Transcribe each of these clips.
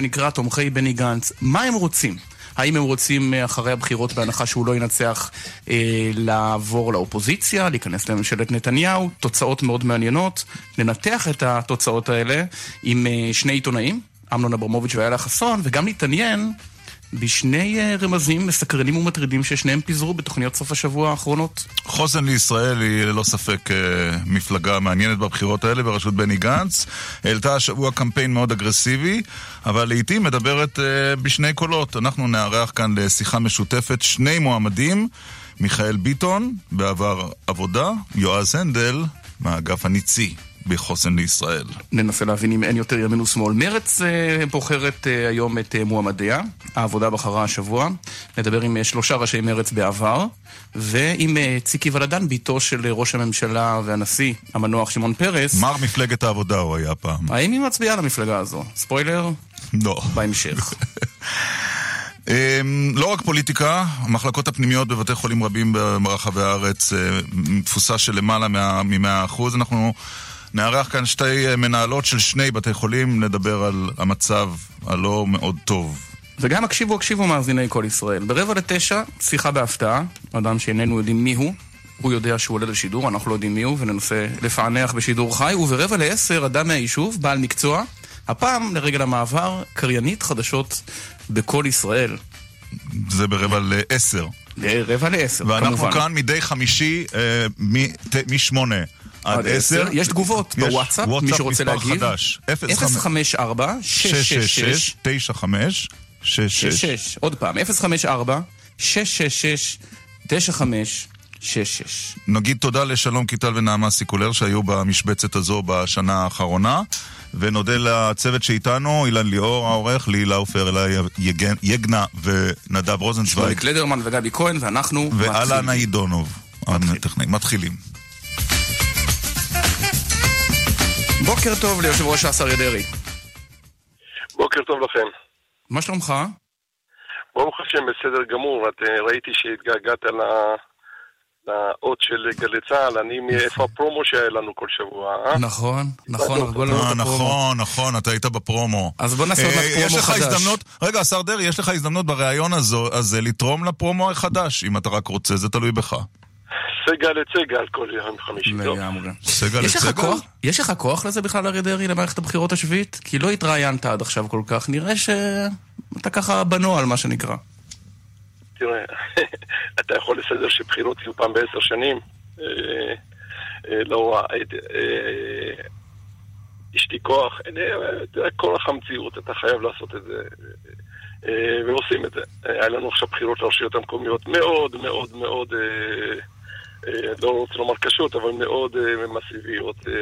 שנקרא תומכי בני גנץ. מה הם רוצים? האם הם רוצים אה, אחרי הבחירות, בהנחה שהוא לא ינצח, אה, לעבור לאופוזיציה, להיכנס לממשלת נתניהו? תוצאות מאוד מעניינות. ננתח את התוצאות האלה עם אה, שני עיתונאים, אמנון אברמוביץ' ואיילה חסון, וגם להתעניין בשני אה, רמזים מסקרנים ומטרידים ששניהם פיזרו בתוכניות סוף השבוע האחרונות. חוסן לישראל היא ללא ספק אה, מפלגה מעניינת בבחירות האלה בראשות בני גנץ. העלתה השבוע קמפיין מאוד אגרסיבי, אבל לעיתים מדברת אה, בשני קולות. אנחנו נארח כאן לשיחה משותפת שני מועמדים, מיכאל ביטון, בעבר עבודה, יועז הנדל, מהאגף הניצי. בחוסן לישראל. ננסה להבין אם אין יותר ימין ושמאל. מרץ אה, בוחרת אה, היום את אה, מועמדיה, העבודה בחרה השבוע. נדבר עם שלושה ראשי מרץ בעבר, ועם ציקי ולדן, בתו של ראש הממשלה והנשיא המנוח שמעון פרס. מר מפלגת העבודה הוא היה פעם. האם היא מצביעה למפלגה הזו? ספוילר? לא. בהמשך. אמ, לא רק פוליטיקה, המחלקות הפנימיות בבתי חולים רבים ברחבי הארץ, תפוסה של למעלה מ-100%. אנחנו נארח כאן שתי אה, מנהלות של שני בתי חולים, נדבר על המצב הלא מאוד טוב. וגם הקשיבו, הקשיבו מאזיני כל ישראל. ברבע לתשע, שיחה בהפתעה, אדם שאיננו יודעים מי הוא. הוא יודע שהוא עולה לשידור, אנחנו לא יודעים מי הוא, וננסה לפענח בשידור חי. וברבע לעשר, אדם מהיישוב, בעל מקצוע, הפעם, לרגל המעבר, קריינית חדשות בכל ישראל. זה ברבע לעשר. רבע לעשר, כמובן. ואנחנו כאן מדי חמישי, אה, משמונה. עד עשר. יש תגובות בוואטסאפ, מי שרוצה להגיב. חדש. 054 666 95 66 עוד פעם, 054 666 95 66 נגיד תודה לשלום קיטל ונעמה סיקולר שהיו במשבצת הזו בשנה האחרונה ונודה לצוות שאיתנו, אילן ליאור העורך, לי לאופר, אלי יגנה ונדב רוזנצוויג. שמולי קלדרמן וגבי כהן, ואנחנו ואלן עידונוב, הטכנאים. מתחילים. בוקר טוב ליושב ראש ש"ס אריה דרעי. בוקר טוב לכם. מה שלומך? ברוך השם, בסדר גמור. את אה, ראיתי שהתגעגעת לאות של גלי צה"ל, אני מאיפה הפרומו שהיה לנו כל שבוע, אה? נכון, נכון, הרגו לנו את הפרומו. נכון, נכון, אתה היית בפרומו. אז בוא נעשה עוד אה, פרומו חדש. הזדמנות, רגע, השר דרעי, יש לך הזדמנות בריאיון הזה לתרום לפרומו החדש, אם אתה רק רוצה, זה תלוי בך. סגל לצגל כל יום חמישי. לגמרי. סגל לצגל? יש לך כוח לזה בכלל, אריה דרעי, למערכת הבחירות השביעית? כי לא התראיינת עד עכשיו כל כך. נראה שאתה ככה בנוהל, מה שנקרא. תראה, אתה יכול לסדר שבחירות יהיו פעם בעשר שנים. אה, אה, לא, אה, אשתי כוח, כורח המציאות, אתה חייב לעשות את זה. ועושים את זה. היה לנו עכשיו בחירות לרשויות המקומיות מאוד מאוד מאוד לא רוצה לומר קשות, אבל מאוד אה, מסיביות. אה,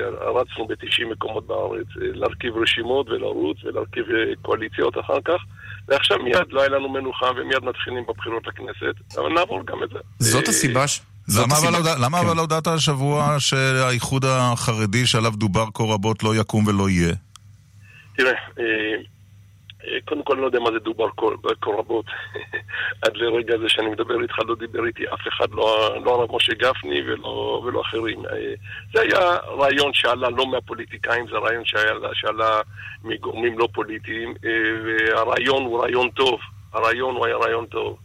רצנו ב-90 מקומות בארץ, להרכיב רשימות ולרוץ ולהרכיב קואליציות אחר כך, ועכשיו מיד לא היה לנו מנוחה ומיד מתחילים בבחירות לכנסת, אבל נעבור גם את זה. זאת הסיבה ש... למה אבל הודעת השבוע שהאיחוד החרדי שעליו דובר כה רבות לא יקום ולא יהיה? תראה, קודם כל, אני לא יודע מה זה דובר כה רבות. עד לרגע זה שאני מדבר איתך, לא דיבר איתי אף אחד, לא, לא הרב משה גפני ולא, ולא אחרים. אה, זה היה רעיון שעלה לא מהפוליטיקאים, זה רעיון שעלה, שעלה מגורמים לא פוליטיים, אה, והרעיון הוא רעיון טוב. הרעיון הוא היה רעיון טוב.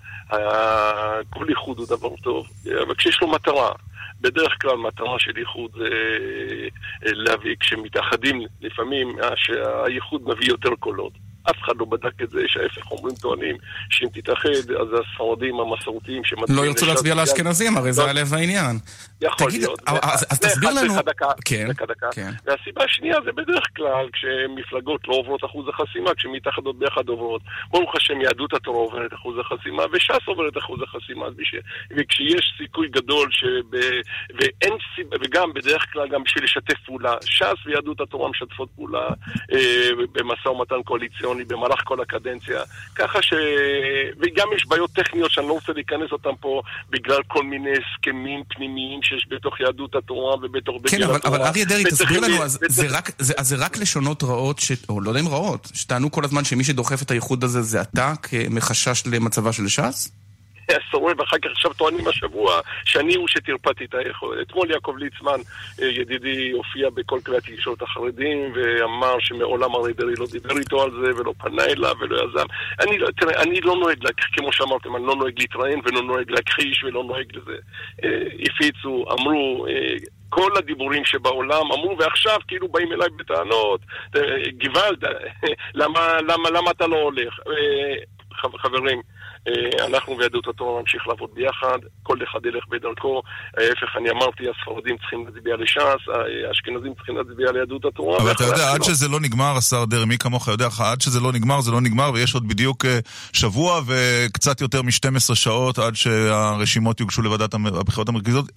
כל איחוד הוא דבר טוב, אבל כשיש לו מטרה. בדרך כלל מטרה של איחוד זה אה, להביא, כשמתאחדים לפעמים, שהאיחוד מביא יותר קולות. אף אחד לא בדק את זה, שההפך אומרים טוענים שאם תתאחד, אז הספרדים המסורתיים שמצביעים... לא ירצו להצביע לאשכנזים, הרי זה לב העניין. יכול להיות. אז תסביר לנו... דקה, כן, דקה, דקה. כן. והסיבה השנייה זה בדרך כלל כשמפלגות לא עוברות אחוז החסימה, כשמתאחדות ביחד עוברות. ברוך השם, יהדות התורה עוברת אחוז החסימה, וש"ס עוברת אחוז החסימה. וכשיש סיכוי גדול, שב... ואין סיבה, וגם בדרך כלל גם בשביל לשתף פעולה, ש"ס ויהדות התורה משתפות פעולה אה, במשא ומתן קואליציוני במהלך כל הקדנציה. ככה ש... וגם יש בעיות טכניות שאני לא רוצה להיכנס אותן פה בגלל כל מיני הסכמים פנימיים שיש בתוך יהדות התורה ובתוך כן, דגל אבל, התורה. כן, אבל אריה דרעי, תסביר לנו, אז זה, רק, זה, אז זה רק לשונות רעות, ש... או לא יודע אם רעות, שטענו כל הזמן שמי שדוחף את האיחוד הזה זה אתה, מחשש למצבה של ש"ס? עשורים, ואחר כך עכשיו טוענים השבוע שאני הוא שטרפדתי את היכולת. אתמול יעקב ליצמן, אה, ידידי, הופיע בכל כלי התקשורת החרדים, ואמר שמעולם אריה דרעי לא דיבר איתו על זה, ולא פנה אליו, ולא יזם. אני לא, תראה, אני לא נוהג, כמו שאמרתם, אני לא נוהג להתראיין, ולא נוהג להכחיש, ולא נוהג לזה. אה, הפיצו, אמרו, אה, כל הדיבורים שבעולם אמרו, ועכשיו כאילו באים אליי בטענות, גוואלד, למה, למה, למה אתה לא הולך? חברים, אנחנו ויהדות התורה נמשיך לעבוד ביחד, כל אחד ילך בדרכו. ההפך, אני אמרתי, הספרדים צריכים להצביע לש"ס, האשכנזים צריכים להצביע ליהדות התורה. אבל אתה יודע, עד שזה לא נגמר, השר דרעי, מי כמוך יודע לך, עד שזה לא נגמר, זה לא נגמר, ויש עוד בדיוק אה, שבוע וקצת יותר מ-12 שעות עד שהרשימות יוגשו לוועדת הבחירות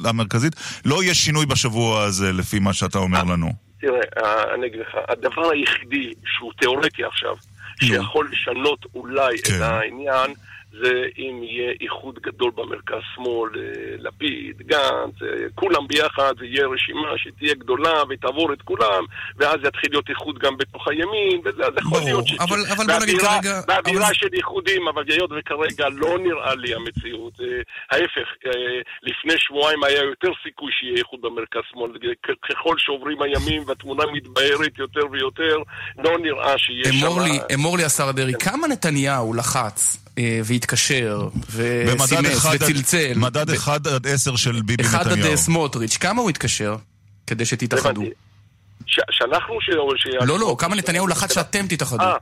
המרכזית. לא יהיה שינוי בשבוע הזה, לפי מה שאתה אומר לנו. תראה, אה, אני אגיד לך, הדבר היחידי שהוא תיאורטי עכשיו, שיכול לשנות אולי כן. את העניין, זה אם יהיה איחוד גדול במרכז-שמאל, אה, לפיד, גנץ, אה, כולם ביחד, זה יהיה רשימה שתהיה גדולה ותעבור את כולם, ואז יתחיל להיות איחוד גם בתוך הימין, וזה אז יכול להיות ש... אבל, אבל בוא נגיד כרגע... באווירה אבל... של איחודים, אבל היות וכרגע לא נראה לי המציאות. אה, ההפך, לפני שבועיים היה יותר סיכוי שיהיה איחוד במרכז-שמאל. ככל שעוברים הימים והתמונה מתבהרת יותר ויותר, לא נראה שיהיה שם... אמור לי השר דרעי. כמה נתניהו לחץ והתקשר, וסימס, וצלצל. מדד 1 עד 10 של ביבי נתניהו. 1 עד סמוטריץ', כמה הוא התקשר כדי שתתאחדו? שאנחנו ש... לא, לא, כמה נתניהו לחץ שאתם תתאחדו. אה,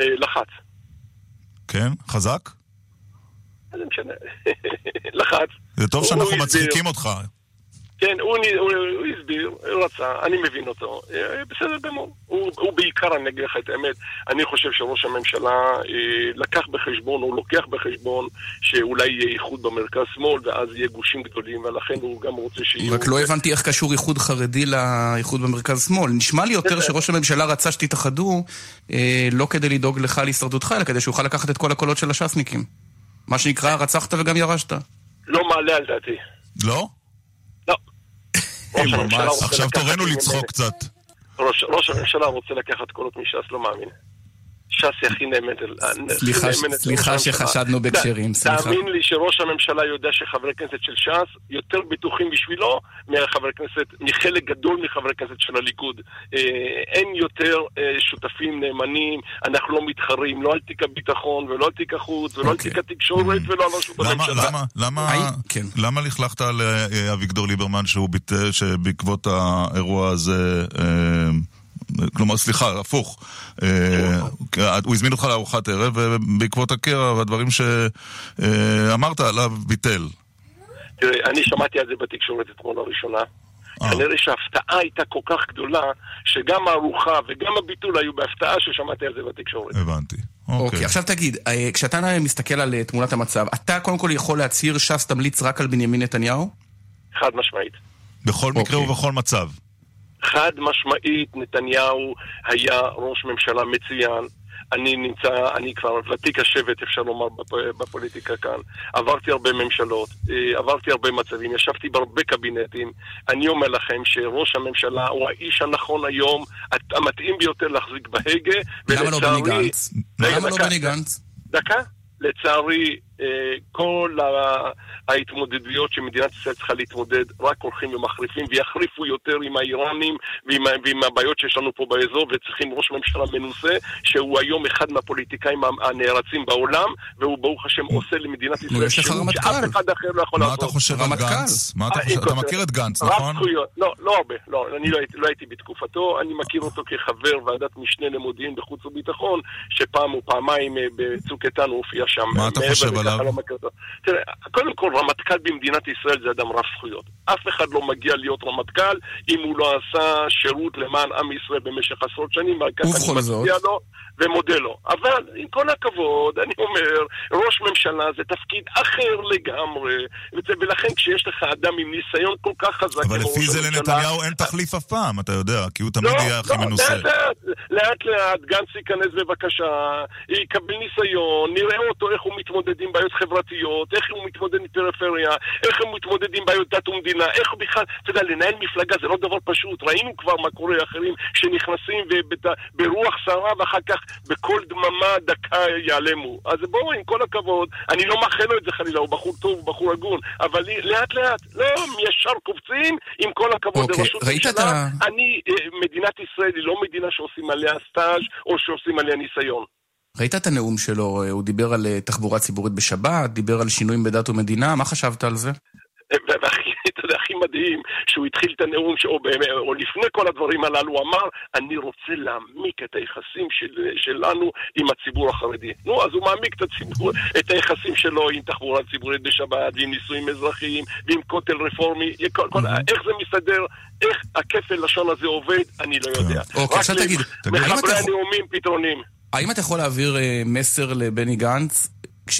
אה, לחץ. כן? חזק? זה משנה. לחץ. זה טוב שאנחנו מצחיקים אותך. כן, הוא, הוא, הוא הסביר, הוא רצה, אני מבין אותו, אה, בסדר גמור. הוא, הוא בעיקר, אני אגיד לך את האמת, אני חושב שראש הממשלה אה, לקח בחשבון, הוא לוקח בחשבון שאולי יהיה איחוד במרכז-שמאל, ואז יהיה גושים גדולים, ולכן הוא גם רוצה שיהיו... רק לא הבנתי איך קשור איחוד חרדי לאיחוד במרכז-שמאל. נשמע לי יותר שראש הממשלה רצה שתתאחדו, אה, לא כדי לדאוג לך להישרדותך, אלא כדי שיוכל לקחת את כל הקולות של הש"סניקים. מה שנקרא, רצחת וגם ירשת. לא מעלה על דעתי. לא? עכשיו תורנו לצחוק קצת. ראש הממשלה רוצה לקחת קולות מש"ס, לא מאמין. ש"ס הכי נאמנת. סליחה שחשדנו בקשרים, סליחה. תאמין לי שראש הממשלה יודע שחברי כנסת של ש"ס יותר בטוחים בשבילו מחברי כנסת, מחלק גדול מחברי כנסת של הליכוד. אה, אין יותר אה, שותפים נאמנים, אנחנו לא מתחרים, לא על תיק הביטחון ולא על תיק החוץ ולא על אוקיי. תיק התקשורת ולא על רשות הממשלה. כן. למה לכלכת על אה, אביגדור ליברמן שבעקבות האירוע הזה... כלומר, סליחה, הפוך. אה, הוא הזמין אותך לארוחת ערב, ובעקבות הקרע והדברים שאמרת עליו, ביטל. תראה, אני שמעתי על זה בתקשורת אתמול לראשונה. אה. כנראה שההפתעה הייתה כל כך גדולה, שגם הארוחה וגם הביטול היו בהפתעה ששמעתי על זה בתקשורת. הבנתי. אוקיי, אוקיי עכשיו תגיד, אה, כשאתה מסתכל על תמונת המצב, אתה קודם כל יכול להצהיר ש"ס תמליץ רק על בנימין נתניהו? חד משמעית. בכל מקרה אוקיי. ובכל מצב. חד משמעית נתניהו היה ראש ממשלה מצוין. אני נמצא, אני כבר ותיק השבט, אפשר לומר, בפוליטיקה כאן. עברתי הרבה ממשלות, אה, עברתי הרבה מצבים, ישבתי בהרבה קבינטים. אני אומר לכם שראש הממשלה הוא האיש הנכון היום, המתאים ביותר להחזיק בהגה, ולצערי... למה לא בני גנץ? למה לא בני גנץ? דקה. לצערי, כל ההתמודדויות שמדינת ישראל צריכה להתמודד רק הולכים ומחריפים ויחריפו יותר עם האיראנים ועם, ועם הבעיות שיש לנו פה באזור וצריכים ראש ממשלה מנוסה שהוא היום אחד מהפוליטיקאים הנערצים בעולם והוא ברוך השם עושה למדינת ישראל שירות שאף אחד אחר לא יכול לעשות. מה אתה חושב על גנץ? אתה מכיר את גנץ, נכון? לא, לא הרבה, לא, אני לא, לא הייתי בתקופתו, אני מכיר אותו כחבר ועדת משנה למודיעין בחוץ וביטחון שפעם או פעמיים אה, בצוק איתן הוא הופיע שם. מה אתה חושב עליו? לא תראה, קודם כל, רמטכ"ל במדינת ישראל זה אדם רב זכויות. אף אחד לא מגיע להיות רמטכ"ל אם הוא לא עשה שירות למען עם ישראל במשך עשרות שנים, ועל כך אני מצביע לו ומודה לו. אבל עם כל הכבוד, אני אומר, ראש ממשלה זה תפקיד אחר לגמרי, ולכן כשיש לך אדם עם ניסיון כל כך חזק אבל לפי זה לנתניהו אין תחליף אף פעם, אתה יודע, כי הוא תמיד לא, יהיה הכי לא, מנוסה. לאט לאט, גנץ ייכנס בבקשה, יקבל ניסיון, נראה אותו איך הוא מתמודד עם בעיות חברתיות, איך הוא מתמודד עם פריפריה, איך הוא מתמודד עם בעיות דת ומדינה, איך הוא בכלל, אתה יודע, לנהל מפלגה זה לא דבר פשוט. ראינו כבר מה קורה אחרים שנכנסים ברוח סערה ואחר כך בכל דממה דקה ייעלמו. אז בואו, עם כל הכבוד, אני לא מאחל לו את זה חלילה, הוא בחור טוב, הוא בחור הגון, אבל לאט לאט, לא, ישר קופצים, עם כל הכבוד אוקיי, לרשות הממשלה. אתה... אני, אה, מדינת ישראל היא לא מדינה שעושים עליה סטאז' או שעושים עליה ניסיון. ראית את הנאום שלו? הוא דיבר על אה, תחבורה ציבורית בשבת, דיבר על שינויים בדת ומדינה, מה חשבת על זה? אתה יודע, הכי מדהים, שהוא התחיל את הנאום, או, או לפני כל הדברים הללו, הוא אמר, אני רוצה להעמיק את היחסים של, שלנו עם הציבור החרדי. נו, אז הוא מעמיק את, הציבור, את היחסים שלו עם תחבורה ציבורית בשבת, ועם נישואים אזרחיים, ועם כותל רפורמי, כל, כל, איך זה מסתדר, איך הכפל לשון הזה עובד, אני לא יודע. אוקיי, עכשיו תגיד, מחברי הנאומים פתרונים. האם אתה יכול להעביר אה, מסר לבני גנץ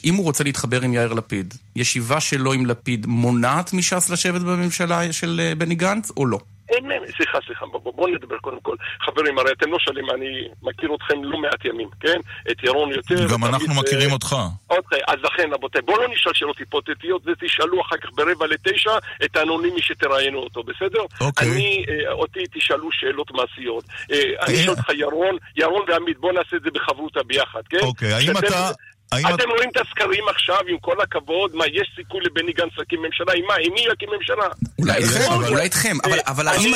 אם הוא רוצה להתחבר עם יאיר לפיד, ישיבה שלו עם לפיד מונעת מש"ס לשבת בממשלה של אה, בני גנץ, או לא? אין, סליחה, סליחה, בואו בוא נדבר קודם כל. חברים, הרי אתם לא שואלים, אני מכיר אתכם לא מעט ימים, כן? את ירון יותר. גם אנחנו אה, מכירים אותך. אוקיי, אז לכן, רבותיי, בואו לא נשאל שאלות היפותטיות, ותשאלו אחר כך ברבע לתשע את האנונימי שתראיינו אותו, בסדר? אוקיי. אני, אה, אותי תשאלו שאלות מעשיות. אני שואל אותך, ירון, ירון ועמית, בואו נעשה את זה בחברותה ביחד, כן? אוקיי, האם אתה... אתם רואים את הסקרים עכשיו, עם כל הכבוד, מה, יש סיכוי לבני גנץ להקים ממשלה? עם מה? עם מי להקים ממשלה? אולי איתכם, אולי איתכם. אבל האם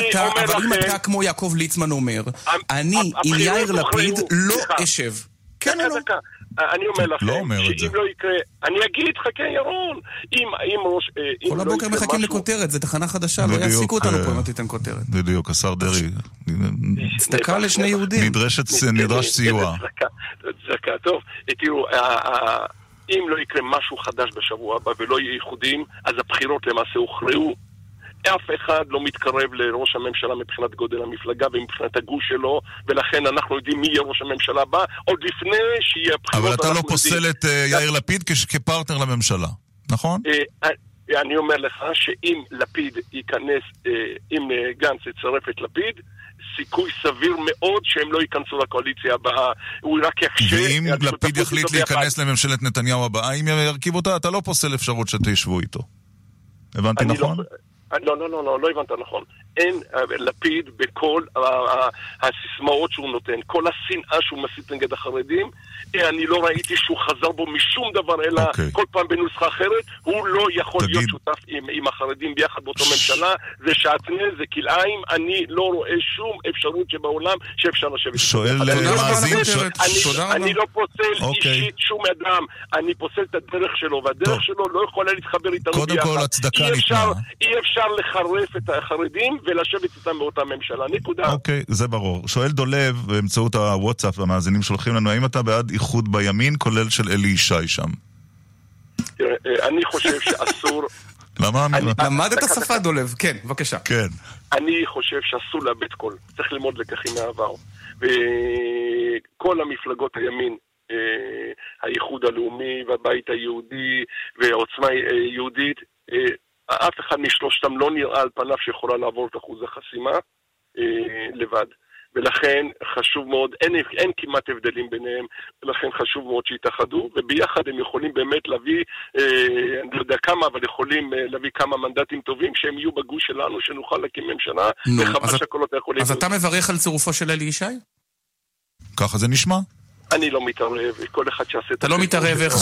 אתה, כמו יעקב ליצמן אומר, אני עם יאיר לפיד לא אשב? כן או לא? אני אומר לכם, לא אומר שאם לא יקרה, אני אגיד, חכה ירון, אם, אם ראש... אה, כל לא הבוקר מחכים לכותרת, זה תחנה חדשה, לא יעסיקו אותנו פה אם לא תיתן כותרת. בדיוק, השר דרעי. צדקה לשני יהודים. נדרש סיוע. צדקה, טוב. תראו, אם לא יקרה משהו חדש בשבוע הבא ולא יהיו ייחודים, אז הבחירות למעשה הוכרעו. אף אחד לא מתקרב לראש הממשלה מבחינת גודל המפלגה ומבחינת הגוש שלו, ולכן אנחנו יודעים מי יהיה ראש הממשלה הבא, עוד לפני שיהיה הבחירות. אבל אתה לא פוסל את אה, יאיר לפיד כפרטנר לממשלה, נכון? אה, אה, אני אומר לך שאם לפיד ייכנס, אם גנץ יצרף את לפיד, סיכוי סביר מאוד שהם לא ייכנסו לקואליציה הבאה, הוא רק יקשה... ואם לפיד יחליט להיכנס לממשלת נתניהו הבאה, אם ירכיב אותה, אתה לא פוסל אפשרות שתשבו איתו. הבנתי לא- נכון? לא... לא, לא, לא, לא, לא הבנת נכון. אין אה, לפיד בכל הסיסמאות שהוא נותן, כל השנאה שהוא מסית נגד החרדים, אה, אני לא ראיתי שהוא חזר בו משום דבר, אלא okay. אוקיי. כל פעם בנוסחה אחרת, הוא לא יכול תגיד... להיות שותף עם, עם החרדים ביחד באותו ממשלה, זה שעטנז, זה כלאיים, אני לא רואה שום אפשרות שבעולם שאפשר לשבת. שואל מאזין, אני לא פוסל okay. אוקיי. אישית שום אדם, אני פוסל את הדרך שלו, והדרך טוב. שלו לא יכולה להתחבר איתנו ביחד. קודם כל, הצדקה ניתנה. אי אפשר לחרף את החרדים ולשבת איתם באותה ממשלה, נקודה. אוקיי, זה ברור. שואל דולב באמצעות הוואטסאפ, המאזינים שולחים לנו, האם אתה בעד איחוד בימין, כולל של אלי ישי שם? תראה, אה, אני חושב שאסור... למה? למד את השפה דולב, כן, בבקשה. כן. אני חושב שאסור לאבד קול, צריך ללמוד לקחים מהעבר. וכל המפלגות הימין, אה, האיחוד הלאומי והבית היהודי ועוצמה אה, יהודית, אף אחד משלושתם לא נראה על פניו שיכולה לעבור את אחוז החסימה אה, לבד. ולכן חשוב מאוד, אין, אין כמעט הבדלים ביניהם, ולכן חשוב מאוד שיתאחדו, וביחד הם יכולים באמת להביא, אה, אני לא יודע כמה, אבל יכולים אה, להביא כמה מנדטים טובים שהם יהיו בגוש שלנו, שנוכל להקים ממשלה, וחבל שהקולות יכולים... אז אתה מברך על צירופו של אלי ישי? ככה זה נשמע. אני לא מתערב, כל אחד שיעשה את אתה לא מתערב איך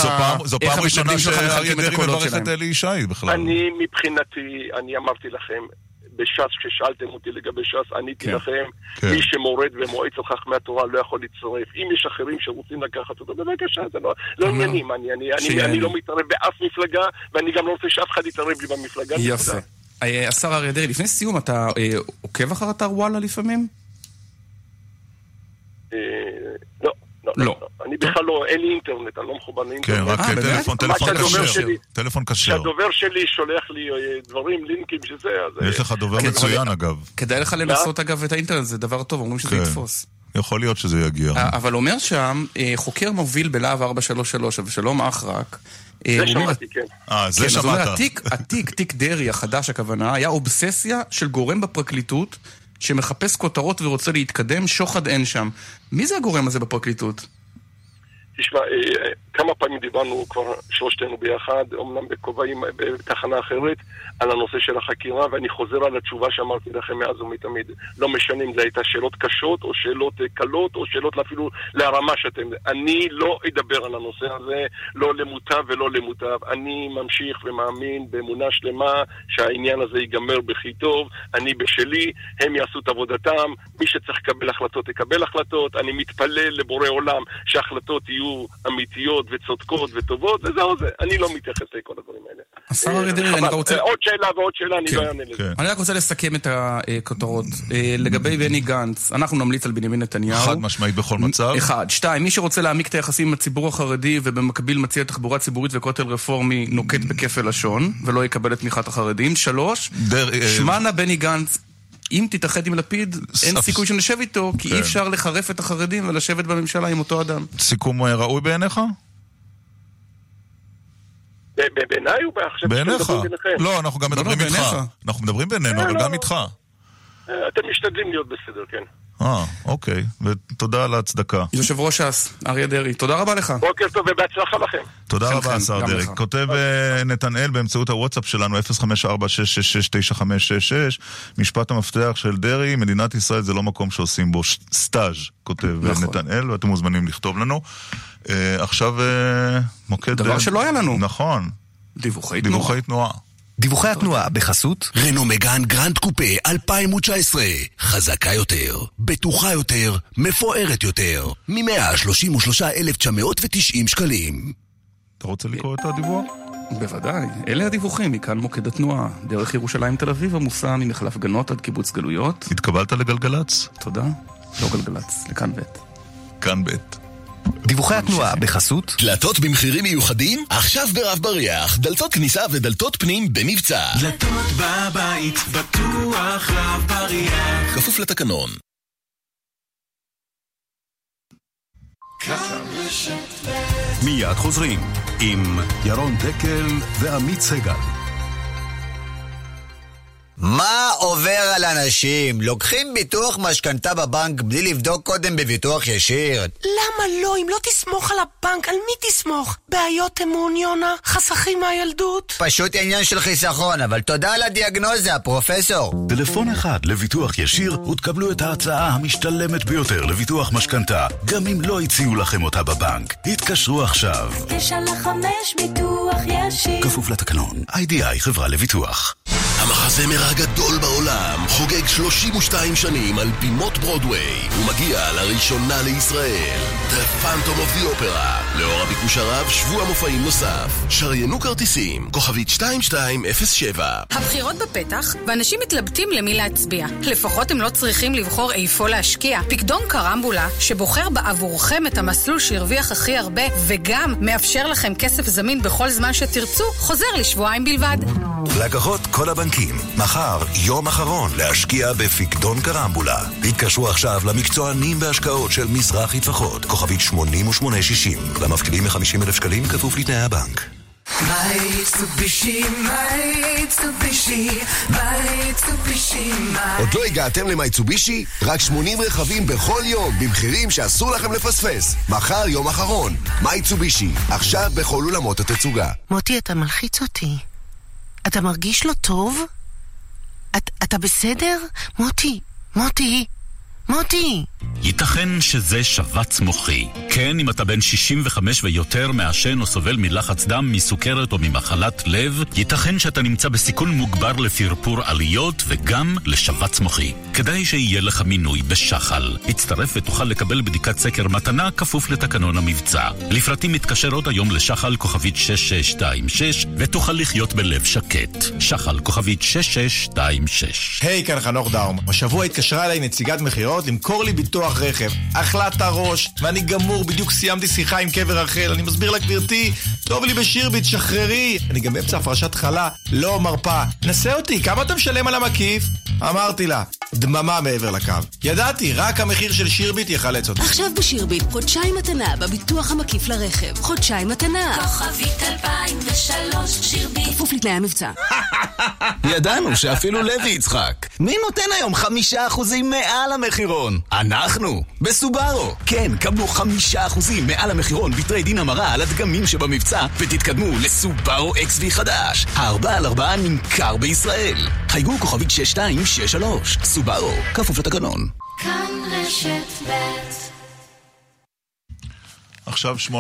זו פעם ראשונה שאריה דרעי מברך את אלי ישי בכלל. אני מבחינתי, אני אמרתי לכם, בש"ס, כששאלתם אותי לגבי ש"ס, עניתי כן, לכם, כן. מי שמורד ומועץ על חכמי התורה לא יכול להצטרף. אם יש אחרים שרוצים לקחת אותו, בבקשה, זה לא, לא עניינים. אני, אני, אני, אני לא מתערב באף מפלגה, ואני גם לא רוצה שאף אחד יתערב לי במפלגה. יפה. אה, השר אריה דרעי, לפני סיום, אתה אה, עוקב אחר אתר וואלה לפעמים? אה, לא. לא, לא. לא. אני בכלל לא, אין לי אינטרנט, אני לא מחובר לאינטרנט. כן, רק אה, טלפון, טלפון כשר. טלפון כשר. כשהדובר שלי שולח לי אה, דברים, לינקים שזה, אז... יש לך דובר מצוין אגב. כדאי לך לנסות אגב את האינטרנט, זה דבר טוב, אומרים שזה כן. יתפוס. יכול להיות שזה יגיע. אה, אבל אומר שם, חוקר מוביל בלהב 433, אבשלום אחרק, זה שמעתי, כן. אה, זה שמעת. כן, אז הוא אומר, התיק, תיק דרעי החדש הכוונה, היה אובססיה של גורם בפרקליטות שמחפש כותרות ורוצה להתקדם, שוחד אין שם. מי זה הגורם הזה בפרקליטות? תשמע, אה, כמה פעמים דיברנו כבר שלושתנו ביחד, אומנם בכובעים בתחנה אחרת, על הנושא של החקירה, ואני חוזר על התשובה שאמרתי לכם מאז ומתמיד. לא משנה אם זה הייתה שאלות קשות, או שאלות אה, קלות, או שאלות אפילו להרמה שאתם... אני לא אדבר על הנושא הזה, לא למוטב ולא למוטב. אני ממשיך ומאמין באמונה שלמה שהעניין הזה ייגמר בכי טוב. אני בשלי, הם יעשו את עבודתם, מי שצריך לקבל החלטות יקבל החלטות. אני מתפלל לבורא עולם שההחלטות יהיו אמיתיות וצודקות וטובות, וזהו זה. אני לא מתייחס לכל הדברים האלה. השר אריה דרעי, אני רוצה... עוד שאלה ועוד שאלה, אני כן, לא אענה לזה. כן. אני רק רוצה לסכם את הכותרות. אה, לגבי בני גנץ, אנחנו נמליץ על בנימין נתניהו. חד משמעית בכל מצב. אחד. שתיים, מי שרוצה להעמיק את היחסים עם הציבור החרדי ובמקביל מציע תחבורה ציבורית וכותל רפורמי, נוקט בכפל לשון, ולא יקבל את תמיכת החרדים. שלוש, אה, שמענה בני גנץ. אם תתאחד עם לפיד, אין סיכוי שנשב איתו, כי כן. אי אפשר לחרף את החרדים ולשבת בממשלה עם אותו אדם. סיכום אה, ראוי בעיניך? בעיניי או עכשיו בעיניך. מדברים? לא, אנחנו גם לא, מדברים לא, איתך. בעיניך. אנחנו מדברים בינינו, אה, אבל לא. גם איתך. אה, אתם משתדלים להיות בסדר, כן. אה, אוקיי. ותודה על ההצדקה. יושב ראש ש"ס, אריה דרעי, תודה רבה לך. בוקר טוב ובהצלחה לכם. תודה רבה, השר דרעי. כותב אה, נתנאל באמצעות הוואטסאפ שלנו, 0546669566, משפט המפתח של דרעי, מדינת ישראל זה לא מקום שעושים בו סטאז', כותב אה, נכון. נתנאל, ואתם מוזמנים לכתוב לנו. אה, עכשיו מוקד... דבר שלא היה לנו. נכון, דיווחי תנועה. דיווחי תנועה. דיווחי התנועה בחסות רנו מגאן גרנד קופה 2019 חזקה יותר, בטוחה יותר, מפוארת יותר מ-133,990 שקלים אתה רוצה לקרוא את הדיווח? בוודאי. אלה הדיווחים מכאן מוקד התנועה. דרך ירושלים תל אביב עמוסה ממחלף גנות עד קיבוץ גלויות. התקבלת לגלגלצ? תודה. לא גלגלצ, לכאן ב'. כאן ב'. דיווחי התנועה בחסות דלתות במחירים מיוחדים? עכשיו ברב בריח דלתות כניסה ודלתות פנים במבצע דלתות בבית, בטוח רב בריח. כפוף לתקנון מיד חוזרים עם ירון דקל ועמית סגל. מה עובר על אנשים? לוקחים ביטוח משכנתה בבנק בלי לבדוק קודם בביטוח ישיר? למה לא? אם לא תסמוך על הבנק, על מי תסמוך? בעיות אמון, יונה? חסכים מהילדות? פשוט עניין של חיסכון, אבל תודה על הדיאגנוזה, פרופסור. טלפון אחד לביטוח ישיר ותקבלו את ההצעה המשתלמת ביותר לביטוח משכנתה, גם אם לא הציעו לכם אותה בבנק. התקשרו עכשיו. תשע לחמש ביטוח ישיר. כפוף לתקנון. איי-די-איי חברה לביטוח. המחזמר הגדול בעולם חוגג 32 שנים על בימות ברודוויי ומגיע לראשונה לישראל The Phantom of the Opera לאור הביקוש הרב שבוע מופעים נוסף שריינו כרטיסים כוכבית 2207 הבחירות בפתח, ואנשים מתלבטים למי להצביע. לפחות הם לא צריכים לבחור איפה להשקיע. פקדון קרמבולה, שבוחר בעבורכם את המסלול שהרוויח הכי הרבה, וגם מאפשר לכם כסף זמין בכל זמן שתרצו, חוזר לשבועיים בלבד. לקוחות כל הבנקים, מחר יום אחרון להשקיע בפיקדון קרמבולה. התקשרו עכשיו למקצוענים בהשקעות של מזרחי טפחות, כוכבית 8860, למפקידים מ-50 אלף שקלים כפוף לתנאי הבנק. עוד לא הגעתם למייצובישי? רק 80 רכבים בכל יום במחירים שאסור לכם לפספס. מחר יום אחרון. מייצובישי, עכשיו בכל אולמות התצוגה. מוטי, אתה מלחיץ אותי. אתה מרגיש לא טוב? את, אתה בסדר? מוטי, מוטי, מוטי. ייתכן שזה שבץ מוחי. כן, אם אתה בן 65 ויותר, מעשן או סובל מלחץ דם, מסוכרת או ממחלת לב, ייתכן שאתה נמצא בסיכון מוגבר לפרפור עליות וגם לשבץ מוחי. כדאי שיהיה לך מינוי בשחל. הצטרף ותוכל לקבל בדיקת סקר מתנה כפוף לתקנון המבצע. לפרטים מתקשר עוד היום לשחל כוכבית 6626 ותוכל לחיות בלב שקט. שחל כוכבית 6626 היי, כאן חנוך דאום. השבוע התקשרה אליי נציגת מכירות למכור לי ביטוח רכב. אכלה את הראש, ואני גמור, בדיוק סיימתי שיחה עם קבר רחל. אני מסביר לה, גברתי, טוב לי בשירביט, שחררי. אני גם באמצע הפרשת חלה, לא מרפה. נסה אותי, כמה אתה משלם על המקיף? אמרתי לה, דממה מעבר לקו. ידעתי, רק המחיר של שירביט יחלץ אותי. עכשיו בשירביט, חודשיים מתנה בביטוח המקיף לרכב. חודשיים מתנה. כוכבית 2003, שירביט. כפוף לתנאי המבצע. ידענו שאפילו לוי יצחק. מי נותן היום חמישה אחוזים מעל המחיר המחירון? אנחנו, בסובארו. כן, קבלו חמישה אחוזים מעל המחירון בתרי דין המרה על הדגמים שבמבצע, ותתקדמו לסובארו XV חדש. הארבע על ארבעה נמכר בישראל. חייגו כוכבית 6263. סובארו, כפוף לתקנון. כאן רשת ב' עכשיו 8.25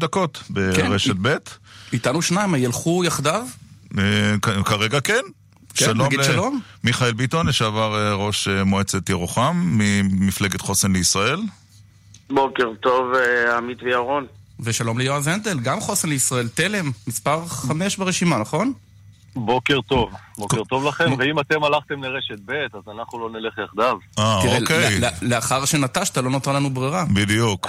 דקות כן, ברשת ב'. איתנו שניים, ילכו יחדיו? אה, כרגע כן. כן, נגיד ל- שלום. מיכאל ביטון, לשעבר אה, ראש אה, מועצת ירוחם, ממפלגת חוסן לישראל. בוקר טוב, אה, עמית וירון. ושלום ליועז הנדל, גם חוסן לישראל, תלם, מספר חמש ברשימה, נכון? בוקר טוב, בוקר טוב לכם, ואם אתם הלכתם לרשת ב', אז אנחנו לא נלך יחדיו. אה, אוקיי. לאחר שנטשת לא נותרה לנו ברירה. בדיוק.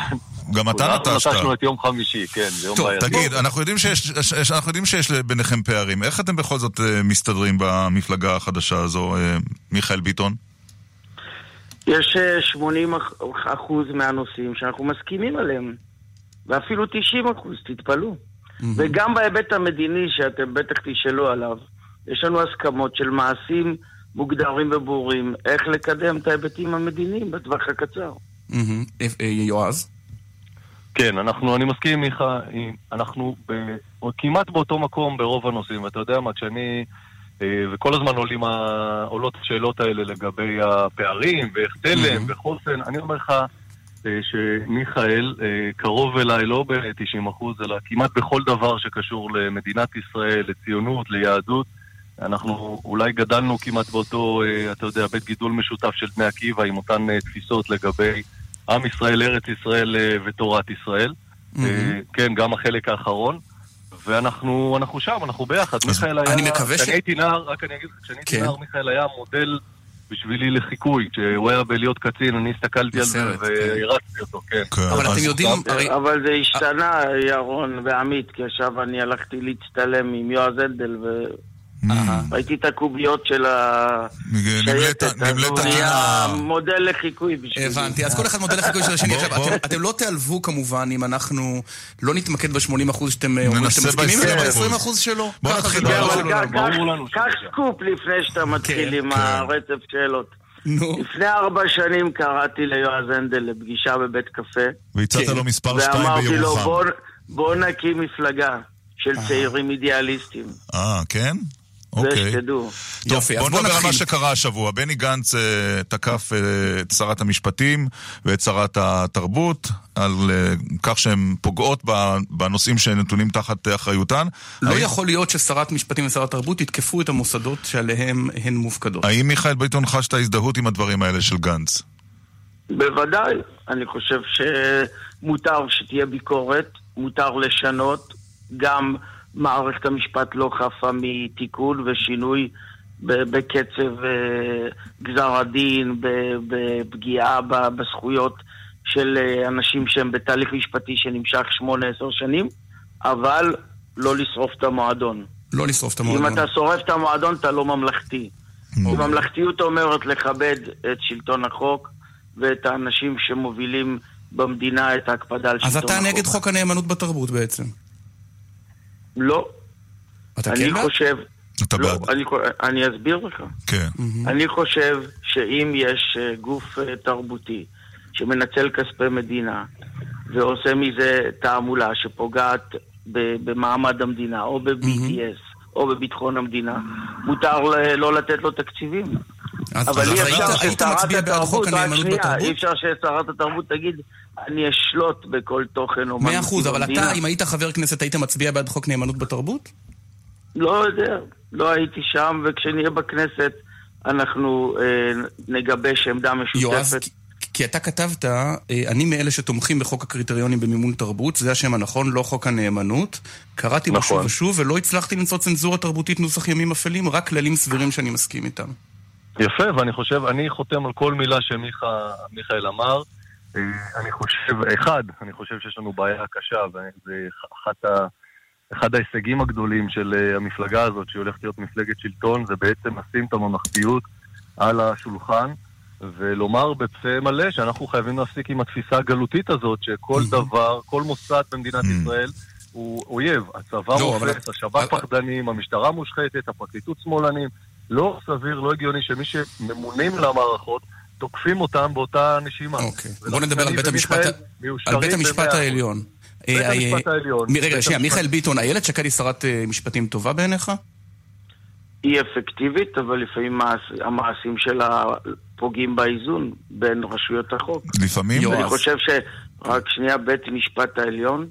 גם אתה אנחנו נטשת. נטשנו את יום חמישי, כן, זה יום טוב, בעייתי. תגיד, אנחנו יודעים שיש, ש- אנחנו יודעים שיש ביניכם פערים. איך אתם בכל זאת אה, מסתדרים במפלגה החדשה הזו, אה, מיכאל ביטון? יש אה, 80 אח- אחוז מהנושאים שאנחנו מסכימים עליהם, ואפילו 90 אחוז, תתפלאו. וגם בהיבט המדיני, שאתם בטח תשאלו עליו, יש לנו הסכמות של מעשים מוגדרים וברורים, איך לקדם את ההיבטים המדיניים בטווח הקצר. אה, אה, יועז? כן, אנחנו, אני מסכים מיכה, עם- אנחנו ב, כמעט באותו מקום ברוב הנושאים, ואתה יודע מה, כשאני, אה, וכל הזמן עולים ה, עולות השאלות האלה לגבי הפערים, ואיך תלם, וחוסן, אני אומר לך אה, שמיכאל אה, קרוב אליי לא ב-90%, אלא כמעט בכל דבר שקשור למדינת ישראל, לציונות, ליהדות. אנחנו אולי גדלנו כמעט באותו, אה, אתה יודע, בית גידול משותף של בני עקיבא עם אותן אה, תפיסות לגבי עם ישראל, ארץ ישראל אה, ותורת ישראל. אה, כן, גם החלק האחרון. ואנחנו אנחנו שם, אנחנו ביחד. מיכאל היה... אני מקווה ש- כשאני הייתי נער, רק אני אגיד לך, כשאני הייתי כן. נער, מיכאל היה מודל בשבילי לחיקוי. כשהוא היה בלהיות קצין, אני הסתכלתי על זה כן. והרצתי אותו, כן. אבל אתם יודעים. אבל זה השתנה, ירון ועמית, כי עכשיו אני הלכתי להצטלם עם יועז הנדל, וראיתי את הקוביות של השייטת, הוא נהיה מודל לחיקוי בשבילי. הבנתי, אז כל אחד מודל לחיקוי של השני. עכשיו, אתם- לא תיעלבו כמובן אם אנחנו לא נתמקד ב-80% שאתם אה, אומרים שאתם מסכימים, ב- וב-20% שלא. בוא נתחיל. קח- סקופ לפני שאתה מתחיל כן, עם כן. הרצף שאלות. נו. לפני ארבע שנים קראתי ליועז הנדל לפגישה בבית קפה. והצעת כן. לו מספר 2 ואמרתי לו, בירוחם. "בוא- בוא נקים מפלגה של צעירים אידיאליסטים. אה, כן? זה אוקיי. שתדעו. טוב, יופי, אז בוא בוא נדבר על. מה שקרה השבוע. בני גנץ אה, תקף אה, את שרת המשפטים ואת שרת התרבות על אה, כך שהן פוגעות בנושאים שנתונים תחת אחריותן. לא האם- יכול להיות ששרת משפטים ושרת תרבות יתקפו את המוסדות שעליהם הן מופקדות. האם מיכאל ביטון חש את ההזדהות עם הדברים האלה של גנץ? בוודאי. אני חושב שמותר שתהיה ביקורת, מותר לשנות. גם מערכת המשפט לא חפה מתיקון ושינוי בקצב אה, גזר הדין, בפגיעה בזכויות של אה, אנשים שהם בתהליך משפטי שנמשך שמונה עשר שנים, אבל לא לשרוף את המועדון. לא לשרוף את אם המועדון. אתה שורף את המועדון, אתה לא ממלכתי. ממלכתיות אומרת לכבד את שלטון החוק ואת האנשים שמובילים במדינה את ההקפדה על שלטון אז החוק. אתה נגד חוק הנאמנות בתרבות בעצם. לא. אתה אני כן בעד? חושב... אתה לא, בעד. אני, אני אסביר לך. כן. אני חושב שאם יש אה, גוף אה, תרבותי שמנצל כספי מדינה ועושה מזה תעמולה שפוגעת ב- במעמד המדינה, או ב-BDS, או בביטחון המדינה, מותר לא לתת לו תקציבים. אבל אי אפשר ששרת התרבות, רק שנייה? אי אפשר ששרת התרבות תגיד, אני אשלוט בכל תוכן אומנותי מאה אחוז, אבל במדינה." אתה, אם היית חבר כנסת, היית מצביע בעד חוק נאמנות בתרבות? לא יודע, לא הייתי שם, וכשנהיה בכנסת אנחנו אה, נגבש עמדה משותפת. כי- כי אתה כתבת, אה, אני מאלה שתומכים בחוק הקריטריונים במימון תרבות, זה השם הנכון, לא חוק הנאמנות. קראתי בו שוב נכון. ושוב, ולא הצלחתי למצוא צנזורה תרבותית נוסח ימים אפלים, רק כללים סבירים שאני מסכים איתם. יפה, ואני חושב, אני חותם על כל מילה שמיכאל אמר. אה, אני חושב, אחד, אני חושב שיש לנו בעיה קשה, וזה אחת ה... אחד ההישגים הגדולים של אה, המפלגה הזאת, שהיא הולכת להיות מפלגת שלטון, זה בעצם לשים את הממלכתיות על השולחן, ולומר בפה מלא שאנחנו חייבים להפסיק עם התפיסה הגלותית הזאת, שכל דבר, כל מוסד במדינת ישראל הוא אויב. הצבא לא, אבל- רופס, השב"כ פחדנים, המשטרה מושחתת, הפרקליטות שמאלנים. לא סביר, לא הגיוני שמי שממונים למערכות תוקפים אותם באותה נשימה. אוקיי. בוא נדבר על בית המשפט, על בית המשפט העליון. בית אה, המשפט אה, העליון. מ- רגע, שנייה, מיכאל ביטון, איילת שקד היא שרת אה, משפטים טובה בעיניך? היא אפקטיבית, אבל לפעמים מעש- המעשים שלה פוגעים באיזון בין רשויות החוק. לפעמים... אני חושב ש... רק שנייה, בית המשפט העליון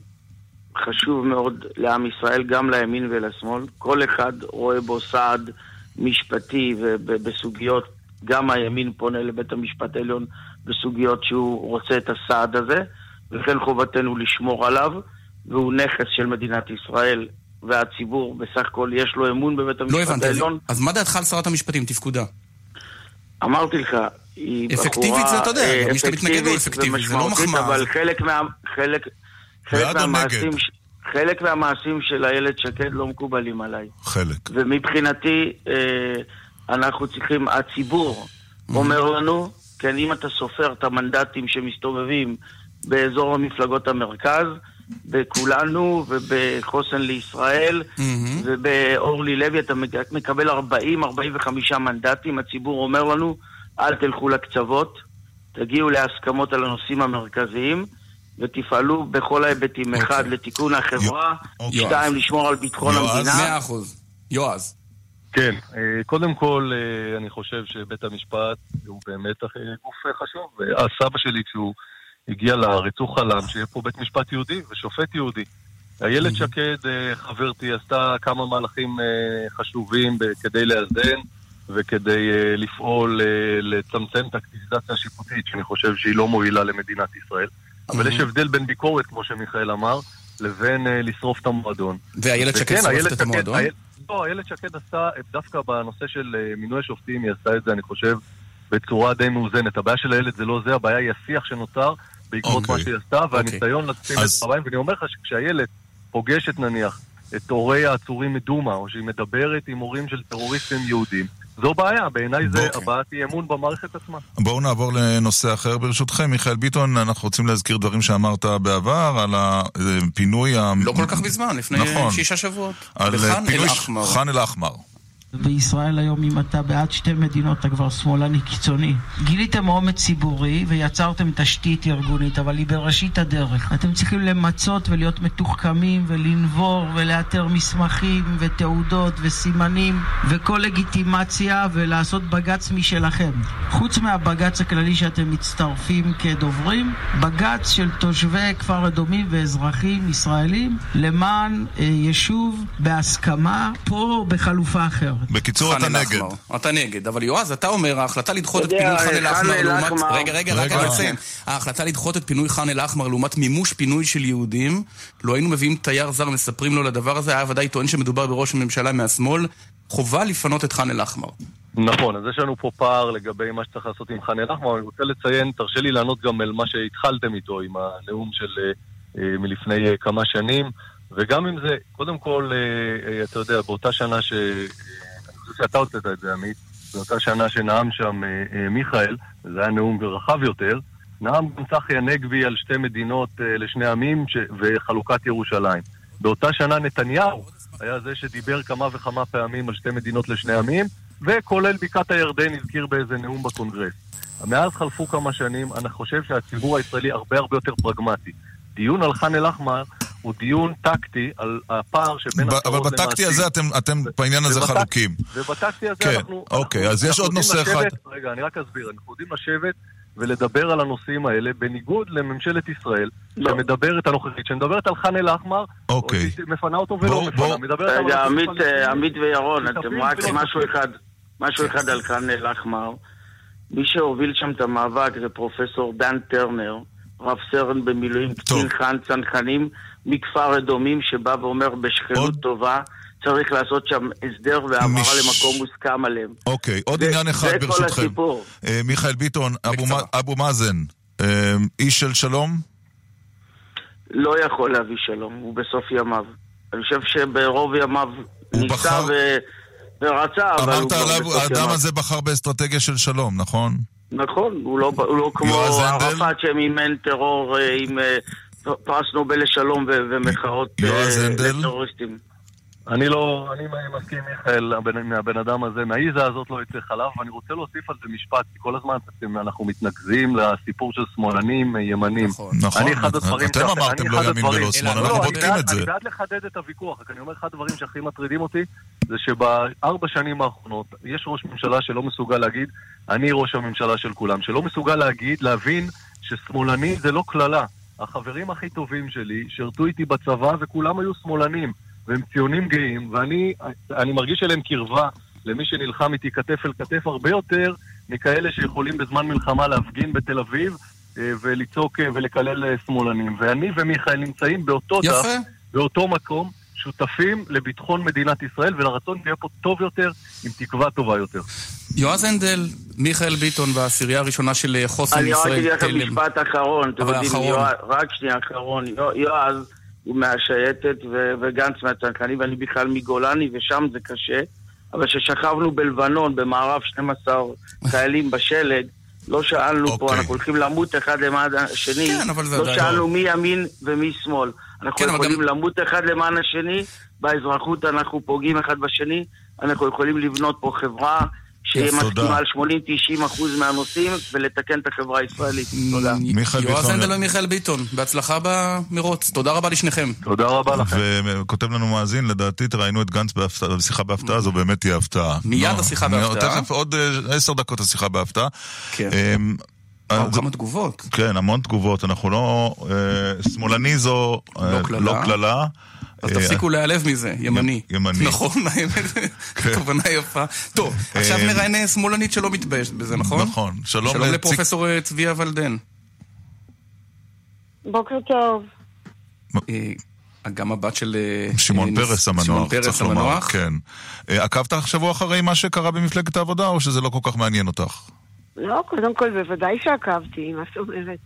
חשוב מאוד לעם ישראל, גם לימין ולשמאל. כל אחד רואה בו סעד משפטי ובסוגיות, גם הימין פונה לבית המשפט העליון בסוגיות שהוא רוצה את הסעד הזה, ולכן חובתנו לשמור עליו, והוא נכס של מדינת ישראל. והציבור בסך הכל יש לו אמון בבית המשפט לא הבנתי, העליון. אז מה דעתך על שרת המשפטים, תפקודה? אמרתי לך, היא בחורה... אפקטיבית זה, אתה יודע, אה, מי שאתה מתנגד לו אפקטיבי, זה לא מחמאה. אבל חלק מה... חלק... חלק מהמעשים? ש- חלק מהמעשים של איילת שקד לא מקובלים עליי. חלק. ומבחינתי, אה, אנחנו צריכים, הציבור אומר לנו, כן, אם אתה סופר את המנדטים שמסתובבים באזור המפלגות המרכז, בכולנו ובחוסן לישראל ובאורלי לוי אתה מקבל 40-45 מנדטים, הציבור אומר לנו, אל תלכו לקצוות, תגיעו להסכמות על הנושאים המרכזיים ותפעלו בכל ההיבטים, אחד, לתיקון החברה, שתיים, לשמור על ביטחון המדינה. מאה אחוז. יועז. כן, אה, קודם כל, אה, אני חושב שבית המשפט הוא באמת אה, גוף חשוב. הסבא שלי, כשהוא הגיע לארץ, הוא חלם שיהיה פה בית משפט יהודי ושופט יהודי. איילת שקד, אה, חברתי, עשתה כמה מהלכים חשובים כדי לאזן וכדי לפעול, לצמצם את האקטיביזציה השיפוטית, שאני חושב שהיא לא מועילה למדינת ישראל. אבל יש הבדל בין ביקורת, כמו שמיכאל אמר, לבין אה, לשרוף את המועדון. ואיילת שקד איילת את המועדון? איילת- לא, איילת שקד עשתה, דווקא בנושא של אה, מינוי שופטים, היא עשתה את זה, אני חושב, בצורה די מאוזנת. הבעיה של איילת זה לא זה, הבעיה היא השיח שנוצר בעקבות אוקיי. מה שהיא עשתה, והניסיון לשים את אז- הבעיה, ואני אומר לך שכשאיילת פוגשת נניח את הורי העצורים מדומא, או שהיא מדברת עם הורים של טרוריסטים יהודים, זו בעיה, בעיניי זה אוקיי. הבעת אי אמון במערכת עצמה. בואו נעבור לנושא אחר ברשותכם. מיכאל ביטון, אנחנו רוצים להזכיר דברים שאמרת בעבר על הפינוי. לא כל כך מזמן, לפני נכון. שישה שבועות. על בח'אן פינוי אל-אחמר. ח'אן אל-אחמר. בישראל היום, אם אתה בעד שתי מדינות, אתה כבר שמאלני קיצוני. גיליתם אומץ ציבורי ויצרתם תשתית ארגונית, אבל היא בראשית הדרך. אתם צריכים למצות ולהיות מתוחכמים ולנבור ולאתר מסמכים ותעודות וסימנים וכל לגיטימציה ולעשות בג"ץ משלכם. חוץ מהבג"ץ הכללי שאתם מצטרפים כדוברים, בג"ץ של תושבי כפר אדומים ואזרחים ישראלים למען אה, יישוב בהסכמה, פה בחלופה אחרת. בקיצור, אתה נגד. אתה נגד, אבל יועז, אתה אומר, ההחלטה לדחות את פינוי ח'אן אל-אחמר לעומת... רגע, רגע, רק רגע. אני אסיים. ההחלטה לדחות את פינוי ח'אן אל-אחמר לעומת מימוש פינוי של יהודים, לו היינו מביאים תייר זר ומספרים לו לדבר הזה, היה ודאי טוען שמדובר בראש הממשלה מהשמאל. חובה לפנות את ח'אן אל-אחמר. נכון, אז יש לנו פה פער לגבי מה שצריך לעשות עם ח'אן אל-אחמר. אני רוצה לציין, תרשה לי לענות גם על מה שהתחלתם איתו, עם הנאום של אה, אה, מלפני אה, כמה שנים, וגם עם זה, קודם כל, אתה יודע, באותה שנה ש... חושב שאתה הוצאת את זה, עמית, באותה שנה שנאם שם אה, אה, מיכאל, זה היה נאום רחב יותר, נאם גם צחי הנגבי על שתי מדינות אה, לשני עמים ש... וחלוקת ירושלים. באותה שנה נתניהו היה זה שדיבר כמה וכמה פעמים על שתי מדינות לשני עמים, וכולל בקעת הירדן הזכיר באיזה נאום בקונגרס. מאז חלפו כמה שנים, אני חושב שהציבור הישראלי הרבה הרבה יותר פרגמטי. דיון על ח'אן אל-אחמר הוא דיון טקטי על הפער שבין ב- הצהרות אבל בטקטי למעשים. הזה אתם, אתם בעניין הזה ובטק- חלוקים. ובטקטי הזה כן, אנחנו... אוקיי, אנחנו- אז יש עוד נושא לשבת- אחד. רגע, אני רק אסביר. אנחנו יודעים לשבת ולדבר על הנושאים האלה, בניגוד לממשלת ישראל, שמדברת הנוכחית, שמדברת על ח'אן אל-אחמר, אוקיי. או מפנה אותו ולא בואו- מפנה, בואו- מדברת על רגע, עמית. אה, עמית וירון, אתם רק ולא משהו אחד, משהו אחד על ח'אן אל-אחמר. מי שהוביל שם את המאבק זה פרופסור דן טרנר, רב סרן במילואים, קצין חאן צנחנים מכפר אדומים, שבא ואומר בשכנות טובה, צריך לעשות שם הסדר והעברה מש- למקום מוסכם עליהם. אוקיי, עוד זה- עניין אחד זה כל ברשותכם. הסיפור. אה, מיכאל ביטון, אבו אבו מאזן, אה, איש של שלום? לא יכול להביא שלום, הוא בסוף ימיו. אני חושב שברוב ימיו ניסה בחר- ו... ורצה, אבל הוא אמרת עליו, האדם. הזה בחר באסטרטגיה של שלום, נכון? נכון, הוא לא, הוא לא כמו? ערפאת שמימן טרור אה, עם אה, פרס נובל לשלום ומחאות אה? לטרוריסטים. אני לא, אני מסכים עם מיכאל, הבן- מהבן אדם הזה, מהעיזה הזאת לא יצא חלב, ואני רוצה להוסיף על זה משפט, כי כל הזמן אנחנו מתנקזים לסיפור של שמאלנים, אה, ימנים. נכון. אני אחד הדברים... אתם אמרתם אני לא אחד ימין הדברים- ולא שמאל, לא, אנחנו אני בודקים את זה. אני בעד לחדד את הוויכוח, רק אני אומר, אחד הדברים שהכי מטרידים אותי, זה שבארבע שנים האחרונות, יש ראש ממשלה שלא מסוגל להגיד, אני ראש הממשלה של כולם, שלא מסוגל להגיד, להבין ששמאלני זה לא קללה. החברים הכי טובים שלי שירתו איתי בצבא וכולם היו שמאלנים, והם ציונים גאים, ואני אני מרגיש אליהם קרבה למי שנלחם איתי כתף אל כתף הרבה יותר מכאלה שיכולים בזמן מלחמה להפגין בתל אביב אה, ולצעוק אה, ולקלל אה, שמאלנים. ואני ומיכאל נמצאים באותו יפה. דף, באותו מקום, שותפים לביטחון מדינת ישראל ולרצון שיהיה פה טוב יותר, עם תקווה טובה יותר. יועז הנדל, מיכאל ביטון והעשירייה הראשונה של אה, חוסן אני רק ישראל, אגיד לכם. משפט אחרון. אתם אבל יודעים. יועז- רק שנייה, אחרון. יוע- יועז הוא מהשייטת וגנץ מהצנחנים, ואני בכלל מגולני, ושם זה קשה. אבל כששכבנו בלבנון, במערב 12 חיילים בשלג, לא שאלנו פה, אנחנו הולכים למות אחד למען השני, כן, אבל לא עדיין- שאלנו מי ימין ומי שמאל. אנחנו כן, יכולים גם- למות אחד למען השני, באזרחות אנחנו פוגעים אחד בשני, אנחנו יכולים לבנות פה חברה שיהיה. מסכימה על 80-90 אחוז מהנושאים ולתקן את החברה הישראלית. תודה. יועז. הנדל ומיכאל ביטון, בהצלחה במרוץ. תודה רבה לשניכם. תודה רבה לכם. וכותב לנו מאזין, לדעתי תראיינו את גנץ בשיחה בהפתעה, זו באמת תהיה הפתעה. מיד לא, השיחה בהפתעה. תכף עוד אה, עשר דקות השיחה בהפתעה. כן. וואו, אז- כמה תגובות. כן, המון תגובות. אנחנו לא... אה, שמאלני זו אה, קללה. לא קללה. אז אה, תפסיקו להיעלב מזה, ימני. ימני. נכון, האמת, כוונה יפה. טוב, עכשיו אה, נראיין אה, שמאלנית שלא מתביישת בזה, נכון? נכון. שלום לפרופסור אה, צביה ולדן. בוקר טוב. אה, גם הבת של... אה, שמעון אה, פרס המנוח, שמעון פרס צריך לומר, המנוח. כן. אה, עקבת השבוע אחרי מה שקרה במפלגת העבודה, או שזה לא כל כך מעניין אותך? לא, קודם כל, בוודאי שעקבתי, מה זאת אומרת?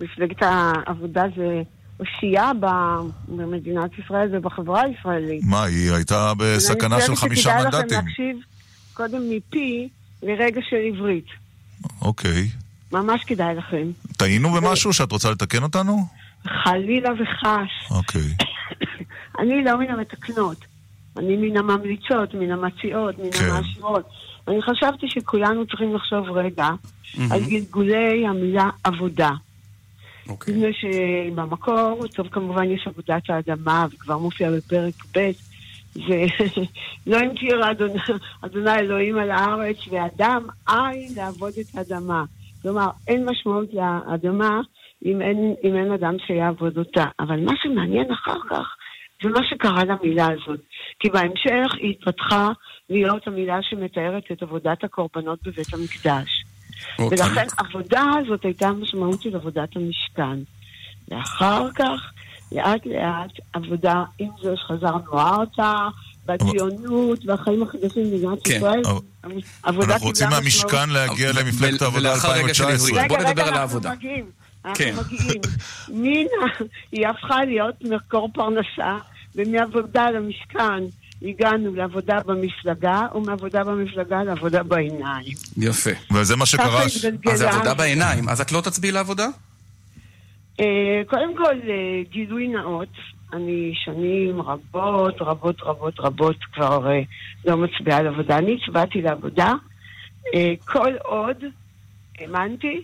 מפלגת העבודה זה אושייה במדינת ישראל ובחברה הישראלית. מה, היא הייתה בסכנה אני של חושבת חמישה שכדאי לכם מנדטים. להקשיב קודם מפי לרגע של עברית. אוקיי. ממש כדאי לכם. טעינו במשהו שאת רוצה לתקן אותנו? חלילה וחש. אוקיי. אני לא מן המתקנות. אני מן הממליצות, מן המציעות, מן כן. המאשרות. אני חשבתי שכולנו צריכים לחשוב רגע מהמם. על גלגולי המילה עבודה. אוקיי. מפני שבמקור, טוב כמובן יש עבודת האדמה, וכבר מופיע בפרק ב', זה לא המטיר אדוני, אדוני אלוהים על הארץ, ואדם אין לעבוד את האדמה. כלומר, אין משמעות לאדמה אם אין, אם אין אדם שיעבוד אותה. אבל מה שמעניין אחר כך, זה מה שקרה למילה הזאת. כי בהמשך היא התפתחה להיות המילה שמתארת את עבודת הקורבנות בבית המקדש. אוקיי. ולכן עבודה הזאת הייתה המשמעות של עבודת המשכן. ואחר כך, לאט לאט, עבודה עם זה שחזרנו ארצה, בציונות, והחיים החדשים במדינת כן, ישראל. אנחנו רוצים מהמשכן. להגיע למפלגת העבודה ולאחר רגע של 2019. עברית. בוא רגע, נדבר על העבודה. מגיעים. כן. אנחנו מגיעים. מינה, היא הפכה להיות מקור פרנסה, ומעבודה למשכן הגענו לעבודה במפלגה, ומעבודה במפלגה לעבודה בעיניים. יפה. וזה מה שקרה... אז זה עבודה בעיניים. אז את לא תצביעי לעבודה? אה, קודם כל, אה, גילוי נאות, אני שנים רבות, רבות, רבות, רבות כבר אה, לא מצביעה לעבודה. אני הצבעתי לעבודה כל עוד האמנתי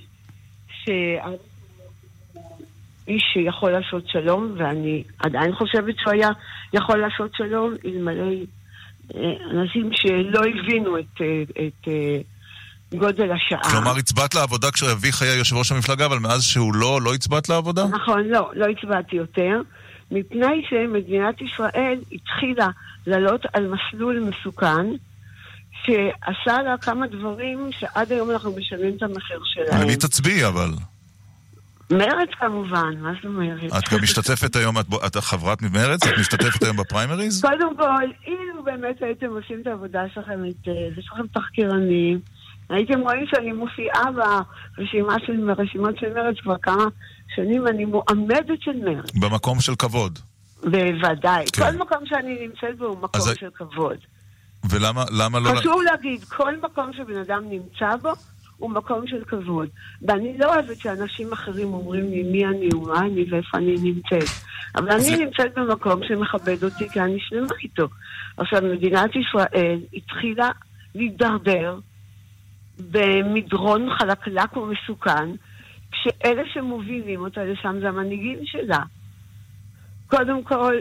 שאיש שיכול לעשות שלום, ואני עדיין חושבת שהוא היה יכול לעשות שלום, אלמלא אה, אנשים שלא הבינו את, אה, את אה, גודל השעה. כלומר, הצבעת לעבודה כשאביך היה יושב ראש המפלגה, אבל מאז שהוא לא, לא הצבעת לעבודה? נכון, לא, לא הצבעתי יותר, מפני שמדינת ישראל התחילה לעלות על מסלול מסוכן, שעשה לה כמה דברים שעד היום אנחנו משלמים את המחיר שלהם. למי תצביעי אבל? מרץ כמובן, מה זאת אומרת? את גם משתתפת היום, את, את חברת ממרץ? את משתתפת היום בפריימריז? קודם כל, אילו באמת הייתם עושים את העבודה שלכם היטב, יש לכם תחקירנים, הייתם רואים שאני מופיעה ברשימה של, ברשימות של מרץ כבר כמה שנים, אני מועמדת של מרץ. במקום של כבוד. בוודאי. כן. כל מקום שאני נמצאת בו הוא מקום של כבוד. ולמה למה לא... חשוב להגיד, כל מקום שבן אדם נמצא בו, הוא מקום של כבוד. ואני לא אוהבת שאנשים אחרים אומרים לי מי אני ומה אני ואיפה אני נמצאת. אבל אני נמצאת במקום שמכבד אותי כי אני שלמה איתו. עכשיו, מדינת ישראל התחילה להידרדר במדרון חלקלק ומסוכן, כשאלה שמובילים אותה לשם זה המנהיגים שלה. קודם כל,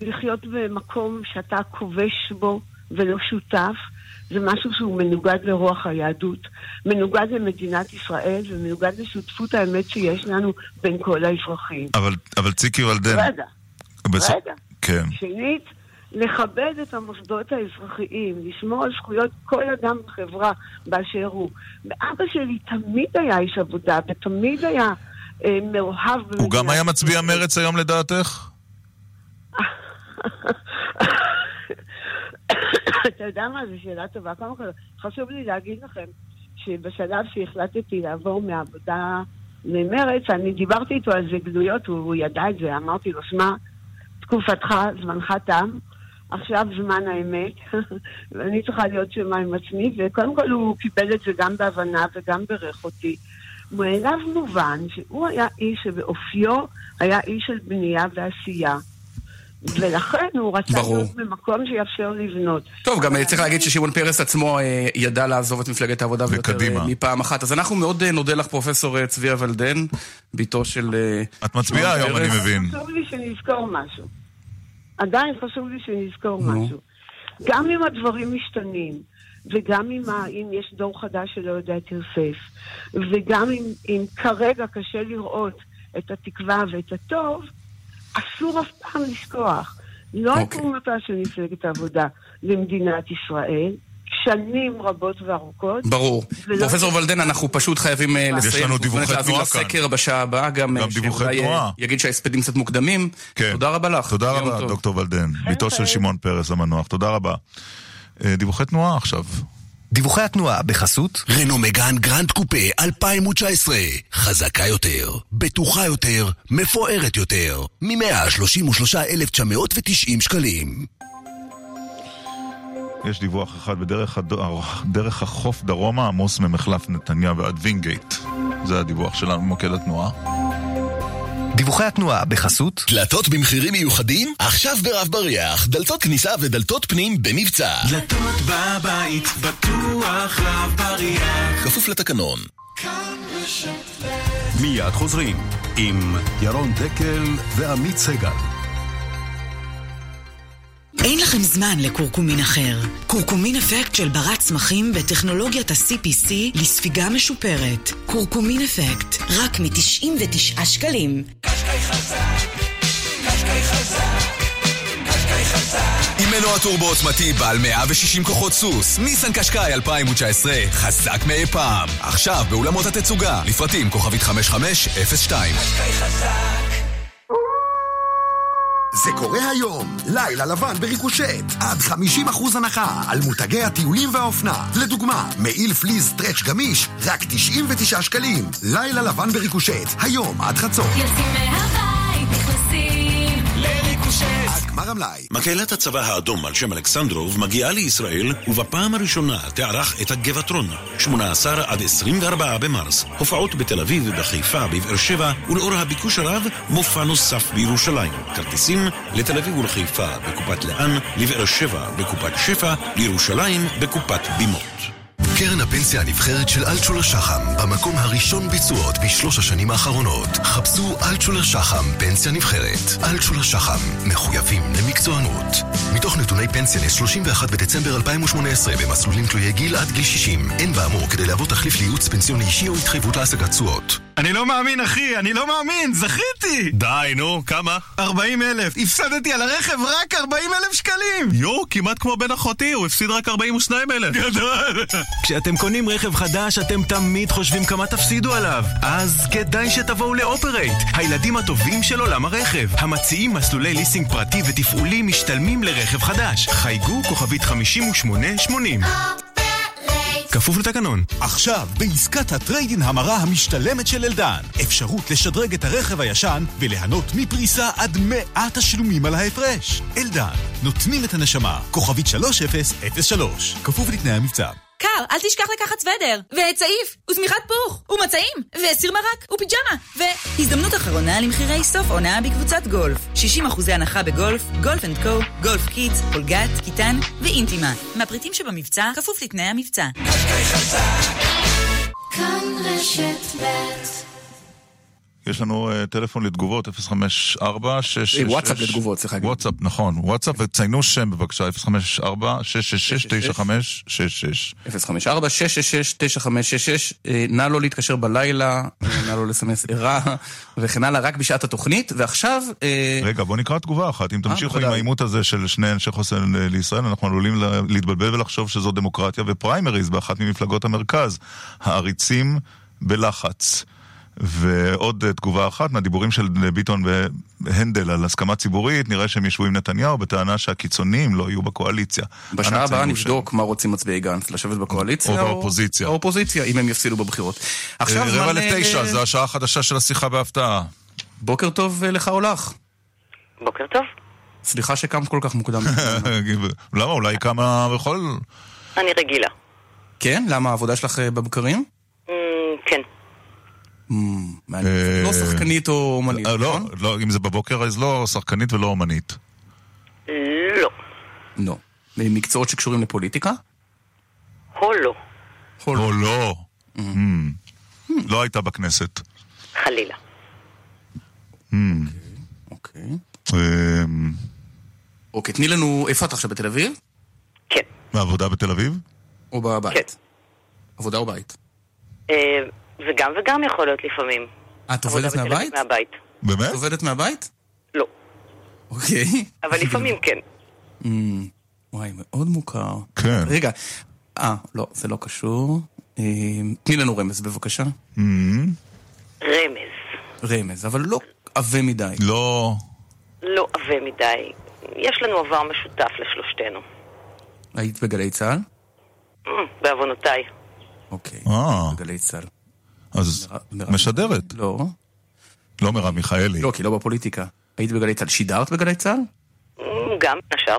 לחיות במקום שאתה כובש בו ולא שותף, זה משהו שהוא מנוגד לרוח היהדות, מנוגד למדינת ישראל ומנוגד לשותפות האמת שיש לנו בין כל האזרחים. אבל, אבל ציקי ולדן... רגע, בס... רגע. כן. שנית, לכבד את המוסדות האזרחיים, לשמור על זכויות כל אדם בחברה באשר הוא. ואבא שלי תמיד היה איש עבודה, ותמיד היה אה, מאוהב במדינת הוא גם היה מצביע. מרץ היום לדעתך? אתה יודע מה, זו שאלה טובה. קודם כל, חשוב לי להגיד לכם שבשלב שהחלטתי לעבור מעבודה למרץ, אני דיברתי איתו על זה גלויות, הוא, ידע את זה, אמרתי לו, שמע, תקופתך, זמנך תם, עכשיו זמן האמת, ואני צריכה להיות שלמה עם עצמי, וקודם כל הוא קיבל את זה גם בהבנה וגם בירך אותי. מאליו מובן שהוא היה איש שבאופיו היה איש של בנייה ועשייה. ולכן הוא רצה ברור. להיות במקום שיאפשר לבנות. טוב, גם צריך להגיד ששמעון פרס עצמו אה, ידע לעזוב את מפלגת העבודה ויותר וקדימה. אה, מפעם אחת. אז אנחנו מאוד אה, נודה לך, פרופסור אה, צביה ולדן, בתו של... אה, את מצביעה היום, אני פרס. מבין. חשוב לי שנזכור משהו. עדיין חשוב לי שנזכור נו. משהו. גם אם הדברים משתנים, וגם אם, ה- אם יש דור חדש שלא יודע תרסף, וגם אם, אם כרגע קשה לראות את התקווה ואת הטוב, אסור אף פעם לשכוח. לא את אוקיי. תרומתה של מפלגת העבודה למדינת ישראל, שנים רבות וארוכות. ברור. ולא- פרופסור ולדן, אנחנו פשוט חייבים אה, יש לסיים. לנו אנחנו דיווחי להביא תנועה לסקר בשעה הבאה, גם, גם אה, דיווחי אה, תנועה. יגיד שההספדים קצת מוקדמים. תודה רבה לך. תודה רבה. דוקטור ולדן, בתו של שמעון פרס המנוח. תודה רבה. דיווחי תנועה עכשיו. דיווחי התנועה בחסות רנו מגאן גרנד קופה 2019 חזקה יותר, בטוחה יותר, מפוארת יותר מ-133,990 שקלים יש דיווח אחד בדרך הד... דרך החוף דרומה, עמוס ממחלף נתניה ועד וינגייט. זה הדיווח שלנו במוקד התנועה. דיווחי התנועה בחסות דלתות במחירים מיוחדים? עכשיו ברב בריח דלתות כניסה ודלתות פנים במבצע דלתות בבית, בטוח רב בריח. כפוף לתקנון מיד חוזרים עם ירון דקל ועמית סגל. אין לכם זמן לקורקומין אחר. קורקומין אפקט של ברת צמחים בטכנולוגיית ה-CPC לספיגה משופרת. קורקומין אפקט, רק מ-99 שקלים. עם מנוע טורבו עוצמתי בעל 160 כוחות סוס, ניסן קשקאי 2019, חזק מאי פעם. עכשיו באולמות התצוגה, לפרטים כוכבית 5502. זה קורה היום, לילה לבן בריקושט, עד 50% הנחה על מותגי הטיולים והאופנה. לדוגמה, מעיל פליז סטרץ' גמיש, רק 99 שקלים. לילה לבן בריקושט, היום עד חצות. יוצאים מהבית, נכנסים לריקושט. עד גמר המלאי. מקהלת הצבא האדום על שם אלכסנדרוב מגיעה לישראל ובפעם הראשונה תארח את הגבעטרון 18 עד 24 במרס הופעות בתל אביב ובחיפה בבאר שבע ולאור הביקוש הרב מופע נוסף בירושלים כרטיסים לתל אביב ולחיפה בקופת לאן לבאר שבע בקופת שפע לירושלים בקופת בימות קרן הפנסיה הנבחרת של אלטשולר שחם, במקום הראשון ביצועות בשלוש השנים האחרונות. חפשו אלטשולר שחם, פנסיה נבחרת. אלטשולר שחם, מחויבים למקצוענות. מתוך נתוני פנסיה ל-31 בדצמבר 2018 במסלולים תלויי גיל עד גיל 60. אין באמור כדי להוות תחליף לייעוץ פנסיוני אישי או התחייבות להשגת תשואות. אני לא מאמין, אחי, אני לא מאמין, זכיתי! די, נו, כמה? 40 אלף, הפסדתי על הרכב רק 40 אלף שקלים! יואו, כמעט כמו בן אחותי, הוא הפסיד רק 42 אלף. גדול! כשאתם קונים רכב חדש, אתם תמיד חושבים כמה תפסידו עליו. אז כדאי שתבואו לאופרייט, הילדים הטובים של עולם הרכב. המציעים מסלולי ליסינג פרטי ותפעולי משתלמים לרכב חדש. חייגו כוכבית 5880. כפוף לתקנון. עכשיו, בעסקת הטריידין המרה המשתלמת של אלדן, אפשרות לשדרג את הרכב הישן וליהנות מפריסה עד 100 תשלומים על ההפרש. אלדן, נותנים את הנשמה, כוכבית 3003, כפוף לתנאי המבצע. יקר, אל תשכח לקחת סוודר, וצעיף, ושמיכת פוך, ומצעים, וסיר מרק, ופיג'מה, ו... הזדמנות אחרונה למחירי סוף עונה בקבוצת גולף. 60% הנחה בגולף, גולף אנד קו, גולף קידס, פולגת, קיטן ואינטימה. מהפריטים שבמבצע, כפוף לתנאי המבצע. כאן רשת ב' יש לנו אה, טלפון לתגובות, 054 666 אה, וואטסאפ לתגובות, סליחה. וואטסאפ, נכון. וואטסאפ, וציינו שם בבקשה, 054 666 9566 054-666-9566, אה, נא לא להתקשר בלילה, אה, נא לא לסמס ערה, וכן הלאה, רק בשעת התוכנית, ועכשיו... אה, רגע, בוא נקרא תגובה אחת. אם תמשיכו עם. העימות הזה של שני אנשי חוסן אה, לישראל, אנחנו עלולים לה- להתבלבל ולחשוב שזו דמוקרטיה ופריימריז באחת ממפלגות המרכז. העריצים בלחץ. ועוד אה, תגובה אחת מהדיבורים של ביטון והנדל על הסכמה ציבורית, נראה שהם ישבו עם נתניהו בטענה שהקיצוניים לא יהיו בקואליציה. בשעה הבאה נבדוק מה רוצים מצביעי גנץ, לשבת בקואליציה או באופוזיציה. באופוזיציה, אם הם יפסידו בבחירות. שם. עכשיו אה, רבע זמן, אה, לתשע, זו השעה החדשה של השיחה בהפתעה. בוקר טוב אה, לך או לך. בוקר טוב. סליחה שקמת כל כך מוקדם. למה? אולי כמה בכל... אני רגילה. כן? למה העבודה שלך אה, בבקרים? Mm, כן. לא שחקנית או אומנית, אה, לא, נכון? לא, אם זה בבוקר אז לא שחקנית ולא אומנית. לא. לא. מקצועות שקשורים לפוליטיקה? או לא. או לא. Hmm. לא הייתה בכנסת. חלילה. Hmm. אוקיי. אמ, אוקיי, תני לנו, איפה את עכשיו בתל אביב? מעבודה בתל אביב? או בבית? עבודה או בית? אה, זה גם וגם יכול להיות לפעמים. את עובדת מהבית? מהבית. באמת? את עובדת מהבית? לא. אוקיי. אבל לפעמים כן. אמ, וואי, מאוד מוכר. כן. רגע, אה, לא, זה לא קשור. אמ, תני לנו רמז בבקשה. אמ, רמז. רמז, אבל לא עבה מדי. לא... לא עבה מדי. יש לנו עבר משותף לשלושתנו. היית בגלי צה"ל? Mm, בעוונותיי. אוקיי. אה, בגלי צה"ל. אז משדרת. לא. לא מרב מיכאלי. לא, כי לא בפוליטיקה. היית בגלי צה"ל. שידרת בגלי צה"ל? Mm, גם, השאר.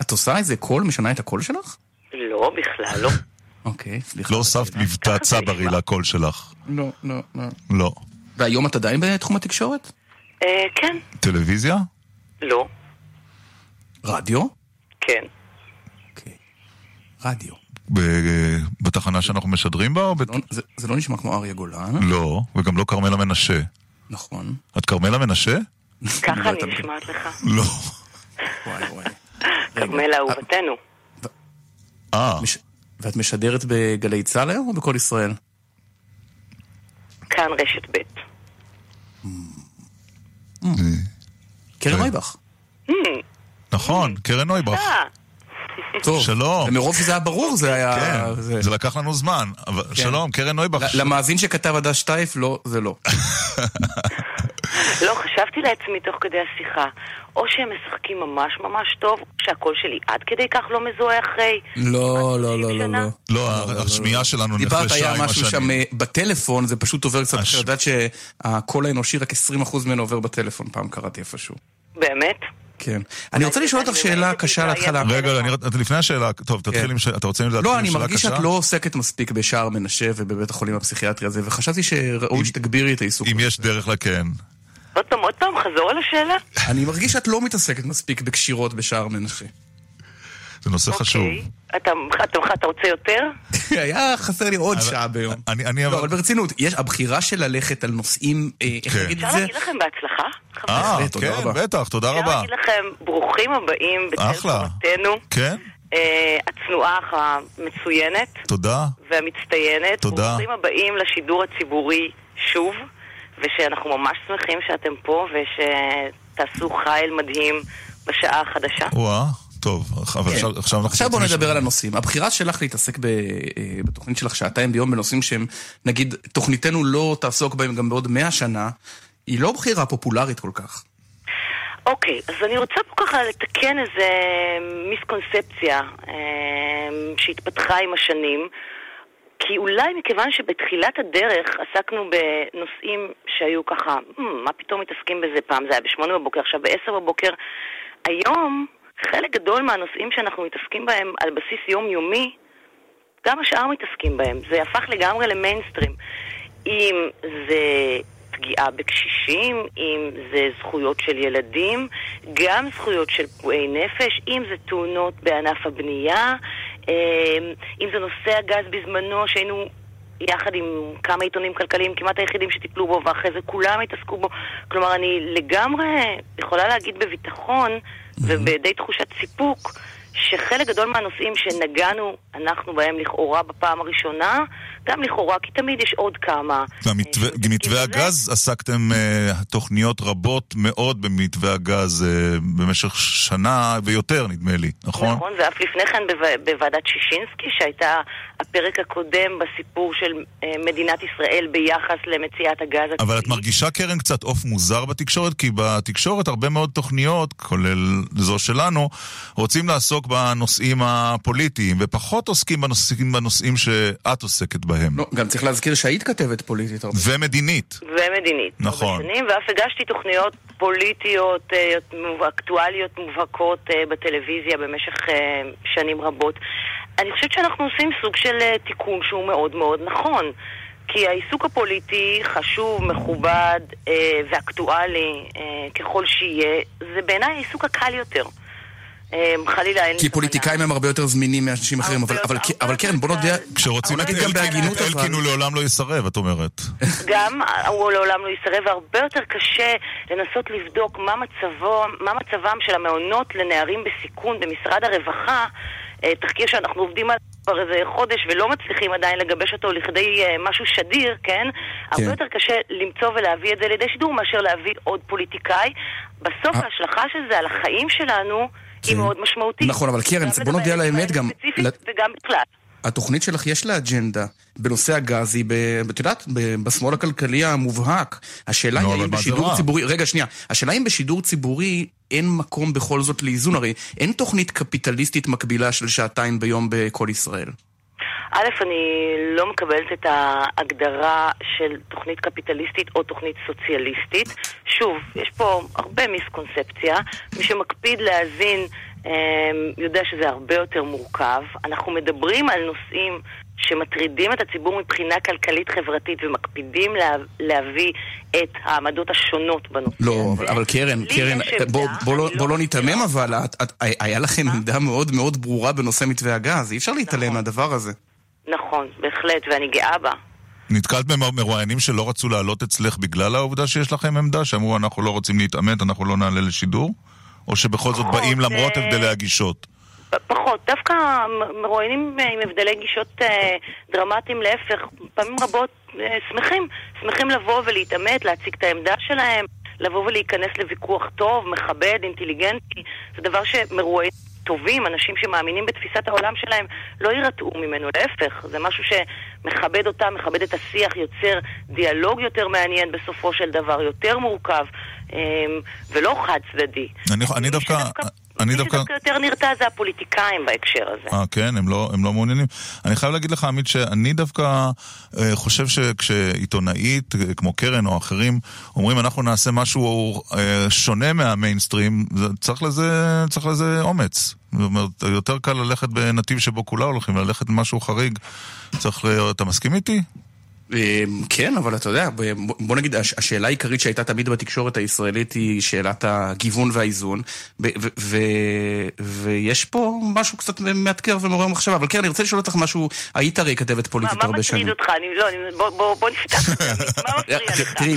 את עושה איזה קול? משנה את הקול שלך? לא, בכלל לא. אוקיי, סליחה. לא הוספת מבטא צברי לקול שלך. לא, לא, לא. לא. והיום את עדיין בתחום התקשורת? אה, כן. טלוויזיה? לא. רדיו? כן. רדיו. בתחנה שאנחנו משדרים בה? בת- זה- זה לא נשמע כמו אריה גולן. לא, וגם לא כרמלה מנשה. נכון. את כרמלה מנשה? ככה אני נשמעת לך. לא. וואי וואי. כרמלה אהובתנו. אה. ואת משדרת בגלי צה"ל היום או בכל ישראל? כאן רשת ב'. קרן נויבך. נכון, קרן נויבך. טוב. שלום. ומרוב שזה היה ברור זה היה... כן, זה לקח לנו זמן. אבל כן. שלום, קרן נויבך. ל- למאזין שכתב הדס שטייף, לא, זה לא. לא, חשבתי לעצמי תוך כדי השיחה, או שהם משחקים ממש ממש טוב, או שהקול שלי עד כדי כך לא מזוהה אחרי. לא, לא, לא, לא, לא. לא, השמיעה שלנו דיברת, נחלשה היה עם משהו שם השנים. אה, בטלפון, זה פשוט עובר קצת. את יודעת שהקול האנושי, רק 20% ממנו עובר בטלפון, פעם קראתי איפשהו. באמת? כן. אני רוצה לשאול אותך שאלה קשה להתחלה. רגע, אני ר- לפני השאלה, טוב, תתחיל עם ש... אתה רוצה לדעת לא, עם אני שאלה מרגיש קשה? שאת לא עוסקת מספיק בשער מנשה ובבית החולים הפסיכיאטרי הזה, וחשבתי שראוי שתגבירי את העיסוק. אם יש דרך לכן. עוד פעם, עוד פעם, חזור על השאלה. אני מרגיש שאת לא מתעסקת מספיק בקשירות בשער מנשה. זה נושא חשוב. אתה, אתה, אתה רוצה יותר? היה חסר לי עוד אבל- שעה ביום. אני, אני לא, אבל ברצינות, יש, הבחירה של ללכת על נושאים, אה, איך כן. נגיד את אפשר זה? להגיד לכם בהצלחה? אה, כן, רבה. בטח, תודה אפשר רבה. להגיד לכם ברוכים הבאים בצל אחלה. קומתנו, כן, אה, הצנועה המצוינת תודה. והמצטיינת. תודה. ברוכים הבאים לשידור הציבורי שוב, ושאנחנו ממש שמחים שאתם פה ושתעשו חייל מדהים בשעה החדשה. וואה, טוב, אבל כן. עכשיו עכשיו אנחנו... עכשיו בוא רוצים נדבר. על הנושאים. הבחירה שלך להתעסק ב, אה, בתוכנית שלך שעתיים ביום בנושאים שהם, נגיד, תוכניתנו לא תעסוק בהם גם בעוד מאה שנה, היא לא בחירה פופולרית כל כך. אוקיי, אז אני רוצה פה ככה לתקן איזה מיסקונספציה אה, שהתפתחה עם השנים. כי אולי מכיוון שבתחילת הדרך עסקנו בנושאים שהיו ככה, "Hmm, מה פתאום מתעסקים בזה פעם? זה היה בשמונה בבוקר, עכשיו בעשר בבוקר. היום, חלק גדול מהנושאים שאנחנו מתעסקים בהם על בסיס יומיומי, גם השאר מתעסקים בהם. זה הפך לגמרי למיינסטרים. אם זה פגיעה בקשישים, אם זה זכויות של ילדים, גם זכויות של פגועי נפש, אם זה תאונות בענף הבנייה, אה, אם זה נושא הגז בזמנו שהיינו יחד עם כמה עיתונים כלכליים, כמעט היחידים שטיפלו בו, ואחרי זה כולם התעסקו בו. כלומר, אני לגמרי יכולה להגיד בביטחון ובדי תחושת סיפוק שחלק גדול מהנושאים שנגענו אנחנו בהם לכאורה בפעם הראשונה, גם לכאורה, כי תמיד יש עוד כמה. והמתווה- מתווה הגז, עסקתם אה, תוכניות רבות מאוד במתווה הגז אה, במשך שנה ויותר, נדמה לי, נכון? נכון, ואף לפני כן בו- בוועדת שישינסקי, שהייתה הפרק הקודם בסיפור של אה, מדינת ישראל ביחס למציאת הגז אבל את מרגישה, קרן, קצת עוף מוזר בתקשורת? כי בתקשורת הרבה מאוד תוכניות, כולל זו שלנו, רוצים לעסוק בנושאים הפוליטיים, ופחות עוסקים בנושאים, בנושאים שאת עוסקת בהם. לא, גם צריך להזכיר שהיית כתבת פוליטית הרבה. ומדינית. ומדינית. נכון. שנים, ואף הגשתי תוכניות פוליטיות, אה, אקטואליות מובהקות אה, בטלוויזיה במשך אה, שנים רבות. אני חושבת שאנחנו עושים סוג של תיקון שהוא מאוד מאוד נכון. כי העיסוק הפוליטי חשוב, מכובד אה, ואקטואלי אה, ככל שיהיה, זה בעיניי העיסוק הקל יותר. אה, חלילה אין... כי פוליטיקאים הם הרבה יותר זמינים מאנשים אחרים, אבל- אבל אבל קרן, בוא נודה... כשרוצים את נגיד גם אלקין, בהגינות, את אלקין אבל- הוא לעולם לא יסרב, את אומרת. גם הוא לעולם לא יסרב, והרבה יותר קשה לנסות לבדוק מה, מצבם של המעונות לנערים בסיכון במשרד הרווחה, אה, תחקיר שאנחנו עובדים עליו כבר איזה חודש ולא מצליחים עדיין לגבש אותו לכדי אה, משהו שדיר, כן? הרבה יותר קשה למצוא ולהביא את זה לידי שידור מאשר להביא עוד פוליטיקאי. בסוף ההשלכה של זה על החיים שלנו היא מאוד משמעותית. נכון, אבל קרן, בוא נודה על האמת גם. וגם בכלל. התוכנית שלך יש לה אג'נדה. בנושא הגז היא, ב- את יודעת, ב- בשמאל הכלכלי המובהק. השאלה היא מה זה בשידור רע? ציבורי, רגע, שנייה. השאלה אם בשידור ציבורי אין מקום בכל זאת לאיזון. הרי אין תוכנית קפיטליסטית מקבילה של שעתיים ביום בכל ישראל. א', אני לא מקבלת את ההגדרה של תוכנית קפיטליסטית או תוכנית סוציאליסטית. שוב, יש פה הרבה מיסקונספציה. מי שמקפיד להאזין אה, יודע שזה הרבה יותר מורכב. אנחנו מדברים על נושאים שמטרידים את הציבור מבחינה כלכלית-חברתית ומקפידים לה, להביא את העמדות השונות בנושא. לא, אבל, אבל קרן, קרן, בוא, בוא, לא, בוא לא ניתמם אבל, את, את, היה לכם עמדה מאוד מאוד ברורה בנושא מתווה הגז, אי אפשר להתעלם מהדבר הזה. נכון, בהחלט, ואני גאה בה. נתקלת במרואיינים שלא רצו לעלות אצלך בגלל העובדה שיש לכם עמדה? שאמרו אנחנו לא רוצים להתעמת, אנחנו לא נעלה לשידור? או שבכל זאת באים למרות אה, הבדלי הגישות? פחות, דווקא מרואיינים אה, עם הבדלי גישות אה, דרמטיים, להפך, פעמים רבות אה, שמחים, שמחים לבוא ולהתעמת, להציג את העמדה שלהם, לבוא ולהיכנס לוויכוח טוב, מכבד, אינטליגנטי, זה דבר שמרואיינים טובים, אנשים שמאמינים בתפיסת העולם שלהם, לא יירתעו ממנו, להפך, זה משהו שמכבד אותם, מכבד את השיח, יוצר דיאלוג יותר מעניין בסופו של דבר, יותר מורכב, ולא חד צדדי. אני, אני דווקא... אני דווקא... דווקא יותר נרתע זה הפוליטיקאים בהקשר הזה. אה, כן? הם לא, הם לא מעוניינים? אני חייב להגיד לך, עמית, שאני דווקא אה, חושב שכשעיתונאית, אה, כמו קרן או אחרים, אומרים אנחנו נעשה משהו אה, שונה מהמיינסטרים, צריך, לזה, צריך לזה אומץ. זאת אומרת, יותר קל ללכת בנתיב שבו כולם הולכים, ללכת למשהו חריג. צריך. אתה מסכים איתי? אה, כן, אבל אתה יודע, בוא נגיד, הש- השאלה העיקרית שהייתה תמיד בתקשורת הישראלית היא שאלת הגיוון והאיזון, ויש פה משהו קצת מאתגר ומעורר מחשבה, אבל כן, אני רוצה לשאול אותך משהו, היית הרי כתבת מה פוליטית מה הרבה שנים. מטריד אותך? לא, בוא- נפתח את זה. מה מפריע לך? תראי,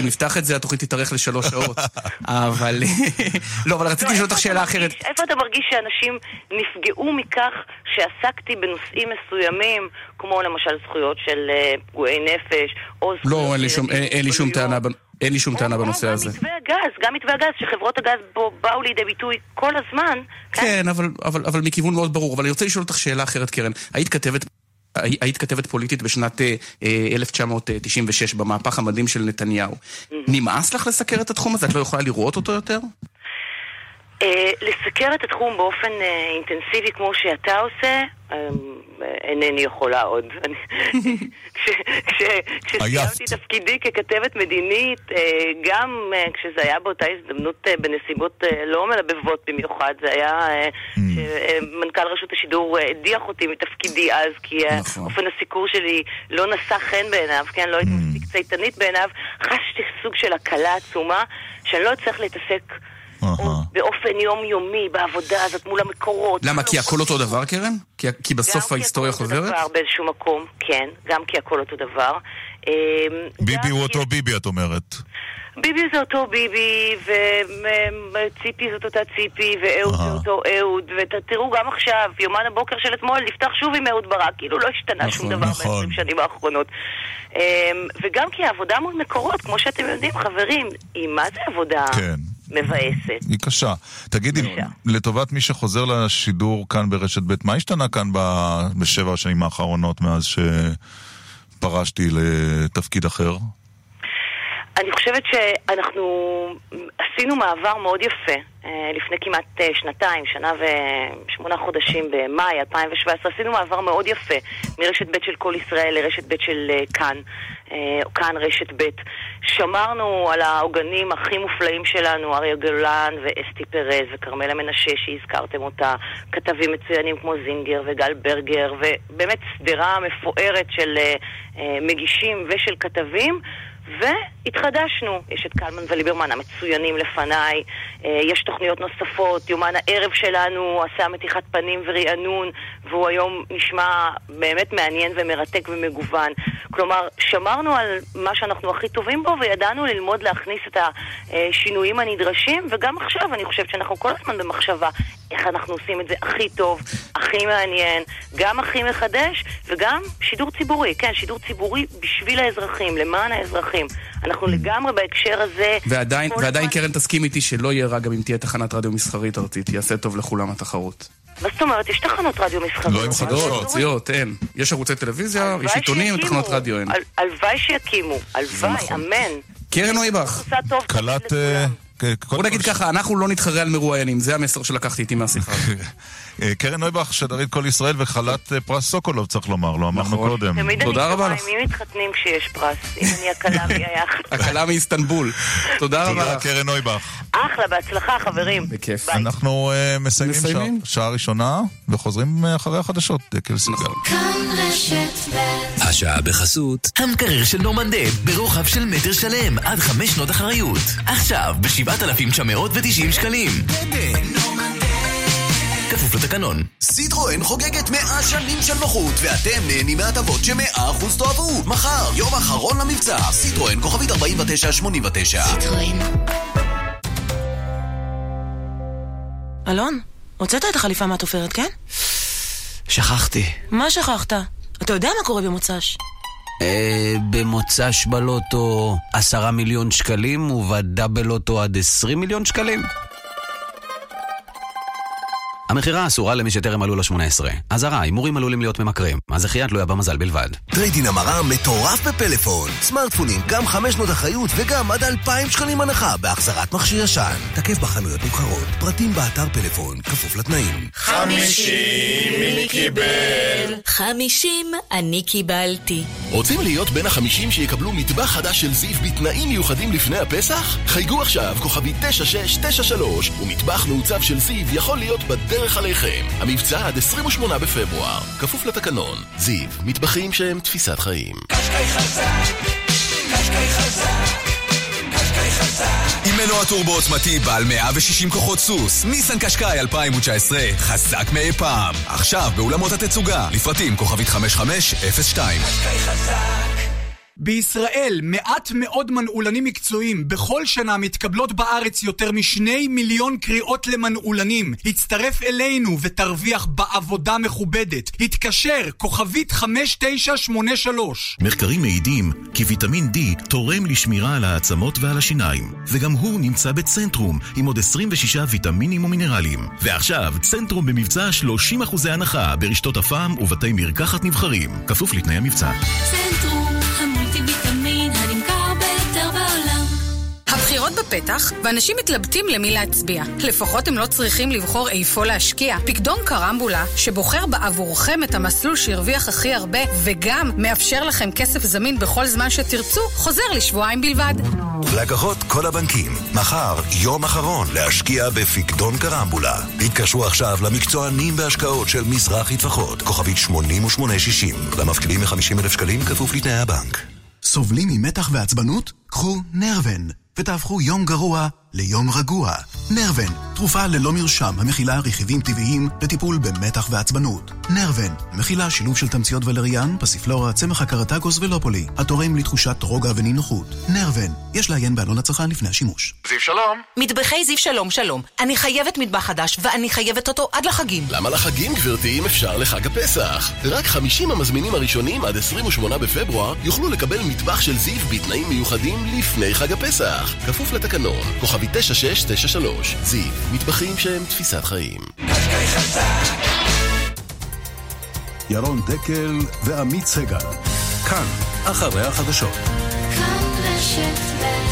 אם נפתח את זה, התוכנית תתארך לשלוש שעות. אבל... לא, אבל רציתי לשאול אותך שאלה אחרת. איפה אתה מרגיש שאנשים נפגעו מכך שעסקתי בנושאים מסוימים, כמו למשל זכויות של אה, פגועי נפש, או זכויות... לא, אין לי שום- אין- לי שום טענה בנ- אין לי שום טענה בנושא הזה. מתווה הגז, גם מתווה הגז, שחברות הגז בו באו לידי ביטוי כל הזמן. כן, אבל, אבל, אבל מכיוון מאוד ברור. אבל אני רוצה לשאול אותך שאלה אחרת, קרן. היית כתבת... הי- היית כתבת פוליטית בשנת אה, אה, 1996 במהפך המדהים של נתניהו. נמאס לך לסקר את התחום הזה? את לא יכולה לראות אותו יותר? אה, לסקר את התחום באופן אה, אינטנסיבי כמו שאתה עושה, אינני יכולה עוד. כשסיימתי תפקידי ככתבת מדינית, אה, גם אה, כשזה היה באותה הזדמנות אה, בנסיבות אה, לא מלבבות במיוחד, זה היה אה, שמנכ"ל רשות השידור אה, הדיח אותי מתפקידי אז, כי אה, אופן הסיקור שלי לא נשא חן בעיניו, כן, לא הייתי מספיק צייתנית בעיניו, חשתי סוג של הקלה עצומה, שאני לא אצטרך להתעסק באופן יומיומי בעבודה הזאת מול המקורות. למה? כי הכל אותו דבר, קרן? כי- כי בסוף ההיסטוריה חוזרת? דבר באיזשהו מקום, כן, גם כי הכל אותו דבר. אמ, ביבי הוא אותו ביבי, את אומרת. ביבי זה אותו ביבי, וציפי זאת אותה ציפי, ואהוד זה אותו אהוד, ותראו גם עכשיו, יומן הבוקר של אתמול נפתח שוב עם אהוד ברק, כאילו לא השתנה שום דבר ב-20 שנים האחרונות. אמ, וגם כי העבודה מול מקורות, כמו שאתם יודעים, חברים, היא מה זה עבודה מבאסת? היא קשה. תגידי, לטובת מי שחוזר לשידור כאן ברשת ב', מה השתנה כאן ב- בשבע השנים האחרונות מאז שפרשתי לתפקיד אחר? אני חושבת שאנחנו עשינו מעבר מאוד יפה אה, לפני כמעט אה, שנתיים, שנה ושמונה חודשים במאי 2017, עשינו מעבר מאוד יפה מרשת ב' של כל ישראל לרשת ב' של אה, כאן, כאן רשת ב'. שמרנו על העוגנים הכי מופלאים שלנו, אריה גולן ואסתי פרז וכרמלה מנשה שהזכרתם אותה, כתבים מצוינים כמו זינגר וגל ברגר, ובאמת שדרה מפוארת של אה, אה, מגישים ושל כתבים. והתחדשנו, יש את קלמן וליברמן המצוינים לפניי, אה, יש תוכניות נוספות, יומן הערב שלנו עשה מתיחת פנים ורענון, והוא היום נשמע באמת מעניין ומרתק ומגוון. כלומר, שמרנו על מה שאנחנו הכי טובים בו וידענו ללמוד להכניס את השינויים הנדרשים, וגם עכשיו אני חושבת שאנחנו כל הזמן במחשבה איך אנחנו עושים את זה הכי טוב, הכי מעניין, גם הכי מחדש, וגם שידור ציבורי, כן, שידור ציבורי בשביל האזרחים, למען האזרחים. אנחנו לגמרי בהקשר הזה... ועדיין, ועדיין קרן תסכים איתי שלא יהיה רע גם אם תהיה תחנת רדיו מסחרית ארצית, יעשה טוב לכולם התחרות. מה זאת אומרת? יש תחנות רדיו מסחריות. לא עם חדשות, ארציות, אין. יש ערוצי טלוויזיה, יש עיתונים. תחנות רדיו אין. הל- הלוואי שיקימו, הלוואי, נכון. אמן. קרן נויבך. טוב. קלט... בוא נגיד ככה, אנחנו לא נתחרה על מרואיינים, זה המסר שלקחתי איתי מהשיחה. קרן נויבך, שדרית כל ישראל וחלת אה, פרס סוקולוב, צריך לומר, לא אמרנו נכון. קודם. תמיד אני עם מי מתחתנים כשיש פרס, אם אני הכלה מי היה הקלה מאיסטנבול. תודה רבה תודה, לך. קרן נויבך. אחלה, בהצלחה חברים. בכיף. אנחנו אה, מסיימים? שעה- ראשונה, וחוזרים אה, אחרי החדשות, דקל סיגל. רשת ב' השעה בחסות המקרר של נורמנדב ברוחב של מטר שלם עד חמש שנות אחריות. עכשיו ב-7,990 שקלים. כפוף לתקנון. סיטרואן חוגגת 100 שנים של נוחות, ואתם נהנים מהטבות ש-100% תאהבו. מחר, יום אחרון למבצע, סיטרואן כוכבית 4989. סיטרואן. אלון, הוצאת את החליפה מהתופרת, כן? שכחתי. מה שכחת? אתה יודע מה קורה במוצ"ש. אה, במוצ"ש בלוטו עשרה מיליון שקלים ובדאבל לוטו עד עשרים מיליון שקלים? המכירה אסורה למי שטרם מלאו ל-18. אזהרה, הימורים עלולים להיות ממכרים. הזכייה תלויה במזל בלבד. טריידין המרה מטורף בפלאפון. סמארטפונים, גם 500 אחריות וגם עד 2,000 שקלים הנחה בהחזרת מכשיר ישן. תקף בחנויות נבחרות, פרטים באתר פלאפון, כפוף לתנאים. חמישים מי קיבל? חמישים אני קיבלתי. רוצים להיות בין החמישים שיקבלו מטבח חדש של זיו בתנאים מיוחדים לפני הפסח? חייגו עכשיו, כוכבי 9693, ומטבח מעוצב של זיו יכול להיות בדרך עליכם. המבצע עד 28 בפברואר, כפוף לתקנון. זיו, מטבחים שהם תפיסת חיים. עם מנוע טורבו עוצמתי בעל 160 כוחות סוס, ניסן קשקאי 2019, חזק מאי פעם. עכשיו באולמות התצוגה, לפרטים כוכבית 5502. בישראל מעט מאוד מנעולנים מקצועיים. בכל שנה מתקבלות בארץ יותר משני מיליון קריאות למנעולנים. הצטרף אלינו ותרוויח בעבודה מכובדת. התקשר, כוכבית 5983. מחקרים מעידים כי ויטמין D תורם לשמירה על העצמות ועל השיניים, וגם הוא נמצא בצנטרום עם עוד 26 ויטמינים ומינרלים. ועכשיו, צנטרום במבצע 30% הנחה ברשתות הפעם ובתי מרקחת נבחרים, כפוף לתנאי המבצע. צנטרום בפתח ואנשים מתלבטים למי להצביע. לפחות הם לא צריכים לבחור איפה להשקיע. פקדון קרמבולה, שבוחר בעבורכם את המסלול שהרוויח הכי הרבה, וגם מאפשר לכם כסף זמין בכל זמן שתרצו, חוזר לשבועיים בלבד. לקוחות כל הבנקים, מחר יום אחרון להשקיע בפקדון קרמבולה. התקשרו עכשיו למקצוענים בהשקעות של מזרחי טפחות, כוכבית 8860, למפקידים מ-50,000 שקלים כפוף לתנאי הבנק. סובלים ממתח ועצבנות? קחו נרוון, ותהפכו יום גרוע ליום רגוע. נרוון, תרופה ללא מרשם המכילה רכיבים טבעיים לטיפול במתח ועצבנות. נרוון, מכילה שילוב של תמציות ולריאן, פסיפלורה, צמח הקרטגוס ולופולי, התורם לתחושת רוגע ונינוחות. נרוון, יש לעיין בעלון הצרכן לפני השימוש. זיו שלום. מטבחי זיו שלום שלום. אני חייבת מטבח חדש, ואני חייבת אותו עד לחגים. למה לחגים, גברתי, אם אפשר לחג הפסח? רק 50 המזמינים הראשונים עד 28 בפברואר יוכלו לקבל מטבח של זיו בתנאים מיוחדים לפני חג הפסח. כפוף לתקנון, כוכבי 9693. זיו, מטבחים שהם תפיסת חיים. ירון דקל ועמית סגל. כאן, אחרי החדשות. כאן רשת ב'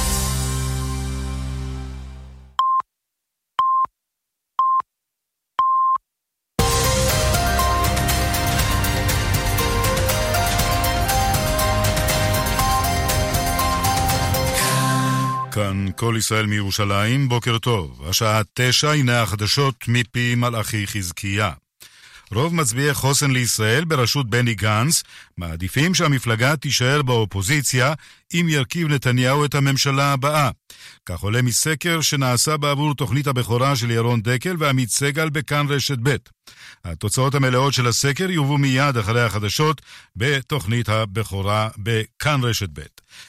כל ישראל מירושלים, בוקר טוב. השעה תשע, הנה החדשות מפי מלאכי חזקיה. רוב מצביעי חוסן לישראל בראשות בני גנץ מעדיפים שהמפלגה תישאר באופוזיציה אם ירכיב נתניהו את הממשלה הבאה. כך עולה מסקר שנעשה בעבור תוכנית הבכורה של ירון דקל ועמית סגל בכאן רשת ב'. התוצאות המלאות של הסקר יובאו מיד אחרי החדשות בתוכנית הבכורה בכאן רשת ב'.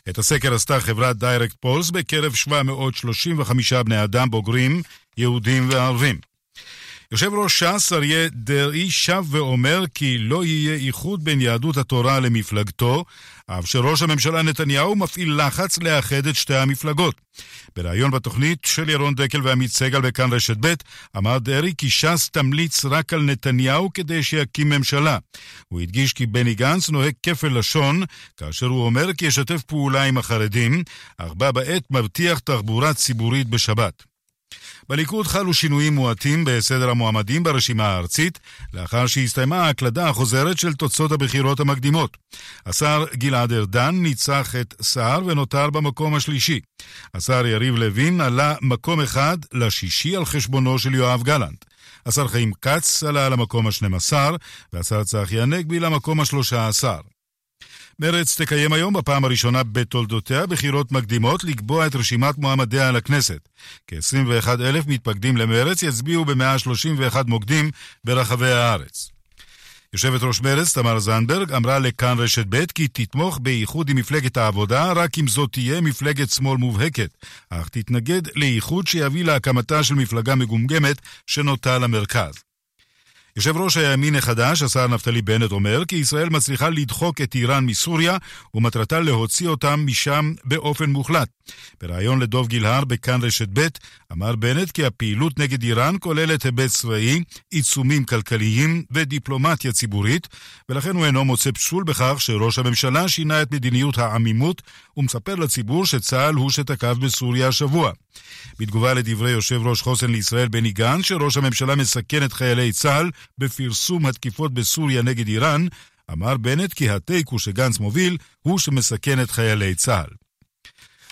את הסקר עשתה חברת דיירקט פולס בקרב 735 בני אדם בוגרים, יהודים וערבים. יושב ראש ש"ס אריה דרעי שב ואומר כי לא יהיה איחוד בין יהדות התורה למפלגתו, אף שראש הממשלה נתניהו מפעיל לחץ לאחד את שתי המפלגות. בריאיון בתוכנית של ירון דקל ועמית סגל בכאן רשת ב', אמר דרעי כי ש"ס תמליץ רק על נתניהו כדי שיקים ממשלה. הוא הדגיש כי בני גנץ נוהג כפל לשון, כאשר הוא אומר כי ישתף פעולה עם החרדים, אך בה בעת מבטיח תחבורה ציבורית בשבת. בליכוד חלו שינויים מועטים בסדר המועמדים ברשימה הארצית, לאחר שהסתיימה ההקלדה החוזרת של תוצאות הבחירות המקדימות. השר גלעד ארדן ניצח את סער ונותר במקום השלישי. השר יריב לוין עלה מקום אחד לשישי על חשבונו של יואב גלנט. השר חיים כץ עלה למקום ה-12, והשר צחי הנגבי למקום ה-13. מרצ תקיים היום בפעם הראשונה בתולדותיה בחירות מקדימות לקבוע את רשימת מועמדיה לכנסת. כ-21 אלף מתפקדים למרצ יצביעו ב-131 מוקדים ברחבי הארץ. יושבת ראש מרצ, תמר זנדברג, אמרה לכאן רשת ב' כי תתמוך באיחוד עם מפלגת העבודה רק אם זאת תהיה מפלגת שמאל מובהקת, אך תתנגד לאיחוד שיביא להקמתה של מפלגה מגומגמת שנוטה למרכז. יושב ראש הימין החדש, השר נפתלי בנט, אומר כי ישראל מצליחה לדחוק את איראן מסוריה ומטרתה להוציא אותם משם באופן מוחלט. בריאיון לדוב גילהר בכאן רשת ב' אמר בנט כי הפעילות נגד איראן כוללת היבט צבאי, עיצומים כלכליים ודיפלומטיה ציבורית, ולכן הוא אינו מוצא פסול בכך שראש הממשלה שינה את מדיניות העמימות ומספר לציבור שצה"ל הוא שתקף בסוריה השבוע. בתגובה לדברי יושב ראש חוסן לישראל בני גנץ, שראש הממשלה מסכן את חיילי צה"ל בפרסום התקיפות בסוריה נגד איראן, אמר בנט כי התיקו שגנץ מוביל הוא שמסכן את חיילי צה"ל.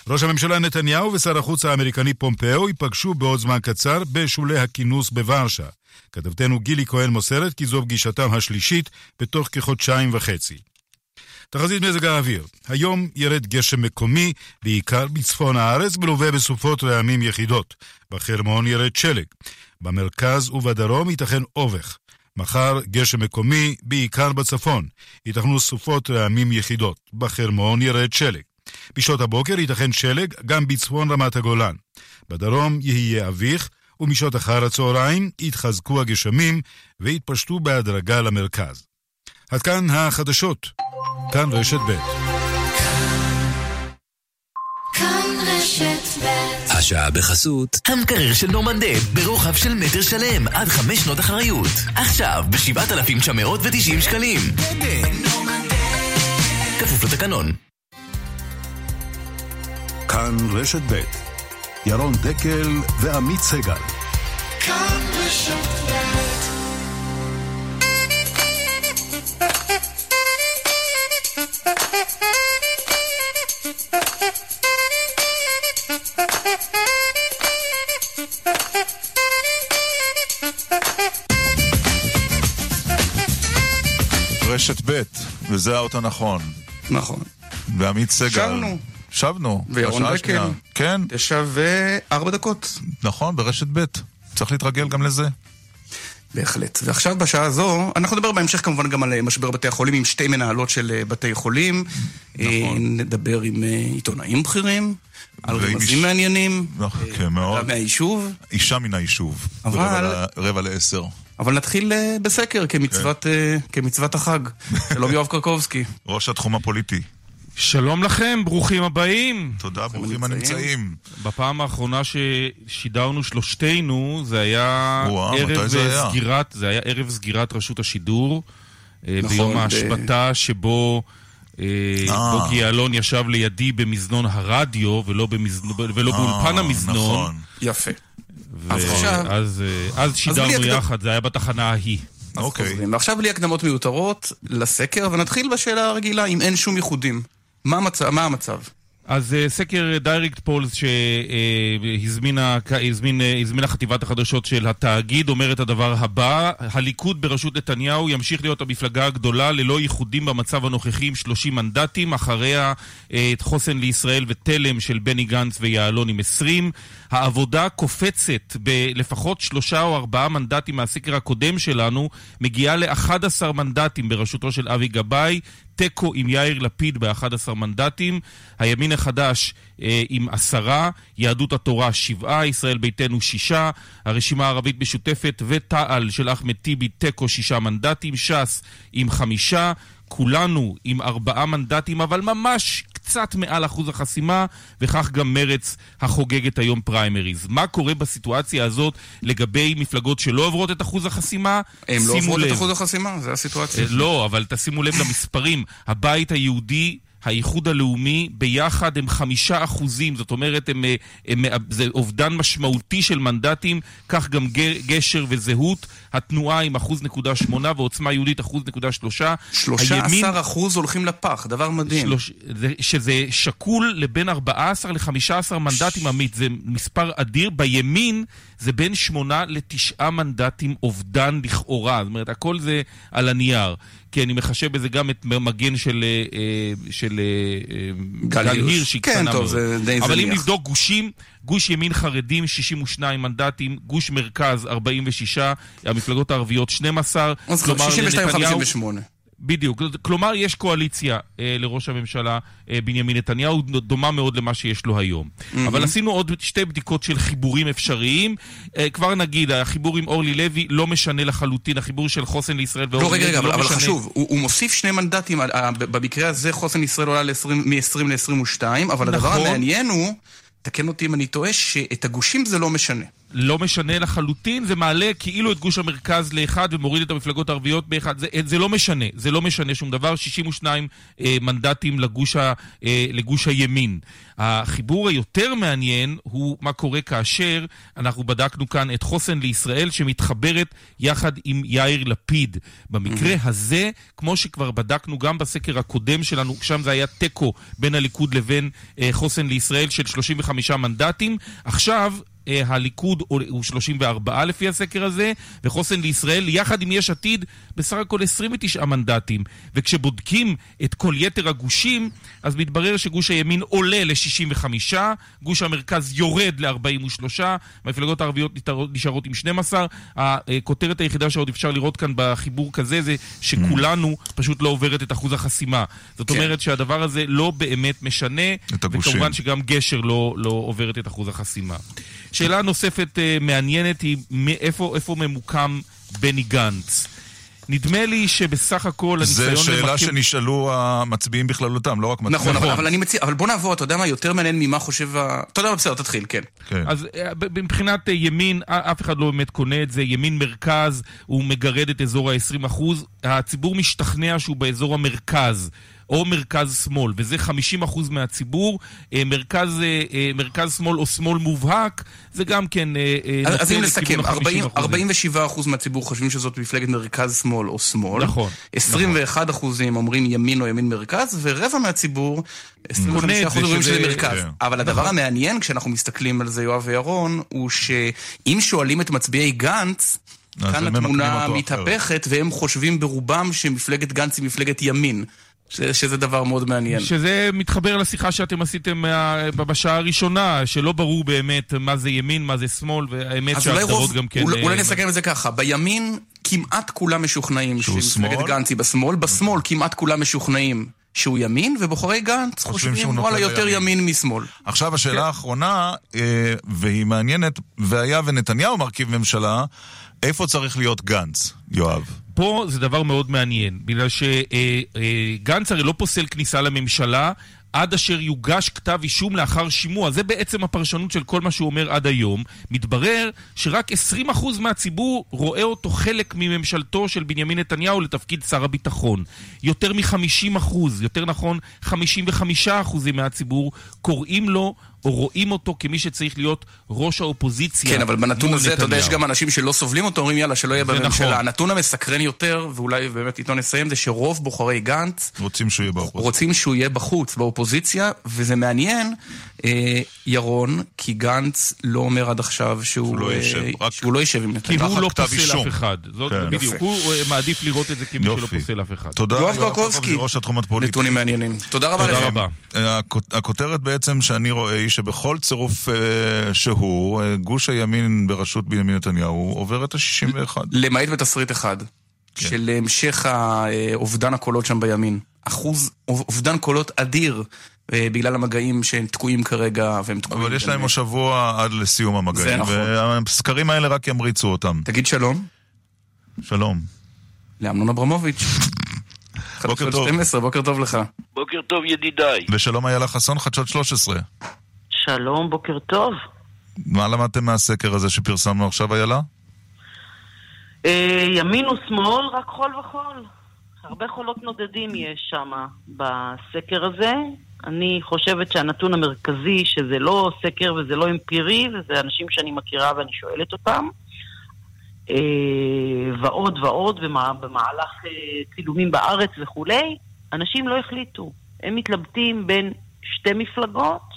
ראש הממשלה נתניהו ושר החוץ האמריקני פומפאו ייפגשו בעוד זמן קצר בשולי הכינוס בוורשה. כתבתנו גילי כהן מוסרת כי זו פגישתם השלישית בתוך כחודשיים וחצי. תחזית מזג האוויר, היום ירד גשם מקומי, בעיקר בצפון הארץ, מלווה בסופות רעמים יחידות. בחרמון ירד שלג. במרכז ובדרום ייתכן אובך. מחר גשם מקומי, בעיקר בצפון. ייתכנו סופות רעמים יחידות. בחרמון ירד שלג. בשעות הבוקר ייתכן שלג גם בצפון רמת הגולן. בדרום יהיה אביך, ומשעות אחר הצהריים יתחזקו הגשמים ויתפשטו בהדרגה למרכז. עד כאן החדשות. כאן רשת ב'. ב' השעה בחסות המקרר של נורמנדב ברוחב של מטר שלם עד חמש שנות אחריות. עכשיו ב-7,990 שקלים. כפוף לתקנון. כאן רשת ב' ירון דקל ועמית סגל. כאן רשת רשת ב', וזה האות הנכון. נכון. ועמית סגל. שבנו. שבנו. וירון. השנייה. כן. תשע וארבע דקות. נכון, ברשת ב'. צריך להתרגל גם לזה. בהחלט. ועכשיו בשעה הזו, אנחנו נדבר בהמשך כמובן גם על אה, משבר בתי החולים עם שתי מנהלות של אה, בתי חולים. נכון. נדבר עם אה, עיתונאים בכירים, על רמזים איש- מעניינים. כן, מאוד. מהיישוב. אישה מן היישוב. אבל- רבע לעשר. אבל נתחיל אה, בסקר כמצוות, אה, כמצוות החג. שלום יואב קרקובסקי. ראש התחום הפוליטי. שלום לכם, ברוכים הבאים. תודה, ברוכים הנמצאים. בפעם האחרונה ששידרנו שלושתנו, זה היה וואו, ערב זה אה, היה? סגירת, זה היה ערב סגירת רשות השידור. אה, נכון, ביום ב- ההשבתה שבו... אה, אה. בוגי יעלון ישב לידי במזנון הרדיו ולא, במזנ... ולא אה, באולפן המזנון. נכון. יפה. ו- אז עכשיו- אז, אז בלי שידרנו יחד, זה היה בתחנה ההיא. אוקיי. חוזרים. ועכשיו בלי הקדמות מיותרות לסקר, ונתחיל בשאלה הרגילה, אם אין שום איחודים. מה המצב? מה המצב? אז אה, סקר דיירקט פולס שהזמינה חטיבת החדשות של התאגיד אומר את הדבר הבא: הליכוד בראשות נתניהו ימשיך להיות המפלגה הגדולה ללא איחודים במצב הנוכחי עם 30 מנדטים, אחריה אה, את חוסן לישראל ותלם של בני גנץ ויעלון עם 20. העבודה קופצת בלפחות שלושה או ארבעה מנדטים מהסקר הקודם שלנו, מגיעה ל-11 מנדטים בראשותו של אבי גבאי, תיקו עם יאיר לפיד ב-11 מנדטים, הימין החדש אה, עם עשרה, יהדות התורה שבעה, ישראל ביתנו שישה, הרשימה הערבית משותפת ותע"ל של אחמד טיבי תיקו שישה מנדטים, ש"ס עם חמישה, כולנו עם ארבעה מנדטים, אבל ממש קצת מעל אחוז החסימה, וכך גם מרץ החוגגת היום פריימריז. מה קורה בסיטואציה הזאת לגבי מפלגות שלא עוברות את אחוז החסימה? הם לא עוברות את לב. אחוז החסימה? זה הסיטואציה. אה, לא, אבל תשימו לב למספרים. הבית היהודי... האיחוד הלאומי ביחד הם חמישה אחוזים, זאת אומרת, הם, אה, הם, הם, זה אובדן משמעותי של מנדטים, כך גם גשר וזהות, התנועה עם אחוז נקודה שמונה ועוצמה יהודית אחוז נקודה שלושה. 13 אחוז הולכים לפח, דבר מדהים. שלוש, זה, שזה שקול לבין 14 ל-15 מנדטים עמית, זה מספר אדיר. בימין זה בין 8 ל-9 מנדטים אובדן לכאורה, זאת אומרת, הכל זה על הנייר. כי אני מחשב בזה גם את מגן של, אה, אה, של אה, גל גל הירש. שהיא כן, קטנה טוב, מאוד. זה די אבל אם זניח. נבדוק גושים, גוש ימין חרדים 62 מנדטים, גוש מרכז 46, המפלגות הערביות 12. אז כלומר, 62-58. לנתניהו- בדיוק, כלומר יש קואליציה אה, לראש הממשלה אה, בנימין נתניהו, דומה מאוד למה שיש לו היום. מהמם. אבל עשינו עוד שתי בדיקות של חיבורים אפשריים. אה, כבר נגיד, החיבור עם אורלי לוי לא משנה לחלוטין, החיבור של חוסן לישראל ואורלי לא, רגע, לוי רגע, אבל, לא אבל משנה. חשוב, הוא, הוא מוסיף שני מנדטים, ה- ה- במקרה הזה חוסן ישראל עולה מ-20 ל-22, אבל הדבר נכון. המעניין הוא, תקן אותי אם אני טועה, שאת הגושים זה לא משנה. לא משנה לחלוטין, זה מעלה כאילו את גוש המרכז לאחד ומוריד את המפלגות הערביות באחד. זה, זה לא משנה, זה לא משנה שום דבר. 62 אה, מנדטים לגוש, ה, אה, לגוש הימין. החיבור היותר מעניין הוא מה קורה כאשר אנחנו בדקנו כאן את חוסן לישראל שמתחברת יחד עם יאיר לפיד. במקרה הזה, כמו שכבר בדקנו גם בסקר הקודם שלנו, שם זה היה תיקו בין הליכוד לבין אה, חוסן לישראל של 35 מנדטים. עכשיו... אה, הליכוד הוא 34 לפי הסקר הזה, וחוסן לישראל, יחד עם יש עתיד, בסך הכל 29 מנדטים. וכשבודקים את כל יתר הגושים, אז מתברר שגוש הימין עולה ל-65, גוש המרכז יורד ל-43, המפלגות הערביות נשארות- עם 12. הכותרת היחידה שעוד אפשר לראות כאן בחיבור כזה זה שכולנו פשוט לא עוברת את אחוז החסימה. זאת כן. אומרת שהדבר הזה לא באמת משנה. וכמובן שגם גשר לא, לא עוברת את אחוז החסימה. שאלה נוספת אה, מעניינת היא מאיפה איפה ממוקם בני גנץ. נדמה לי שבסך הכל זו הניסיון שאלה למקם... שנשאלו המצביעים בכללותם, לא רק מצביעים. נכון, אבל, אבל אני מציע, אבל בוא נעבור, אתה יודע מה, יותר מעניין ממה חושב ה... אתה יודע מה, בסדר, תתחיל, כן. אז אה, מבחינת אה, ימין, אף אחד לא באמת קונה את זה. ימין מרכז, הוא מגרד את אזור ה-20%. הציבור משתכנע שהוא באזור המרכז. או מרכז-שמאל, וזה 50% מהציבור. אה, מרכז, אה, אה, מרכז-שמאל או שמאל מובהק, זה גם כן אז, אז אם נסכם, 40, ה-50%. 47% מהציבור חושבים שזאת מפלגת מרכז-שמאל או שמאל. נכון, 21 אחוזים אומרים ימין או ימין-מרכז, ורבע מהציבור, 25 קונה את אחוז זה אומרים שזה- שזה מרכז. כן. אבל הדבר נכון. המעניין כשאנחנו מסתכלים על זה, יואב וירון, הוא שאם שואלים את מצביעי גנץ, כאן התמונה מתהפכת, והם חושבים ברובם שמפלגת גנץ היא מפלגת ימין. ש- שזה דבר מאוד מעניין. שזה מתחבר לשיחה שאתם עשיתם מה- בשעה הראשונה, שלא ברור באמת מה זה ימין, מה זה שמאל, והאמת שההגדרות גם כן... אולי, אולי אה, נסכם את זה ככה, בימין כמעט כולם משוכנעים שהוא שמפלגת שמאל? גנץ היא בשמאל, בשמאל כמעט כולם משוכנעים שהוא ימין, ובוחרי גנץ חושבים שהוא וואלה יותר לימין. ימין משמאל. עכשיו השאלה האחרונה, אה, והיא מעניינת, והיה ונתניהו מרכיב ממשלה, איפה צריך להיות גנץ, יואב? פה זה דבר מאוד מעניין, בגלל שגנץ הרי לא פוסל כניסה לממשלה עד אשר יוגש כתב אישום לאחר שימוע. זה בעצם הפרשנות של כל מה שהוא אומר עד היום. מתברר שרק 20% מהציבור רואה אותו חלק מממשלתו של בנימין נתניהו לתפקיד שר הביטחון. יותר מ-50%, יותר נכון 55% מהציבור קוראים לו או רואים אותו כמי שצריך להיות ראש האופוזיציה כן, אבל בנתון הזה, אתה יודע, יש. גם אנשים שלא סובלים אותו, אומרים יאללה, שלא יהיה בממשלה. נכון. הנתון המסקרן יותר, ואולי באמת איתו נסיים, זה שרוב בוחרי גנץ רוצים שהוא יהיה באופוזיציה. רוצים שהוא יהיה בחוץ, באופוזיציה, וזה מעניין, אה, ירון, כי גנץ לא אומר עד עכשיו שהוא לא אה, יישב, רק- שהוא לא יישב עם כי נתניהו. הוא לא פוסל אישום. אף אחד. זאת כן. בדיוק. הוא אה, מעדיף לראות את זה כמי שלא. פוסל אף אחד. תודה, יואב קרקובסקי. נתונים מעניינים. תודה רבה לכם. הכ- הכותרת בעצם שאני רואה היא שבכל צירוף אה, שהוא, אה, גוש הימין בראשות בנימין נתניהו עובר את ה-61. למעט בתסריט אחד, כן. של המשך אה, אובדן הקולות שם בימין. אחוז אוב- אובדן קולות אדיר. אה, בגלל המגעים שהם תקועים כרגע, והם תקועים. אבל יש להם עוד שבוע עד לסיום המגעים. זה נכון. והסקרים האלה רק ימריצו אותם. תגיד שלום שלום. לאמנון אברמוביץ'. בוקר טוב. 12, בוקר טוב לך. בוקר טוב ידידיי. ושלום איילה חסון, חדשות 13. שלום, בוקר טוב. מה למדתם מהסקר הזה שפרסמנו עכשיו, איילה? אה, ימין ושמאל, רק חול וחול. הרבה חולות נודדים יש שם בסקר הזה. אני חושבת שהנתון המרכזי, שזה לא סקר וזה לא אמפירי, וזה אנשים שאני מכירה ואני שואלת אותם, אה, ועוד ועוד במהלך אה, צילומים בארץ וכולי, אנשים לא החליטו. הם מתלבטים בין שתי מפלגות,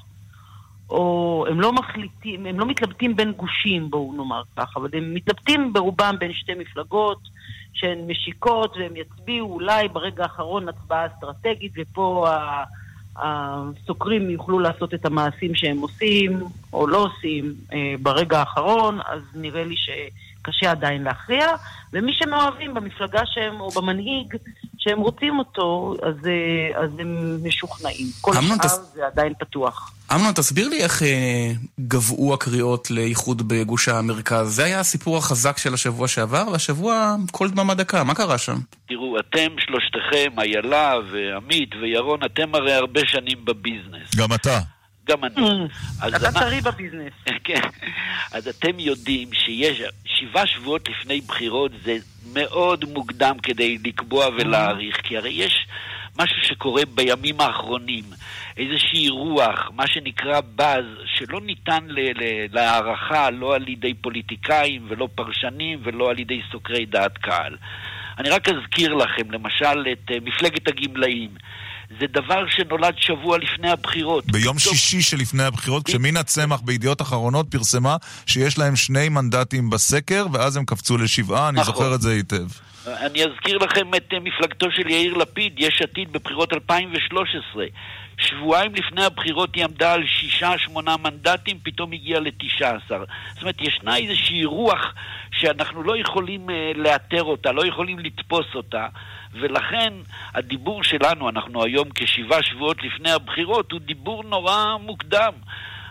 או הם לא מחליטים, הם לא מתלבטים בין גושים, בואו נאמר ככה, אבל הם מתלבטים ברובם בין שתי מפלגות שהן משיקות והם יצביעו אולי ברגע האחרון הצבעה אסטרטגית ופה הסוקרים יוכלו לעשות את המעשים שהם עושים או לא עושים אה, ברגע האחרון, אז נראה לי שקשה עדיין להכריע, ומי שמאוהבים במפלגה שהם, או במנהיג שהם רוצים אותו, אז, אה, אז הם משוכנעים. כל אמנון, שאר תס- זה עדיין פתוח. אמנון, תסביר לי איך אה, גבעו הקריאות לאיחוד בגוש המרכז. זה היה הסיפור החזק של השבוע שעבר, והשבוע כל דממה דקה. מה קרה שם? תראו, אתם שלושתכם, איילה ועמית וירון, אתם הרי הרבה שנים בביזנס. גם אתה. גם אני. אז אתה טרי בביזנס. כן. אז אתם יודעים שיש שבעה שבועות לפני בחירות זה מאוד מוקדם כדי לקבוע ולהעריך, כי הרי יש משהו שקורה בימים האחרונים, איזושהי רוח, מה שנקרא באז, שלא ניתן להערכה לא על ידי פוליטיקאים ולא פרשנים ולא על ידי סוקרי דעת קהל. אני רק אזכיר לכם, למשל, את אה, מפלגת הגמלאים. זה דבר שנולד שבוע לפני הבחירות. ביום שישי שלפני הבחירות, כשמינה צמח בידיעות אחרונות פרסמה שיש להם שני מנדטים בסקר, ואז הם קפצו לשבעה, אני נכון. זוכר את זה היטב. אני אזכיר לכם את אה, מפלגתו של יאיר לפיד, יש עתיד בבחירות 2013. שבועיים לפני הבחירות היא עמדה על שישה, שמונה מנדטים, פתאום הגיעה לתשע עשר. זאת אומרת, ישנה איזושהי רוח שאנחנו לא יכולים אה, לאתר אותה, לא יכולים לתפוס אותה, ולכן הדיבור שלנו, אנחנו היום כשבעה שבועות לפני הבחירות, הוא דיבור נורא מוקדם.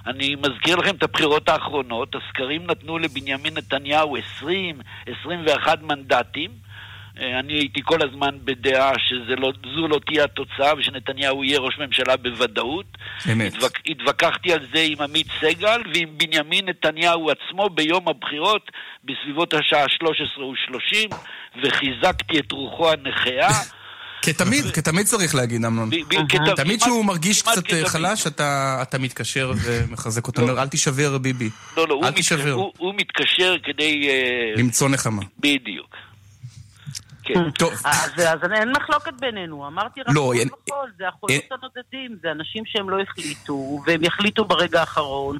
אני מזכיר לכם את הבחירות האחרונות, הסקרים נתנו לבנימין נתניהו 20, 21 מנדטים. אה, אני הייתי כל הזמן בדעה שזו לא תהיה התוצאה ושנתניהו יהיה ראש ממשלה בוודאות. אמת. התווכ... התווכחתי על זה עם עמית סגל ועם בנימין נתניהו עצמו ביום הבחירות בסביבות השעה 13 ו-30 וחיזקתי את רוחו הנכאה כתמיד, כתמיד צריך להגיד, אמנון. תמיד שהוא מרגיש קצת כתמיד. חלש, אתה אתה מתקשר ומחזק אותו. אומר, אל תישבר, ביבי. לא, לא, הוא אל מתקשר- תישבר. הוא- הוא מתקשר כדי... אה, למצוא נחמה. בדיוק. כן. טוב. אז, אז אין מחלוקת בינינו, אמרתי רק לא, הכל אין- וכל, זה החולות הנודדים, זה אנשים שהם לא החליטו, והם יחליטו ברגע האחרון,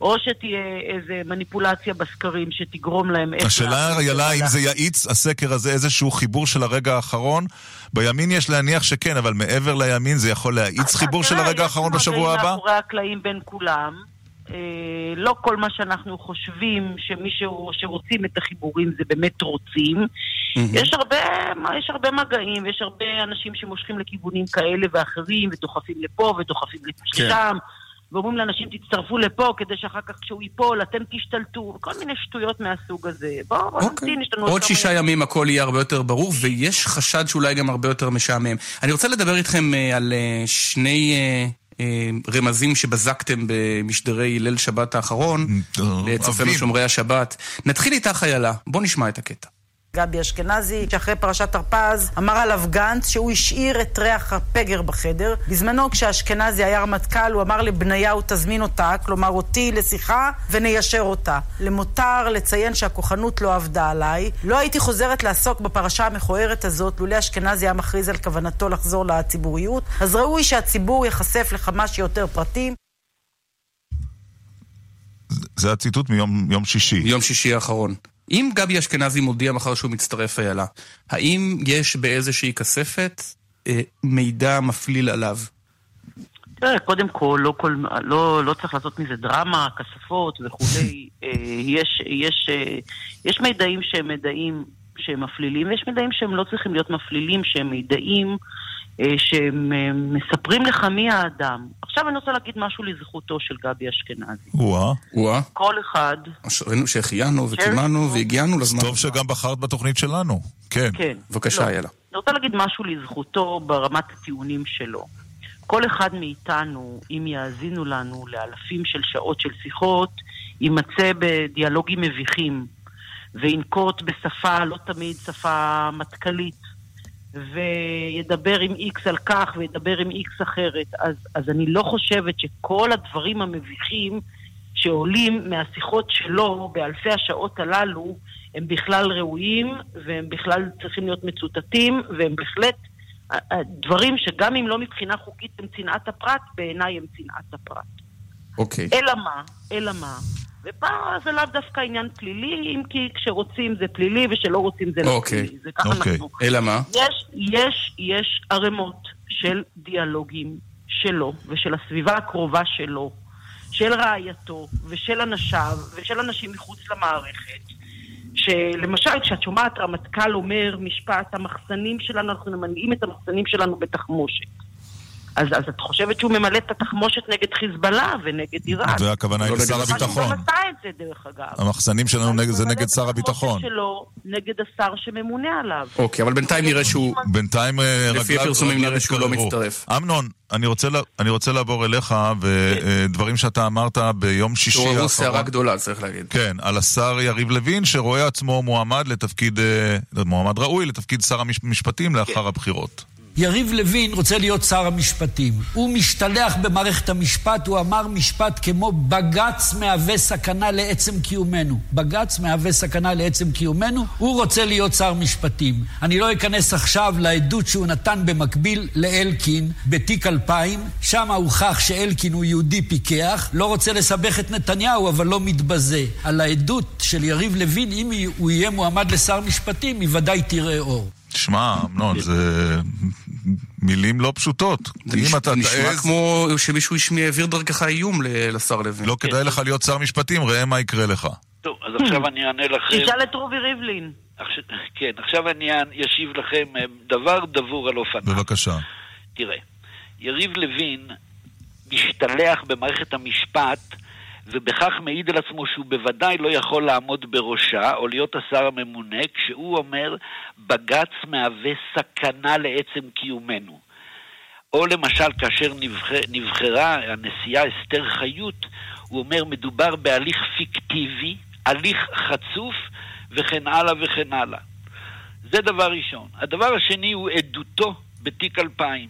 או שתהיה איזה מניפולציה בסקרים שתגרום להם... איך השאלה, איילה, אם זה יאיץ הסקר הזה איזשהו חיבור של הרגע האחרון? בימין יש להניח שכן, אבל מעבר לימין זה יכול להאיץ חיבור של הרגע יש האחרון מגעים בשבוע הבא? מאחורי הקלעים בין כולם. אה, לא כל מה שאנחנו חושבים שמישהו, שרוצים את החיבורים זה באמת רוצים. יש הרבה, יש הרבה מגעים, ויש הרבה אנשים שמושכים לכיוונים כאלה ואחרים, ודוחפים לפה ודוחפים כן. לשם. ואומרים לאנשים תצטרפו לפה כדי שאחר כך כשהוא ייפול אתם תשתלטו, כל מיני שטויות מהסוג הזה. בואו בוא נמתין, יש לנו עוד שישה ימים הכל יהיה הרבה יותר ברור, ויש חשד שאולי גם הרבה יותר משעמם. אני רוצה לדבר איתכם אה, על אה, שני אה, אה, שבזקתם במשדרי ליל שבת האחרון, לצופינו אביב. שומרי השבת. נתחיל איתך, איילה. בוא נשמע את הקטע. גבי אשכנזי, שאחרי פרשת הרפז, אמר עליו גנץ שהוא השאיר את ריח הפגר בחדר. בזמנו, כשאשכנזי היה רמטכ"ל, הוא אמר לבניהו, תזמין אותה, כלומר אותי, לשיחה, וניישר אותה. למותר לציין שהכוחנות לא עבדה עליי. לא הייתי חוזרת לעסוק בפרשה המכוערת הזאת, לולא אשכנזי היה מכריז על כוונתו לחזור לציבוריות. אז ראוי שהציבור ייחשף לכמה שיותר פרטים. זה הציטוט מיום יום שישי. יום שישי האחרון. אם גבי אשכנזי מודיע מחר שהוא מצטרף איילה, האם יש באיזושהי כספת אה, מידע מפליל עליו? תראה, קודם כל, לא, כל, לא, לא צריך לעשות מזה דרמה, כספות וכולי. אה, יש, יש, אה, יש מידעים שהם מידעים שהם מפלילים, ויש מידעים שהם לא צריכים להיות מפלילים, שהם מידעים אה, שהם אה, מספרים לך מי האדם. עכשיו אני רוצה להגיד משהו לזכותו של גבי אשכנזי. וואה. כל אחד... אשרינו שהחיינו וקימנו והגיענו לזמן. טוב שגם בחרת בתוכנית שלנו. כן. כן. בבקשה, לא. איילה. אני רוצה להגיד משהו לזכותו ברמת הטיעונים שלו. כל אחד מאיתנו, אם יאזינו לנו לאלפים של שעות של שיחות, יימצא בדיאלוגים מביכים, וינקוט בשפה לא תמיד שפה מטכ"לית, וידבר עם איקס על כך וידבר עם איקס אחרת. אז, אז אני לא חושבת שכל הדברים המביכים שעולים מהשיחות שלו באלפי השעות הללו, הם בכלל ראויים, והם בכלל צריכים להיות מצוטטים, והם בהחלט דברים שגם אם לא מבחינה חוקית הם צנעת הפרט, בעיניי הם צנעת הפרט. אוקיי. אלא מה? אלא מה? ופה זה לאו דווקא עניין פלילי, אם כי כשרוצים זה פלילי ושלא רוצים זה לא אוקיי. פלילי. זה ככה אוקיי. אנחנו... אלא מה? יש, יש, יש ערימות של דיאלוגים שלו ושל הסביבה הקרובה שלו, של רעייתו ושל אנשיו ושל אנשים מחוץ למערכת, שלמשל כשאת שומעת רמטכ"ל אומר משפט, המחסנים שלנו, אנחנו ממלאים את המחסנים שלנו בתחמושת. אז, אז את חושבת שהוא ממלא את התחמושת נגד חיזבאללה ונגד איראן? והכוונה היא לא לשר הביטחון. הוא גם עשה את זה דרך אגב. המחסנים שלנו נגד- זה נגד שר הביטחון. שלו נגד השר שממונה עליו. אוקיי, אבל בינתיים נראה שהוא... בינתיים אה, לפי רגליו- הפרסומים רגליו נראה שהוא לא. מצטרף. אמנון, אני רוצה אני רוצה לעבור אליך, ודברים שאתה אמרת ביום שישי שעוררו האחרון. סערה גדולה, צריך להגיד. כן, על השר יריב לוין, שרואה עצמו מועמד לתפקיד, אה, מועמד ראוי לתפקיד שר המשפטים לאחר הבחירות. יריב לוין רוצה להיות שר המשפטים. הוא משתלח במערכת המשפט, הוא אמר משפט כמו בג"ץ מהווה סכנה לעצם קיומנו. בג"ץ מהווה סכנה לעצם קיומנו, הוא רוצה להיות שר משפטים. אני לא אכנס עכשיו לעדות שהוא נתן במקביל לאלקין בתיק 2000, שם הוכח שאלקין הוא יהודי פיקח, לא רוצה לסבך את נתניהו, אבל לא מתבזה. על העדות של יריב לוין, אם הוא יהיה מועמד לשר משפטים, היא ודאי תראה אור. שמע, אמנון, זה מילים לא פשוטות. אם אתה נשמע תעז, כמו שמישהו השמיע, העביר דרכך איום לשר לוין. לא כדאי לך להיות שר משפטים, ראה מה יקרה לך. טוב, אז עכשיו אני אענה לכם... תשאל את רובי ריבלין. עכשיו- כן, עכשיו אני אשיב לכם אה, דבר דבור על אופניו. בבקשה. תראה, יריב לוין משתלח במערכת המשפט ובכך מעיד על עצמו שהוא בוודאי לא יכול לעמוד בראשה או להיות השר הממונה כשהוא אומר בג"ץ מהווה סכנה לעצם קיומנו. או למשל כאשר נבחר, נבחרה הנשיאה אסתר חיות, הוא אומר מדובר בהליך פיקטיבי, הליך חצוף וכן הלאה וכן הלאה. זה דבר ראשון. הדבר השני הוא עדותו בתיק 2000.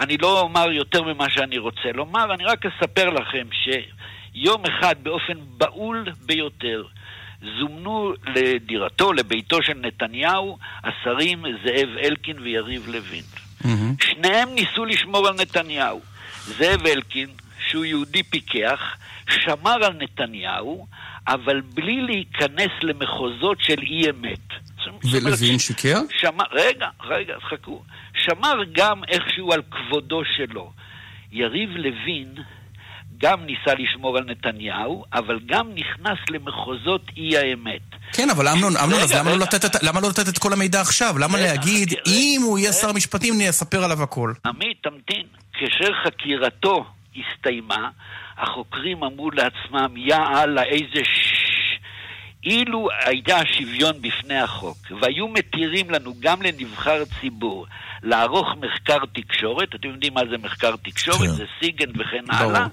אני לא אומר יותר ממה שאני רוצה לומר, אני רק אספר לכם שיום אחד באופן בהול ביותר זומנו לדירתו, לביתו של נתניהו, השרים זאב אלקין ויריב לוין. שניהם ניסו לשמור על נתניהו. זאב אלקין, שהוא יהודי פיקח, שמר על נתניהו, אבל בלי להיכנס למחוזות של אי אמת. ולוין שיקר? שמר, רגע, רגע, חכו. שמר גם איכשהו על כבודו שלו. יריב לוין גם ניסה לשמור על נתניהו, אבל גם נכנס למחוזות אי האמת. כן, אבל אמנון, אמנון, אז למה לא. לתת את- למה לא לתת את כל המידע עכשיו? למה להגיד, אם הוא יהיה. שר משפטים, נספר עליו הכל? עמית, תמתין. כאשר חקירתו הסתיימה, החוקרים אמרו לעצמם, יא אללה, איזה ש... אילו היה שוויון בפני החוק, והיו מתירים לנו, גם לנבחר ציבור, לערוך מחקר תקשורת, אתם יודעים מה זה מחקר תקשורת? זה סיגנט וכן ברור. הלאה,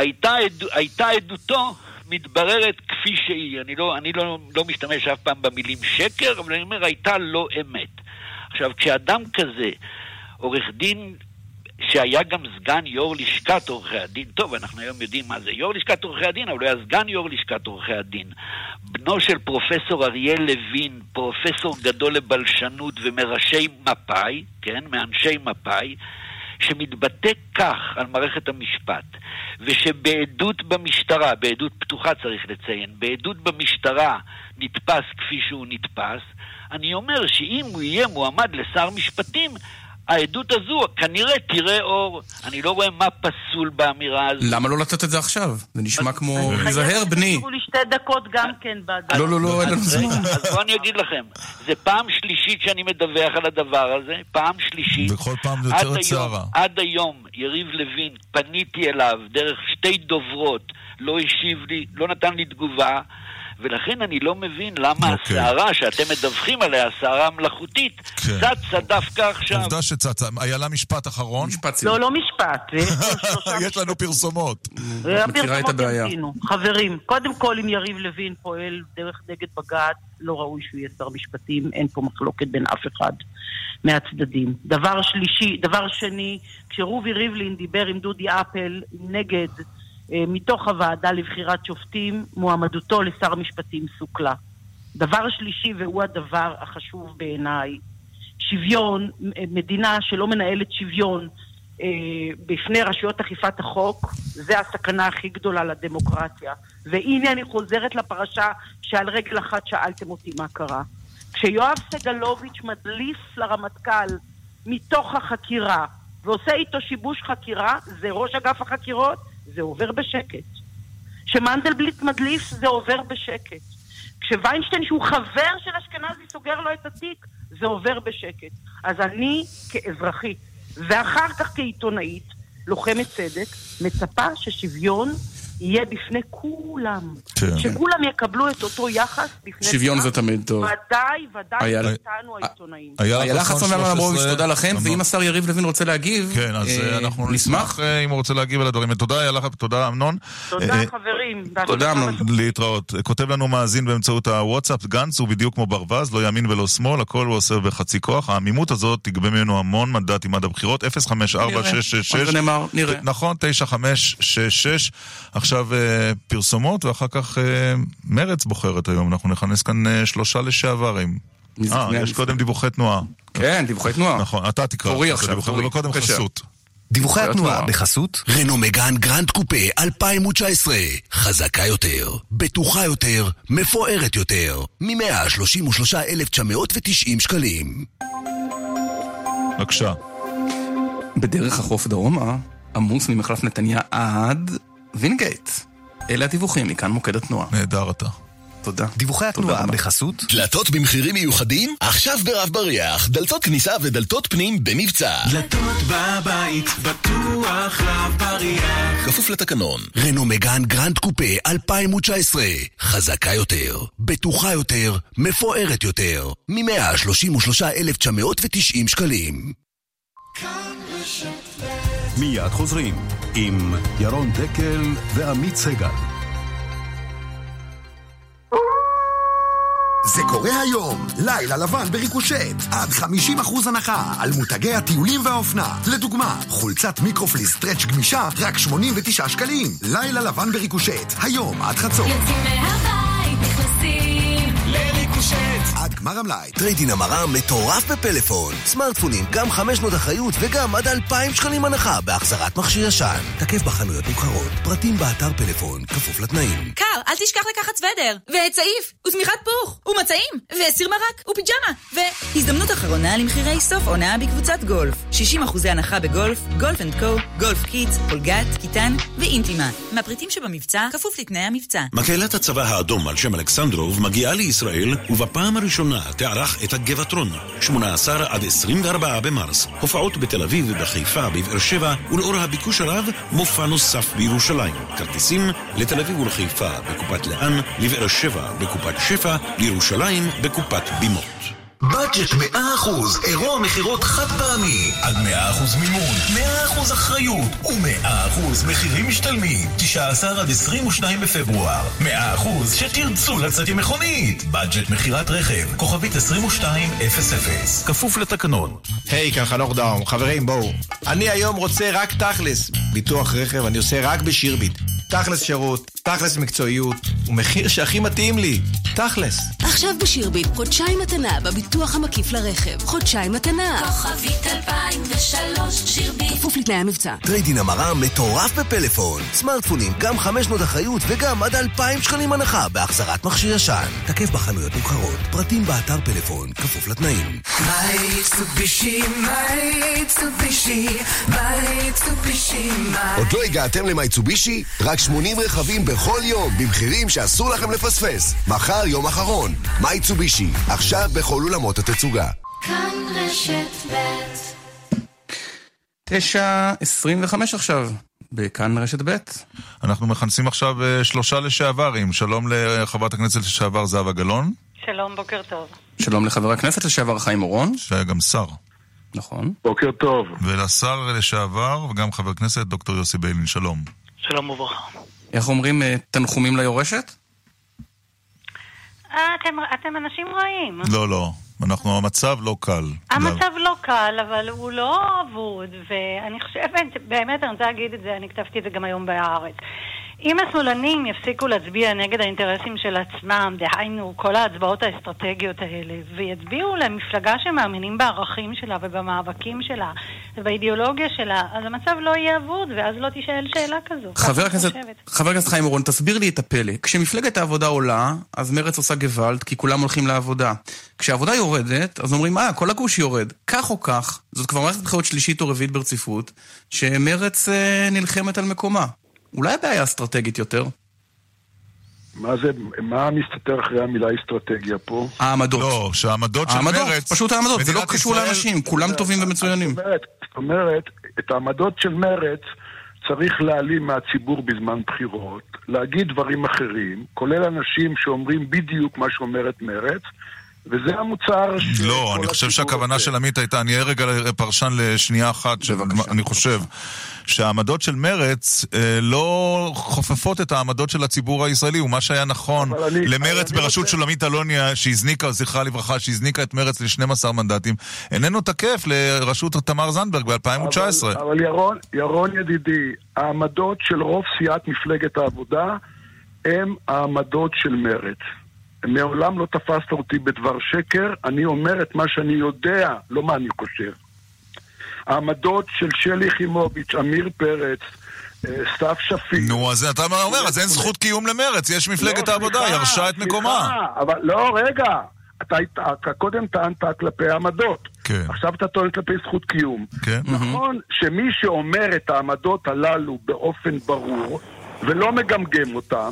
הייתה, עד, הייתה עדותו מתבררת כפי שהיא. אני, לא, אני לא, לא משתמש אף פעם במילים שקר, אבל אני אומר, הייתה לא אמת. עכשיו, כשאדם כזה, עורך דין שהיה גם סגן יו"ר לשכת עורכי הדין, טוב, אנחנו היום יודעים מה זה יו"ר לשכת עורכי הדין, אבל הוא היה סגן יו"ר לשכת עורכי הדין. בנו של פרופסור אריאל לוין, פרופסור גדול לבלשנות ומראשי מפא"י, כן, מאנשי מפא"י, שמתבטא כך על מערכת המשפט, ושבעדות במשטרה, בעדות פתוחה צריך לציין, בעדות במשטרה נתפס כפי שהוא נתפס, אני אומר שאם הוא יהיה מועמד לשר משפטים, העדות הזו כנראה תראה אור. אני לא רואה מה פסול באמירה הזו. למה לא לתת את זה עכשיו? זה נשמע כמו, היזהר בני. תראו לי שתי דקות גם כן. לא, לא, לא, אין לנו זמן. אז בואו אני אגיד לכם, זה פעם שלישית שאני מדווח על הדבר הזה, פעם שלישית. וכל פעם עד יוצרת היום- סערה. עד היום, יריב לוין, פניתי אליו דרך שתי דוברות, לא השיב לי, לא נתן לי תגובה, ולכן אני לא מבין למה אוקיי. הסערה שאתם מדווחים עליה, הסערה המלאכותית, צצה דווקא עכשיו. כן. עובדה שצצה. איילה משפט אחרון. משפט לא, לא משפט. יש לנו פרסומות. הפרסומות ימתינו. חברים, קודם כל אם יריב לוין פועל דרך נגד בג"ץ, לא ראוי שהוא יהיה שר משפטים, אין פה מחלוקת בין אף אחד מהצדדים. דבר שלישי, דבר שני, כשרובי ריבלין דיבר עם דודי אפל נגד, מתוך הוועדה לבחירת שופטים, מועמדותו לשר המשפטים סוכלה. דבר שלישי, והוא הדבר החשוב בעיניי, שוויון, מ- מדינה שלא מנהלת שוויון אה, בפני רשויות אכיפת החוק, זה הסכנה הכי גדולה לדמוקרטיה. והנה אני חוזרת לפרשה שעל רגל אחת שאלתם אותי מה קרה. כשיואב סגלוביץ' מדליף לרמטכ"ל מתוך החקירה ועושה איתו שיבוש חקירה, זה ראש אגף החקירות, זה עובר בשקט. כשמנדלבליט מדליף, זה עובר בשקט. כשוויינשטיין, שהוא חבר של אשכנזי, סוגר לו את התיק, זה עובר בשקט. אז אני, כאזרחית, ואחר כך כעיתונאית, לוחמת צדק, מצפה ששוויון יהיה בפני כולם. כן. שכולם יקבלו את אותו יחס בפני שוויון. זה תמיד טוב. ודאי, ודאי, איתנו העיתונאים. איילה חסון ואמר אברמוביץ', 13, תודה לכם, ואם השר יריב לוין רוצה להגיב, כן, אז אה, אה, אנחנו נשמח. אה, אם הוא רוצה להגיב על הדברים. תודה, איילה, תודה, אמנון. תודה, אה, חברים. תודה, אמנון. להתראות. כותב לנו מאזין באמצעות הוואטסאפ, גנץ הוא בדיוק כמו ברווז, לא ימין ולא שמאל, הכל הוא עושה בחצי כוח. העמימות הזאת תגבה ממנו המון מנדטים עד הבחירות. 054-666. נראה. נראה. נכון, 9566. עכשיו אה, פרסומות, ואחר כך אה, מרץ בוחרת היום. אנחנו נכנס כאן אה, שלושה לשעברים. אה, יש. קודם דיווחי תנועה. כן, דיווחי תנועה. נכון, אתה תקרא. תורי את עכשיו, תורי. אבל קודם. חסות. דיווחי התנועה התנועה בחסות רנו מגאן גרנד קופה 2019 חזקה יותר, בטוחה יותר, מפוארת יותר מ-133,990 שקלים בבקשה. בדרך החוף דרומה, עמוס ממחלף נתניה עד וינגייט. אלה הדיווחים מכאן מוקד התנועה. נהדר אתה. תודה. דיווחי התנועה רבה. בחסות דלתות במחירים מיוחדים? עכשיו ברב בריח דלתות כניסה ודלתות פנים במבצע דלתות בבית, בטוח רב בריח. כפוף לתקנון רנו מגאן גרנד קופה 2019 חזקה יותר, בטוחה יותר, מפוארת יותר מ-133,990 שקלים מיד חוזרים עם ירון דקל ועמית סגל. זה קורה היום. לילה לבן בריקושט. עד 50% הנחה על מותגי הטיולים והאופנה. לדוגמה, חולצת מיקרופליס סטרץ' גמישה, רק 89 שקלים. לילה לבן בריקושט. היום עד חצות. יוצאים מהבית, נכנסים לריקושט. עד גמר המלאי. טריידין המרה מטורף בפלאפון. סמארטפונים, גם 500 אחריות וגם עד 2,000 שקלים הנחה בהחזרת מכשיר ישן. תקף בחנויות נבחרות. פרטים באתר פלאפון, כפוף לתנאים. קר, אל תשכח לקחת סוודר, וצעיף, ושמיכת פוך, ומצעים, וסיר מרק, ופיג'מה, והזדמנות אחרונה למחירי סוף עונה בקבוצת גולף. 60% הנחה בגולף, גולף אנד קו, גולף קידס, פולגת, קיטן ואינטימה. מהפריטים שבמבצע, כפוף לתנאי המבצע. מקהלת הצבא האדום על שם אלכסנדרוב מגיעה לישראל ובפעם הראשונה תערך את הגבעטרון 18 עד 24 במרס. הופעות בתל אביב, בחיפה, בבאר שבע ולאור הביקוש הרב מופע נוסף בירושלים. כרטיסים לתל אביב ולחיפה בקופת לאן, לבאר שבע בקופת שפע, לירושלים בקופת בימות בדג'ט 100% אירוע מכירות חד פעמי עד 100% מימון, 100% אחריות ו-100% מחירים משתלמים 19 עד 22 בפברואר 100% שתרצו לצאת עם מכונית בדג'ט מכירת רכב כוכבית 2200 כפוף לתקנון היי, כאן חנוך דאום. חברים, בואו. אני היום רוצה רק תכלס. ביטוח רכב אני עושה רק בשירביט. תכלס שירות, תכלס מקצועיות, ומחיר שהכי מתאים לי. תכלס. עכשיו בשירביט, חודשיים מתנה בביטוח המקיף לרכב. חודשיים מתנה. כוכבית 2003, שירביט. כפוף לתנאי המבצע. trade-in המרה מטורף בפלאפון. סמארטפונים, גם 500 אחריות וגם עד 2,000 שקלים הנחה בהחזרת מכשיר ישן. תקף בחנויות נבחרות. פרטים באתר פלאפון, כפוף לתנאים. עוד לא הגעתם למיצובישי? רק 80 רכבים בכל יום, במחירים שאסור לכם לפספס. מחר יום אחרון. מייצובישי, עכשיו בכל אולמות התצוגה. כאן רשת ב' 9.25 עכשיו, בכאן רשת ב'. אנחנו מכנסים עכשיו אה, שלושה לשעברים. שלום לחברת הכנסת לשעבר זהבה גלאון. שלום, בוקר טוב. שלום לחבר הכנסת לשעבר חיים אורון. שהיה גם שר. נכון. בוקר טוב. ולשר לשעבר וגם חבר כנסת דוקטור יוסי ביילין. שלום. שלום וברכה. איך אומרים אה, תנחומים ליורשת? אה, אתם, אתם אנשים רעים. לא, לא. אנחנו, המצב לא קל. המצב לא קל, אבל הוא לא אבוד, ואני חושבת, באמת, אני רוצה להגיד את זה, אני כתבתי את זה גם היום בהארץ. אם השמאלנים יפסיקו להצביע נגד האינטרסים של עצמם, דהיינו כל ההצבעות האסטרטגיות האלה, ויצביעו למפלגה שמאמינים בערכים שלה ובמאבקים שלה ובאידיאולוגיה שלה, אז המצב לא יהיה אבוד, ואז לא תישאל שאלה כזו. חבר הכנסת חיים אורון, תסביר לי את הפלא. כשמפלגת העבודה עולה, אז מרצ עושה גוואלד, כי כולם הולכים לעבודה. כשהעבודה יורדת, אז אומרים, אה, כל הגוש יורד. כך או כך, זאת כבר מערכת בחירות שלישית או רביעית ברציפות, שמרצ אה, נלחמת על מקומה. אולי הבעיה אסטרטגית יותר? מה זה, מה מסתתר אחרי המילה אסטרטגיה פה? העמדות. לא, שהעמדות של העמדות, מרצ... פשוט העמדות, זה לא קשור ישראל- לאנשים, כולם טובים ומצוינים. זאת אומרת, את העמדות של מרץ צריך להעלים מהציבור בזמן בחירות, להגיד דברים אחרים, כולל אנשים שאומרים בדיוק מה שאומרת מרץ, וזה המוצר ש... לא, אני חושב שהכוונה של עמית הייתה, אני אהיה רגע פרשן לשנייה אחת, אני חושב שהעמדות של מרץ אה, לא חופפות את העמדות של הציבור הישראלי, ומה שהיה נכון אני- למרץ בראשות רוצה- שולמית אלוני, שהזניקה, זכרה לברכה, שהזניקה את מרץ ל-12 מנדטים, איננו תקף לראשות תמר זנדברג ב-2019. אבל, אבל ירון, ירון ידידי, העמדות של רוב סיעת מפלגת העבודה הם העמדות של מרץ. מעולם לא תפסת אותי בדבר שקר, אני אומר את מה שאני יודע, לא מה אני חושב. העמדות של שלי יחימוביץ', עמיר פרץ, אה, סתיו שפיר. נו, אז אתה אומר, אז אין זכות קיום למרץ, יש מפלגת לא, העבודה, סליחה, היא ירשה את מקומה. אבל לא, רגע. אתה קודם טענת כלפי העמדות. כן. עכשיו אתה טוען כלפי זכות קיום. כן. נכון שמי שאומר את העמדות הללו באופן ברור, ולא מגמגם אותם,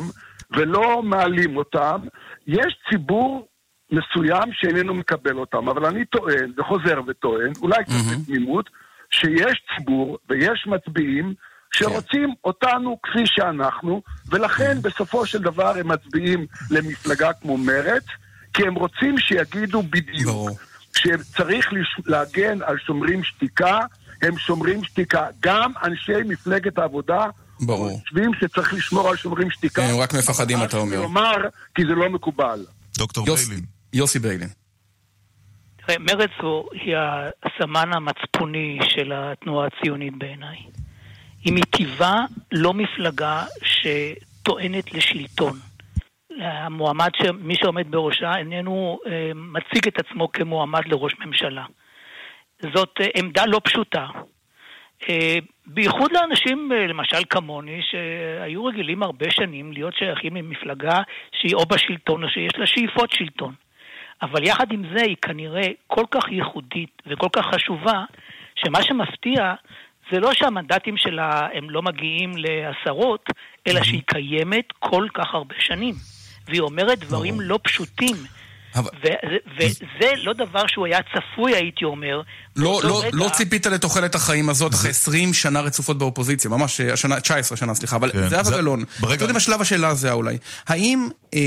ולא מעלים אותם, יש ציבור מסוים שאיננו מקבל אותם. אבל אני טוען, וחוזר וטוען, אולי קצת בתמימות, שיש ציבור ויש מצביעים שרוצים אותנו כפי שאנחנו, ולכן בסופו של דבר הם מצביעים למפלגה כמו מרצ, כי הם רוצים שיגידו בדיוק. כשצריך לש- להגן על שומרים שתיקה, הם שומרים שתיקה. גם אנשי מפלגת העבודה ברור. חושבים שצריך לשמור על שומרים שתיקה. הם רק מפחדים, אתה אומר. לומר, כי זה לא מקובל. דוקטור יוס- יוסי ביילין. הוא- היא הסמן המצפוני של התנועה הציונית בעיניי. היא מטבעה לא מפלגה שטוענת לשלטון. המועמד, ש... מי שעומד בראשה איננו אה, מציג את עצמו כמועמד לראש ממשלה. זאת אה, עמדה לא פשוטה. אה, בייחוד לאנשים, אה, למשל כמוני, שהיו רגילים הרבה שנים להיות שייכים למפלגה שהיא או בשלטון או שיש לה שאיפות שלטון. אבל יחד עם זה היא כנראה כל כך ייחודית וכל כך חשובה, שמה שמפתיע זה לא שהמנדטים שלה הם לא מגיעים לעשרות, אלא שהיא קיימת כל כך הרבה שנים. והיא אומרת דברים לא פשוטים. ו- וזה לא דבר שהוא היה צפוי, הייתי אומר. לא, לא, רגע- לא ציפית לתוחלת החיים הזאת אחרי 20 שנה רצופות באופוזיציה, ממש אה, השנה, 19 שנה, סליחה, אבל כן, זהבה זה- גלאון, ברגע- אתה יודע מה שלב השאלה הזה אולי, האם... אה,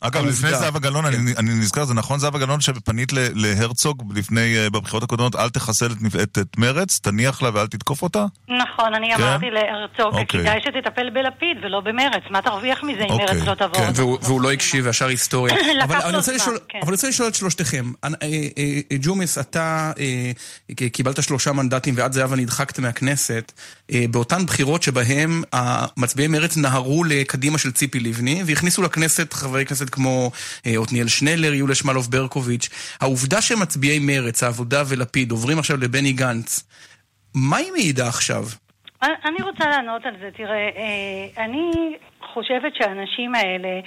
אגב, לפני זהבה גלאון, אני, אני נזכר, זה נכון, זהבה גלאון, שפנית ל- להרצוג לפני, אה, בבחירות הקודמות, אל תחסל את, את, את מרץ, תניח לה ואל תתקוף אותה? נכון, אני כן? אמרתי להרצוג, אוקיי. כדאי שתטפל בלפיד ולא במרץ, מה תרוויח מזה אם אוקיי, מרץ לא תבוא? כן, והוא, והוא לא הקשיב וישר היסטוריה. אבל אני רוצה זמן, לשאול, כן. אבל אני רוצה לשאול את שלושתכם. אה, אה, אה, ג'ומס, אתה קיבלת שלושה מנדטים ואת זהבה נדחקת מהכנסת באותן בחירות שבהם מצביעי מרצ נהרו לקדימה של ציפי לבני והכניסו לכנסת חברי כנסת כמו עתניאל שנלר, יוליה שמאלוב ברקוביץ'. העובדה שמצביעי מרצ, העבודה ולפיד עוברים עכשיו לבני גנץ, מה היא מעידה עכשיו? אני רוצה לענות על זה. תראה, אה, אני חושבת שהאנשים האלה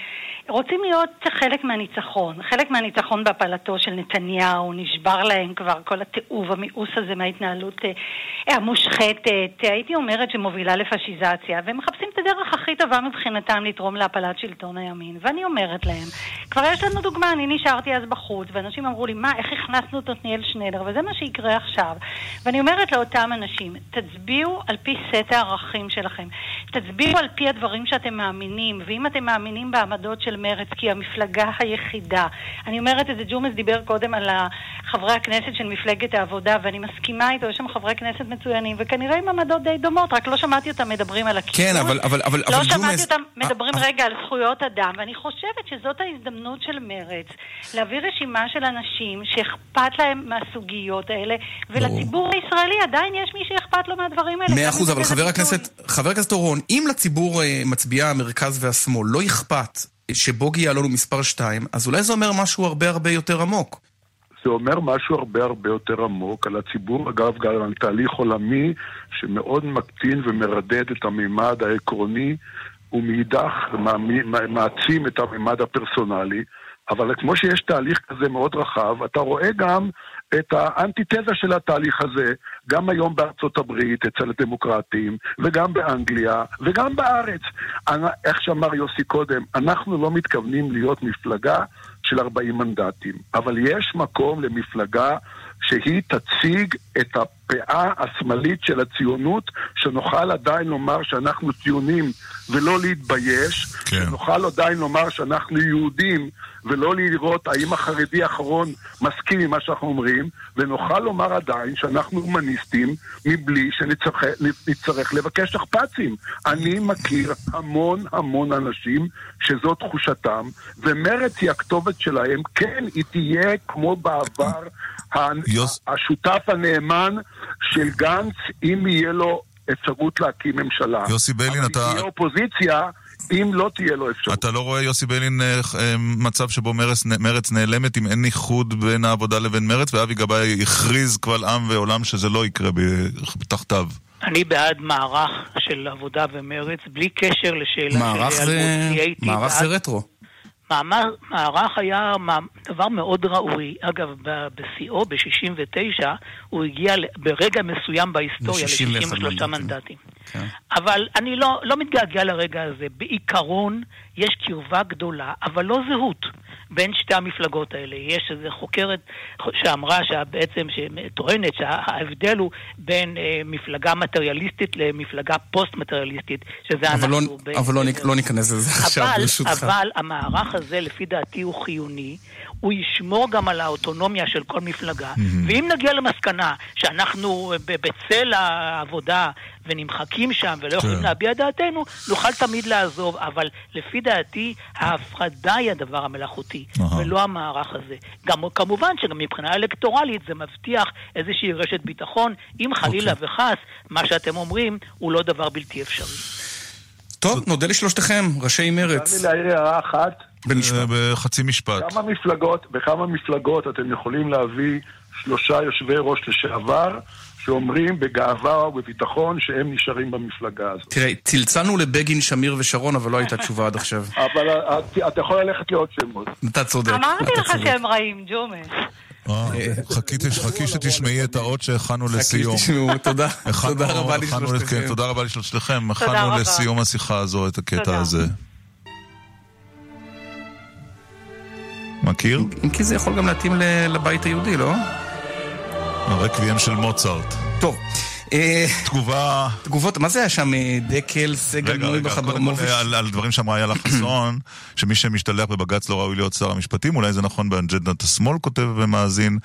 רוצים להיות חלק מהניצחון. חלק מהניצחון בהפלתו של נתניהו, נשבר להם כבר כל התיעוב, המיאוס הזה מההתנהלות אה, המושחתת, הייתי אומרת שמובילה לפשיזציה, והם מחפשים את הדרך הכי טובה מבחינתם לתרום להפלת שלטון הימין. ואני אומרת להם, כבר יש לנו דוגמה, אני נשארתי אז בחוץ, ואנשים אמרו לי, מה, איך הכנסנו את עתניאל שנלר? וזה מה שיקרה עכשיו. ואני אומרת לאותם אנשים, תצביעו על פי סט הערכים שלכם. תצביעו על פי הדברים שאתם מאמינים, ואם אתם מאמינים בעמדות של מרצ, כי המפלגה היחידה. אני אומרת את זה, ג'ומס דיבר קודם על חברי הכנסת של מפלגת העבודה, ואני מסכימה איתו, יש שם חברי כנסת מצוינים, וכנראה עם עמדות די דומות, רק לא שמעתי אותם מדברים על הכיבוש. כן, אבל, אבל, אבל, לא אבל שמעתי ג'ומס... אותם מדברים רגע על זכויות אדם, ואני חושבת שזאת ההזדמנות של מרצ להביא רשימה של אנשים שאכפת להם מהסוגיות האלה, ולציבור הישראלי עדיין יש מי שאכפת לו מהדברים האלה. מאה אחוז, אבל חבר. הכנסת, חבר הכנסת אורון, אם לציבור אה, מצביעי המרכז והשמאל לא אכפת שבוגי יעלון הוא מספר 2, אז אולי זה אומר משהו הרבה הרבה יותר עמוק. זה אומר משהו הרבה הרבה יותר עמוק על הציבור, אגב, גם על תהליך עולמי שמאוד מקטין ומרדד את המימד העקרוני, ומאידך מעצים את המימד הפרסונלי. אבל כמו שיש תהליך כזה מאוד רחב, אתה רואה גם את האנטיתזה של התהליך הזה, גם היום בארצות הברית, אצל הדמוקרטים, וגם באנגליה, וגם בארץ. אנ- איך שאמר יוסי קודם, אנחנו לא מתכוונים להיות מפלגה של 40 מנדטים, אבל יש מקום למפלגה שהיא תציג את הפאה השמאלית של הציונות, שנוכל עדיין לומר שאנחנו ציונים ולא להתבייש, כן. שנוכל עדיין לומר שאנחנו יהודים ולא לראות האם החרדי האחרון מסכים עם מה שאנחנו אומרים, ונוכל לומר עדיין שאנחנו הומניסטים מבלי שנצטרך לבקש שכפ"צים. אני מכיר המון המון אנשים שזו תחושתם, ומרצ היא הכתובת שלהם. כן, היא תהיה כמו בעבר השותף הנאמן של גנץ, אם יהיה לו אפשרות להקים ממשלה. יוסי ביילין, אתה... אבל תהיה אופוזיציה, אם לא תהיה לו אפשרות. אתה לא רואה, יוסי ביילין, אה, אה, מצב שבו מרץ, מרץ נעלמת אם אין איחוד בין העבודה לבין מרץ, ואבי גבאי הכריז קבל עם ועולם שזה לא יקרה תחתיו. אני בעד מערך של עבודה ומרץ, בלי קשר לשאלה מערך של זה, מערך זה בעד- רטרו. מאמר, מערך היה דבר מאוד ראוי. אגב, ב- בשיאו, ב-69, הוא הגיע ברגע מסוים בהיסטוריה ל-61 ל-63 מנדטים. כן. אבל אני לא, לא מתגעגע לרגע הזה. בעיקרון, יש קרבה גדולה, אבל לא זהות בין שתי המפלגות האלה. יש איזו חוקרת שאמרה שבעצם, שטוענת שההבדל הוא בין אה, מפלגה מטריאליסטית למפלגה פוסט-מטריאליסטית, שזה אבל, לא, אנחנו... ב- אבל לא, נ- לא ניכנס לזה עכשיו, אבל, ברשותך. אבל המערך הזה, לפי דעתי, הוא חיוני. הוא ישמור גם על האוטונומיה של כל מפלגה. ואם נגיע למסקנה שאנחנו בצל העבודה ונמחקים שם ולא יכולים כן. להביע דעתנו, נוכל תמיד לעזוב, אבל לפי דעתי ההפרדה היא הדבר המלאכותי, אהה. ולא המערך הזה. גם כמובן שגם מבחינה אלקטורלית זה מבטיח איזושהי רשת ביטחון, אם חלילה אוקיי. וחס מה שאתם אומרים הוא לא דבר בלתי אפשרי. טוב, נודה לשלושתכם, ראשי מרץ. תן לי להעיר הערה אחת. אה, בחצי משפט. בכמה מפלגות, בכמה מפלגות אתם יכולים להביא שלושה יושבי ראש לשעבר שאומרים בגאווה ובביטחון שהם נשארים במפלגה הזאת. תראה, צלצלנו לבגין, שמיר ושרון, אבל לא הייתה תשובה עד עכשיו. אבל אה, אתה יכול ללכת לעוד שמות. אתה צודק. אמרתי לך. שהם רעים, ג'ומס. אה, חכי תש- חכי שתשמעי את האות שהכנו חכי לסיום. תשמעו, תודה. הכנו- תודה רבה לשלושתכם. כן, תודה רבה לשלושתכם. הכנו. לסיום השיחה הזו את הקטע תודה. הזה. מכיר? אם כי זה יכול גם להתאים לבית היהודי, לא? הרקוויאם של מוצרט. טוב. אה, תגובה... תגובות, מה זה היה שם? אה, דקל, סגל, רגע, נויבך, רגע, אברמוביץ'? על, דברים שאמרה איילה חסון, שמי שמשתלח בבג"ץ לא ראוי להיות שר המשפטים, אולי זה נכון באג'נדת השמאל, כותב ומאזין.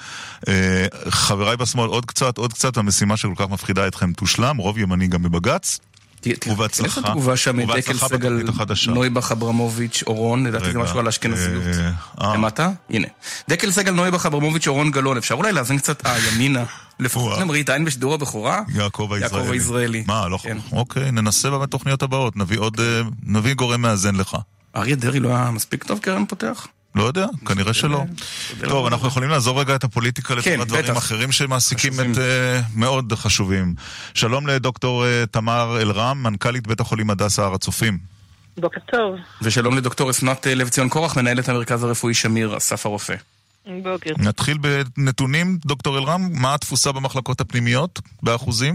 אה, חבריי בשמאל, עוד קצת, עוד קצת, המשימה שכל כך מפחידה אתכם תושלם, רוב ימני גם בבג"ץ. ובהצלחה. איזה תגובה שם? דקל ובהצלחה סגל. נויבך, אברמוביץ', אורון, לדעתי זה משהו על אשכנזיות. אה, אה. למטה? הנה. דקל סגל, נויבך, אברמוביץ', אורון גלאון. אפשר אולי להאזין קצת, אה, ימינה. לפחות למראית עין בשידור הבכורה? יעקב הישראלי. יעקב הישראלי. מה, לא כן. אוקיי, ננסה בתוכניות הבאות, אה, נביא גורם מאזן לך. אריה דרעי לא היה מספיק טוב קרן פותח? לא יודע, כנראה שלא. טוב, אנחנו יכולים לעזור רגע את הפוליטיקה כן, לטובת דברים בטח. אחרים שמעסיקים את אה, מאוד חשובים. שלום לדוקטור אה, תמר אלרם, מנכ"לית בית החולים הדסה הר הצופים. בוקר טוב. ושלום לדוקטור אסנת אה, לב ציון קורח, מנהלת המרכז הרפואי שמיר, אסף הרופא. בוקר נתחיל בנתונים, דוקטור אלרם, מה התפוסה במחלקות הפנימיות באחוזים?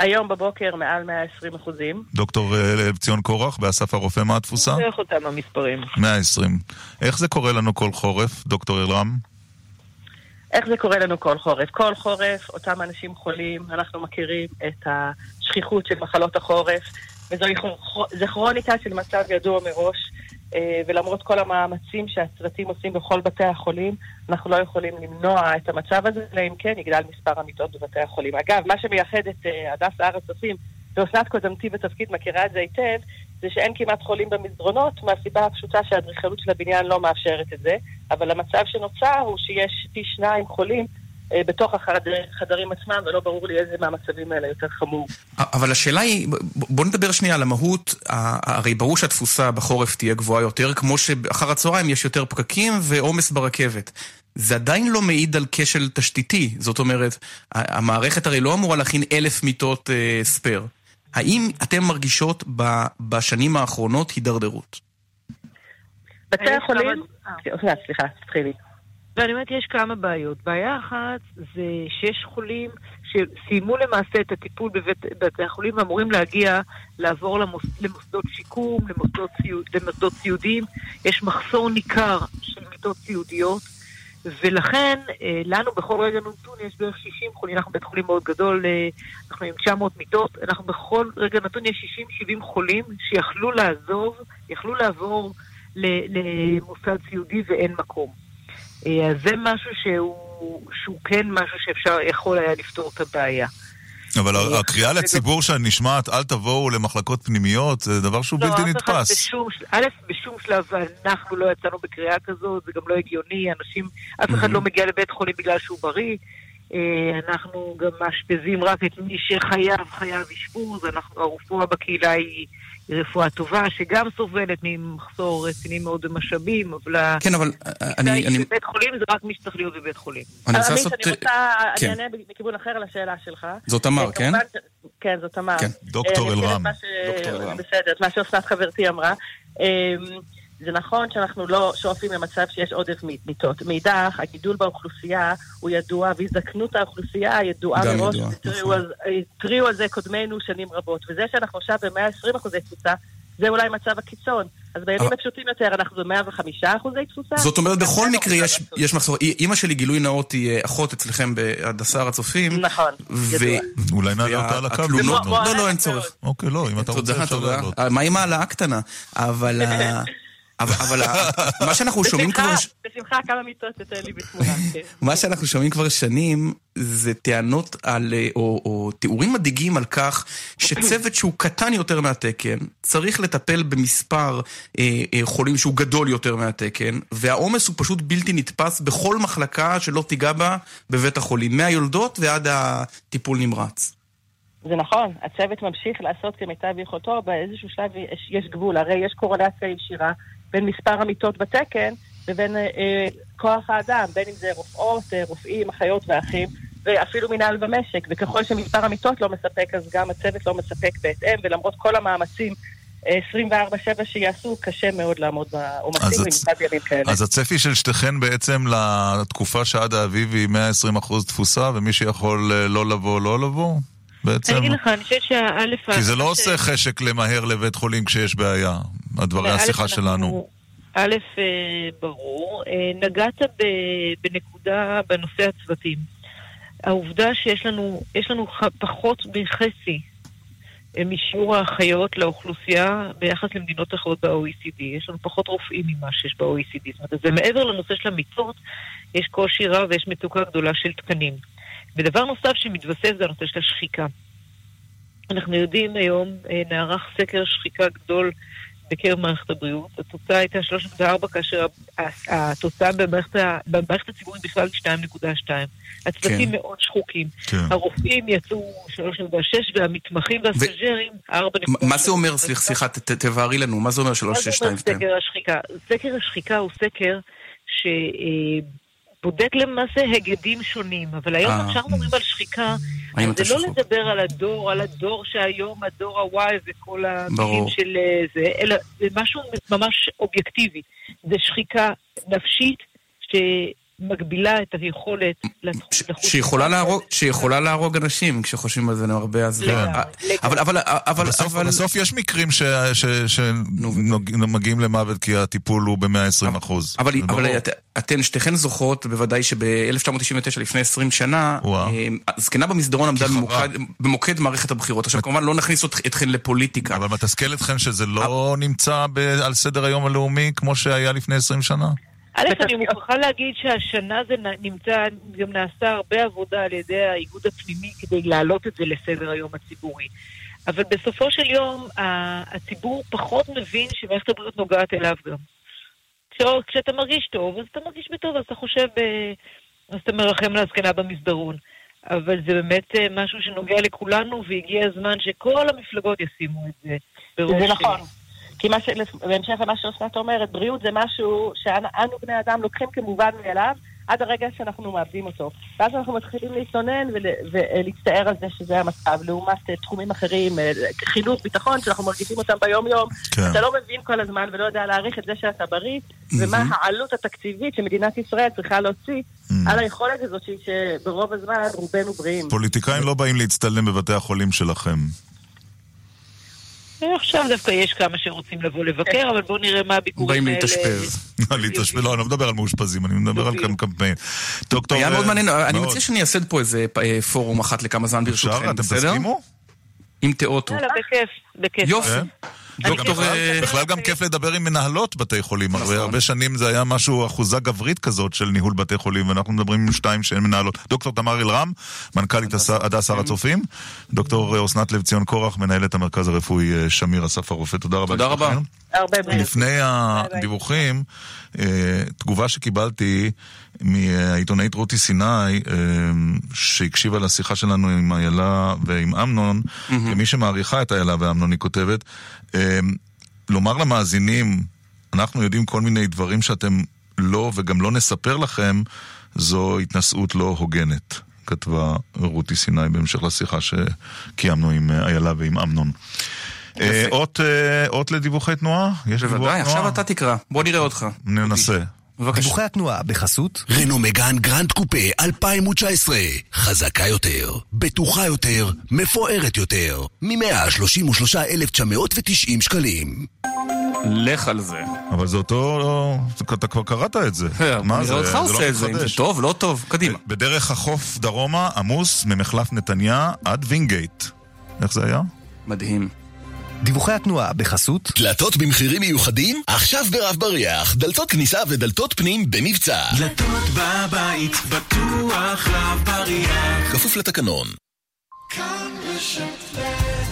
היום בבוקר מעל 120 אחוזים. דוקטור אה, ציון קורח, באסף הרופא, מה התפוסה? איך אותם המספרים? 120. איך זה קורה לנו כל חורף, דוקטור אלרם? איך זה קורה לנו כל חורף? כל חורף אותם אנשים חולים, אנחנו מכירים את השכיחות של מחלות החורף, זה כרוניקה של מצב ידוע מראש, ולמרות כל המאמצים שהצוותים עושים בכל בתי החולים, אנחנו לא יכולים למנוע את המצב הזה, אלא אם כן יגדל מספר המיטות בבתי החולים. אגב, מה שמייחד את אה, הדסה הר הצופים, ואסנת קודמתי בתפקיד מכירה את זה היטב, זה שאין כמעט חולים במסדרונות, מהסיבה הפשוטה שהאדריכלות של הבניין לא מאפשרת את זה, אבל המצב שנוצר הוא שיש פי שניים חולים אה, בתוך החדר- החדרים עצמם, ולא ברור לי איזה מהמצבים האלה יותר חמור. אבל השאלה היא, בוא נדבר שנייה על המהות. הרי ברור שהתפוסה בחורף תהיה גבוהה יותר, כמו שאחר הצהריים יש יותר פקקים ועומס ברכבת. זה עדיין לא מעיד על כשל תשתיתי. זאת אומרת, המערכת הרי לא אמורה להכין אלף מיטות אה, ספייר. האם אתם מרגישות ב- בשנים האחרונות הידרדרות? בתי החולים... אה, סליחה, תתחילי. ואני אומרת, יש כמה בעיות. בעיה אחת זה שיש חולים שסיימו למעשה את הטיפול בבית בתי החולים ואמורים להגיע, לעבור למוס, למוסדות שיקום, למוסדות, סיוד, למוסדות סיעודיים. יש מחסור ניכר של מיטות סיעודיות, ולכן אה, לנו בכל רגע נתון יש בערך 60 חולים, אנחנו בית חולים מאוד גדול, אה, אנחנו עם 900 מיטות, אנחנו בכל רגע נתון יש 60-70 חולים שיכלו לעזוב, יכלו לעבור למוסד סיעודי ואין מקום. אה, אז זה משהו שהוא, שהוא כן משהו שאפשר, יכול היה לפתור את הבעיה. אבל הקריאה לציבור שנשמעת, אל תבואו למחלקות פנימיות, זה דבר שהוא בלתי לא, אחד נתפס. בשום, של- א', בשום שלב אנחנו לא יצאנו בקריאה כזאת, זה גם לא הגיוני, אנשים, אף אחד לא מגיע לבית חולים בגלל שהוא בריא. אה, אנחנו גם מאשפזים רק את מי שחייב, חייב אשפוז, אנחנו, הרפואה בקהילה היא, היא רפואה טובה, שגם סובלת ממחסור רציני מאוד במשאבים, אבל... כן, אבל אני... אני... בבית חולים זה רק מי שצריך להיות בבית חולים. אני רוצה עמית, לעשות... אני רוצה, כן. אני אענה מכיוון אחר לשאלה שלך. זאת תמר, אה, כן? כן, זאת תמר. כן. דוקטור אה, אלרם. דוקטור אלרם. בסדר, את מה שאסנת חברתי אמרה. זה נכון שאנחנו לא שואפים למצב שיש עודף מיטות. מאידך, הגידול באוכלוסייה הוא ידוע, והזדקנות האוכלוסייה ידועה גם מראש. ידועה, התריעו נכון. על- התריעו על זה קודמינו שנים רבות. וזה שאנחנו עכשיו ב-120 אחוזי תפוסה, זה אולי מצב הקיצון. אז בימים הפשוטים יותר אנחנו ב-105 אחוזי תפוסה. זאת אומרת, בכל מקרה לא יש, יש מחסור. אימא שלי, גילוי נאות, היא אה, אחות אצלכם בהדסה הר הצופים. נכון, ו... ידוע. אולי נעלה אותה על הקו. לא, לא, אין צורך. אוקיי, לא, אם אתה רוצה אפשר. לעלות. אה, מה עם העלאה קטנה? אבל אבל, אבל ה- מה שאנחנו שומעים כבר... בשמחה, כמה מיטות תתן לי בתמונה. כן. מה שאנחנו שומעים כבר שנים זה טענות על, אה, או, או תיאורים מדאיגים על כך שצוות שהוא קטן יותר מהתקן צריך לטפל במספר אה, אה, חולים שהוא גדול יותר מהתקן והעומס הוא פשוט בלתי נתפס בכל מחלקה שלא תיגע בה בבית החולים, מהיולדות ועד הטיפול נמרץ. זה נכון, הצוות ממשיך לעשות כמיטב יכולתו, באיזשהו שלב יש, יש גבול, הרי יש קורלציה ישירה בין מספר המיטות בתקן לבין אה, אה, כוח האדם, בין אם זה רופאות, אה, רופאים, אחיות ואחים, ואפילו מנהל במשק, וככל שמספר המיטות לא מספק, אז גם הצוות לא מספק בהתאם, ולמרות כל המאמצים אה, 24/7 שיעשו, קשה מאוד לעמוד בעומסים הצ- במיוחד בימים כאלה. אז הצפי של שתיכן בעצם לתקופה שעד האביב היא 120% תפוסה, ומי שיכול אה, לא לבוא, לא לבוא? בעצם? אני אגיד לך, אני חושבת שהאלף... כי זה לא עושה חשק למהר לבית חולים כשיש בעיה, הדברי השיחה שלנו. א', אה, ברור. אה, נגעת בנקודה בנושא הצוותים. העובדה שיש לנו, לנו פחות מחצי אה, משיעור האחיות לאוכלוסייה ביחס למדינות אחרות ב-OECD. יש לנו פחות רופאים ממה שיש ב-OECD. זאת אומרת, זה מעבר לנושא של המיטות, יש קושי רב ויש מצוקה גדולה של תקנים. ודבר נוסף שמתווסף זה הנושא של השחיקה. אנחנו יודעים היום, אה, נערך סקר שחיקה גדול בקרב מערכת הבריאות. התוצאה הייתה 3.4, כאשר התוצאה במערכת, במערכת הציבורית בכלל היא 2.2. הצוותים כן. מאוד שחוקים. כן. הרופאים יצאו 3.6 והמתמחים והסטאז'רים 4.3. מה זה אומר, סליחה, תבהרי לנו, מה זה אומר מה זה אומר 3622? סקר השחיקה? סקר השחיקה הוא סקר שבודק למעשה היגדים שונים, אבל היום אה. כשאנחנו מדברים על שחיקה, זה לא שחוק? לדבר על הדור, על הדור שהיום, הדור ה-Y וכל המילים. של אה, זה, אלא זה משהו ממש אובייקטיבי. זה שחיקה נפשית שמגבילה את היכולת לחוץ. שיכולה להרוג, שיכולה להרוג אנשים, כשחושבים על זה הרבה, אז... לגמרי, אבל, אבל, אבל, בסוף, אבל... בסוף יש מקרים ש- ש- שמגיעים למוות כי הטיפול הוא ב-120 אחוז. אבל, אבל את, אתן שתיכן זוכרות בוודאי שב-1999, לפני 20 שנה, אה, הזקנה במסדרון עמדה במוקד, במוקד מערכת הבחירות. עכשיו, כמובן לא נכניס אתכן לפוליטיקה. אבל מתסכל אתכם שזה לא נמצא על סדר היום הלאומי כמו שהיה לפני 20 שנה? א', אני מוכרחה להגיד שהשנה זה נמצא, גם נעשה הרבה עבודה על ידי האיגוד הפנימי כדי להעלות את זה לסדר היום הציבורי. אבל בסופו של יום, הציבור פחות מבין שמערכת הבריאות נוגעת אליו גם. כש- כשאתה מרגיש טוב, אז אתה מרגיש בטוב, אז אתה חושב, ב- אז אתה מרחם על הזקנה במסדרון. אבל זה באמת אה, משהו שנוגע לכולנו, והגיע הזמן שכל המפלגות ישימו את זה בראש... זה נכון. כי מה ש... בהמשך למה שאוסנת אומרת, בריאות זה משהו שאנו בני אדם לוקחים כמובן מאליו עד הרגע שאנחנו מאבדים אותו. ואז אנחנו מתחילים להתלונן ול... ולהצטער על זה שזה המצב, לעומת אה, תחומים אחרים, אה, חינוך, ביטחון, שאנחנו מרגישים אותם ביום-יום. כן. אתה לא מבין כל הזמן ולא יודע להעריך את זה שאתה בריא, ומה מהמם. העלות התקציבית שמדינת ישראל צריכה להוציא על היכולת הזאת שברוב הזמן רובנו בריאים. פוליטיקאים לא באים להצטלם בבתי החולים שלכם. עכשיו דווקא יש כמה שרוצים לבוא לבקר, אבל בואו נראה מה הביקורים באים האלה... להתאשפז. להתאשפז, לא, אני לא מדבר על מאושפזים, אני מדבר על קמפיין. דוקטור... היה מאוד אה, מעניין, אני. מציע שאני אייסד פה איזה אה, פורום אחת לכמה זמן ברשותכם, אתם בסדר? תסכימו? אם תיאוטו. יאללה, בכיף, בכיף. יופי. כן. דוקטור, בכלל- אה, בכלל גם כיף לדבר עם מנהלות בתי חולים. הרי הרבה שנים זה היה משהו, אחוזה גברית כזאת של ניהול בתי חולים, ואנחנו מדברים עם שתיים שהן מנהלות. דוקטור תמר אלרם, מנכ"לית הדס הר הצופים. דוקטור אה, אסנת לב ציון קורח, מנהלת המרכז הרפואי אה, שמיר אסף הרופא. תודה רבה. תודה רבה. לפני הדיווחים, תגובה שקיבלתי מהעיתונאית רותי סיני, שהקשיבה לשיחה שלנו עם איילה ועם אמנון, כמי שמעריכה את איילה ואמנון, היא כותבת, לומר למאזינים, אנחנו יודעים כל מיני דברים שאתם לא וגם לא נספר לכם, זו התנשאות לא הוגנת. כתבה רותי סיני בהמשך לשיחה שקיימנו עם אה, איילה ועם אמנון. אה, אות אה, אות לדיווחי תנועה? יש דיווח בוודאי, תנועה? עכשיו אתה תקרא. בוא נראה אותך. ננסה. דיווחי התנועה בחסות רנו מגן גרנד קופה 2019 חזקה יותר, בטוחה יותר, מפוארת יותר מ-133,990 שקלים לך על זה. אבל זה אותו... אתה כבר קראת את זה. מה נראה זה? אותך זה עושה לא את זה, אם זה. טוב, לא טוב, קדימה. בדרך החוף דרומה, עמוס ממחלף נתניה עד וינגייט. איך זה היה? מדהים. דיווחי התנועה בחסות דלתות במחירים מיוחדים? עכשיו ברב בריח, דלתות כניסה ודלתות פנים במבצע. דלתות בבית, בטוח רב בריח. כפוף לתקנון.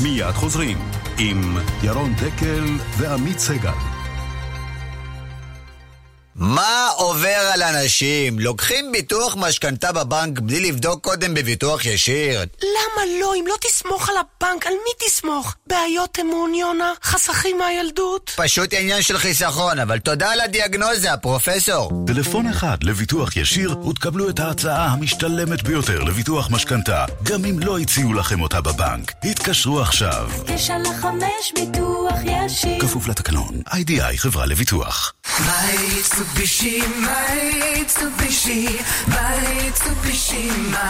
מיד חוזרים עם ירון דקל ועמית סגל. מה עובר על אנשים? לוקחים ביטוח משכנתה בבנק בלי לבדוק קודם בביטוח ישיר? למה לא? אם לא תסמוך על הבנק, על מי תסמוך? בעיות אמון, יונה? חסכים מהילדות? פשוט עניין של חיסכון, אבל תודה על הדיאגנוזה, פרופסור. טלפון אחד לביטוח ישיר ותקבלו את ההצעה המשתלמת ביותר לביטוח משכנתה, גם אם לא הציעו לכם אותה בבנק. התקשרו עכשיו. תשע לחמש ביטוח ישיר. כפוף לתקנון, איי-די-איי חברה לביטוח. מיצובישי, מיצובישי,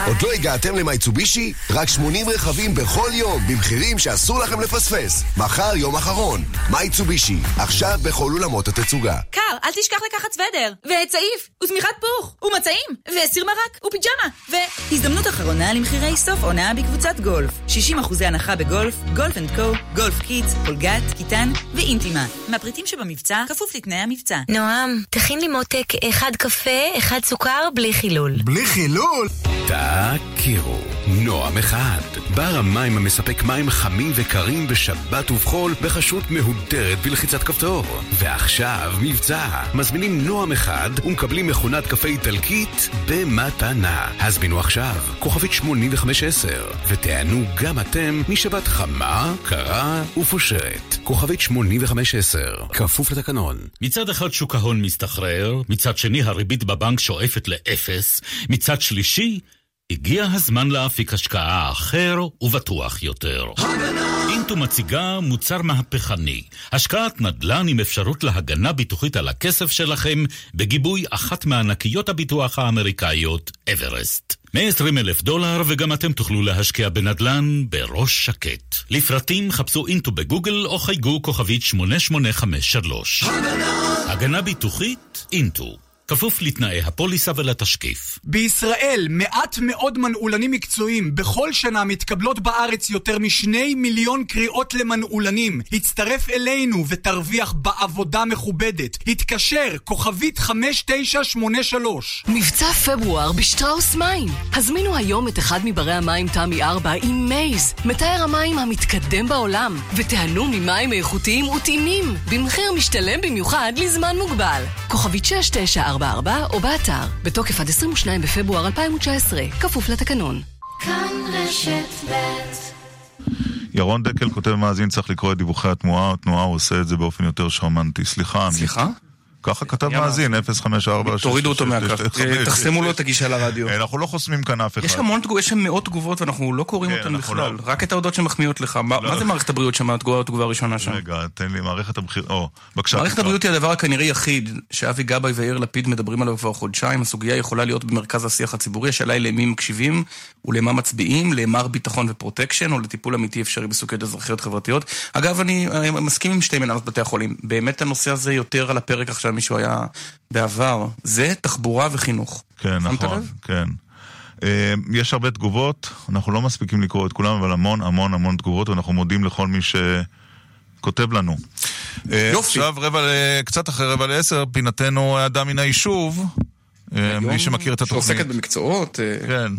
עוד לא הגעתם למיצובישי? רק 80 רכבים בכל יום, במחירים שאסור לכם לפספס. מחר יום אחרון. מיצובישי, עכשיו בכל אולמות התצוגה. קר, אל תשכח לקחת סוודר, וצעיף, ושמיכת פוך, ומצעים, וסיר מרק, ופיג'מה, והזדמנות אחרונה למחירי סוף עונה בקבוצת גולף. 60% הנחה בגולף, גולף אנד קו, גולף קידס, פולגת, קיטן ואינטימה. מהפריטים שבמבצע, כפוף לתנאי המבצע. נועם, תכין לי מותק אחד קפה, אחד סוכר, בלי חילול. בלי חילול? תכירו, נועם אחד, בר המים המספק מים חמים וקרים בשבת ובחול בחשות מהודרת בלחיצת כפתור. ועכשיו מבצע, מזמינים נועם אחד ומקבלים מכונת קפה איטלקית במתנה. הזמינו עכשיו, כוכבית 8510, ותיענו גם אתם משבת חמה, קרה ופושרת. כוכבית 8510, כפוף לתקנון. מצד אחד שוק ההון מסתחרר, מצד שני הריבית בבנק שואפת לאפס, מצד שלישי, הגיע הזמן להפיק השקעה אחר ובטוח יותר. אינטו מציגה מוצר מהפכני, השקעת נדל"ן עם אפשרות להגנה ביטוחית על הכסף שלכם בגיבוי אחת מענקיות הביטוח האמריקאיות, אברסט. 120 אלף דולר וגם אתם תוכלו להשקיע בנדל"ן בראש שקט. לפרטים חפשו אינטו בגוגל או חייגו כוכבית 8853. הגנה ביטוחית אינטו. כפוף לתנאי הפוליסה ולתשקיף. בישראל מעט מאוד מנעולנים מקצועיים. בכל שנה מתקבלות בארץ יותר משני מיליון קריאות למנעולנים. הצטרף אלינו ותרוויח בעבודה מכובדת. התקשר, כוכבית 5983. מבצע פברואר בשטראוס מים. הזמינו היום את אחד מברי המים תמי 4 עם מייז, מתאר המים המתקדם בעולם, ותיהנו ממים איכותיים וטעימים, במחיר משתלם במיוחד לזמן מוגבל. כוכבית 6944 או באתר, בתוקף עד 22 בפברואר 2019, כפוף לתקנון. כאן רשת ב' ירון דקל כותב מאזין צריך לקרוא את דיווחי התנועה, התנועה הוא עושה את זה באופן יותר שרמנטי. סליחה. סליחה? ככה כתב מאזין, 054... תורידו אותו מהקו, תחסמו לו את הגישה לרדיו. אנחנו לא חוסמים כאן אף אחד. יש המון תגובות, יש שם מאות תגובות ואנחנו לא קוראים כן, אותן בכלל. לא. רק את ההודעות שמחמיאות לך. מה מה זה מערכת הבריאות שם, התגובה הראשונה שם? רגע, תן לי, מערכת הבחיר... או, בבקשה. מערכת. הבריאות היא הדבר הכנראה יחיד שאבי גבאי ויאיר לפיד מדברים עליו כבר חודשיים. הסוגיה יכולה להיות במרכז השיח הציבורי. השאלה היא למי מקשיבים ולמה מצביעים, למר ביטחון ו protection, או לטיפול אמיתי אפשרי בסוגיות אזרחיות חברתיות. אגב, אני אה, מסכים עם שתי מנהלות בתי החולים. באמת הנושא הזה יותר על הפרק עכשיו מישהו היה בעבר. זה תחבורה וחינוך. כן, נכון, לב? כן. אה, יש הרבה תגובות, אנחנו לא מספיקים לקרוא את כולם, אבל המון המון המון תגובות, ואנחנו מודים לכל מי שכותב לנו. יופי. עכשיו רבע, קצת אחרי רבע לעשר, פינתנו אדם מן היישוב. אה, מי שמכיר את התוכנית. שעוסקת במקצועות. אה, כן.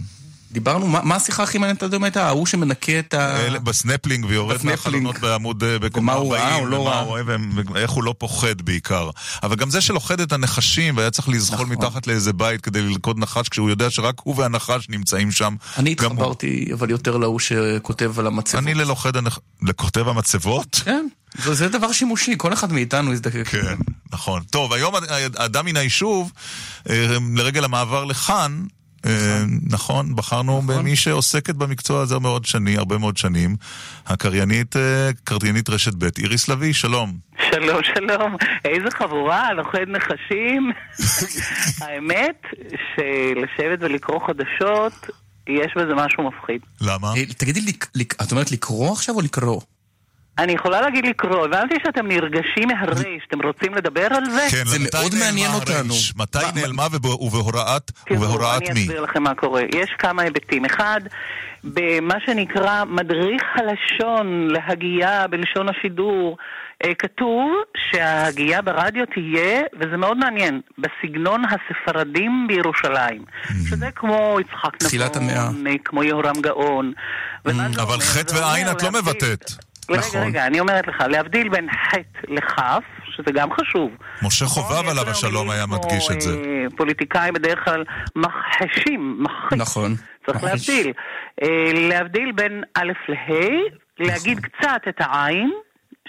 דיברנו, מה מה השיחה הכי מעניינת עד היום הייתה? ההוא שמנקה את ה... אלה- בסנפלינג ויורד. מהחלונות בעמוד אה, בקומה ומה הוא 40, ראה או לא ומה. הוא רואה, ו- ואיך הוא לא פוחד בעיקר. אבל גם זה שלוכד את הנחשים, והיה צריך לזחול נכון. מתחת לאיזה בית כדי ללכוד נחש, כשהוא יודע שרק הוא והנחש נמצאים שם. אני גם הוא. התחברתי, אבל יותר להוא שכותב על המצבות. אני ללוכד הנח... לכותב המצבות? כן. זה, זה דבר שימושי, כל אחד מאיתנו יזדקק. כן, נכון. טוב, היום אדם מן היישוב, אה, לרגל המעבר לכאן, אה, נכון, בחרנו במי שעוסקת במקצוע הזה מאוד שנים, הרבה מאוד שנים, הקריינית, אה, קריינית רשת ב', איריס לביא, שלום. שלום, שלום. איזה חבורה, לוכד נחשים. האמת שלשבת ולקרוא חדשות, יש בזה משהו מפחיד. למה? אה, תגידי, את אומרת לקרוא עכשיו או לקרוא? אני יכולה להגיד לקרוא, הבנתי שאתם נרגשים מהרייש, אתם רוצים לדבר על זה? כן, זה מאוד נעלמה מעניין אותנו. מתי נעלמה וב- ובהוראת תראו, ובהוראת אני מי? אסביר לכם מה קורה. יש כמה היבטים. אחד, במה שנקרא מדריך הלשון להגייה בלשון השידור, אה, כתוב שההגייה ברדיו תהיה, וזה מאוד מעניין, בסגנון הספרדים בירושלים. שזה כמו יצחק נבון. אה, כמו יהורם גאון. זה אבל? חטא זה ועין את לא מבטאת. רגע, נכון. רגע, אני אומרת לך, להבדיל בין חטא לכף, שזה גם חשוב. משה חובב עליו השלום היה מדגיש את זה. פוליטיקאים בדרך כלל מכחשים, מחחיש. נכון. צריך. להבדיל. אה, להבדיל בין א' לה', להגיד נכון. קצת את העין,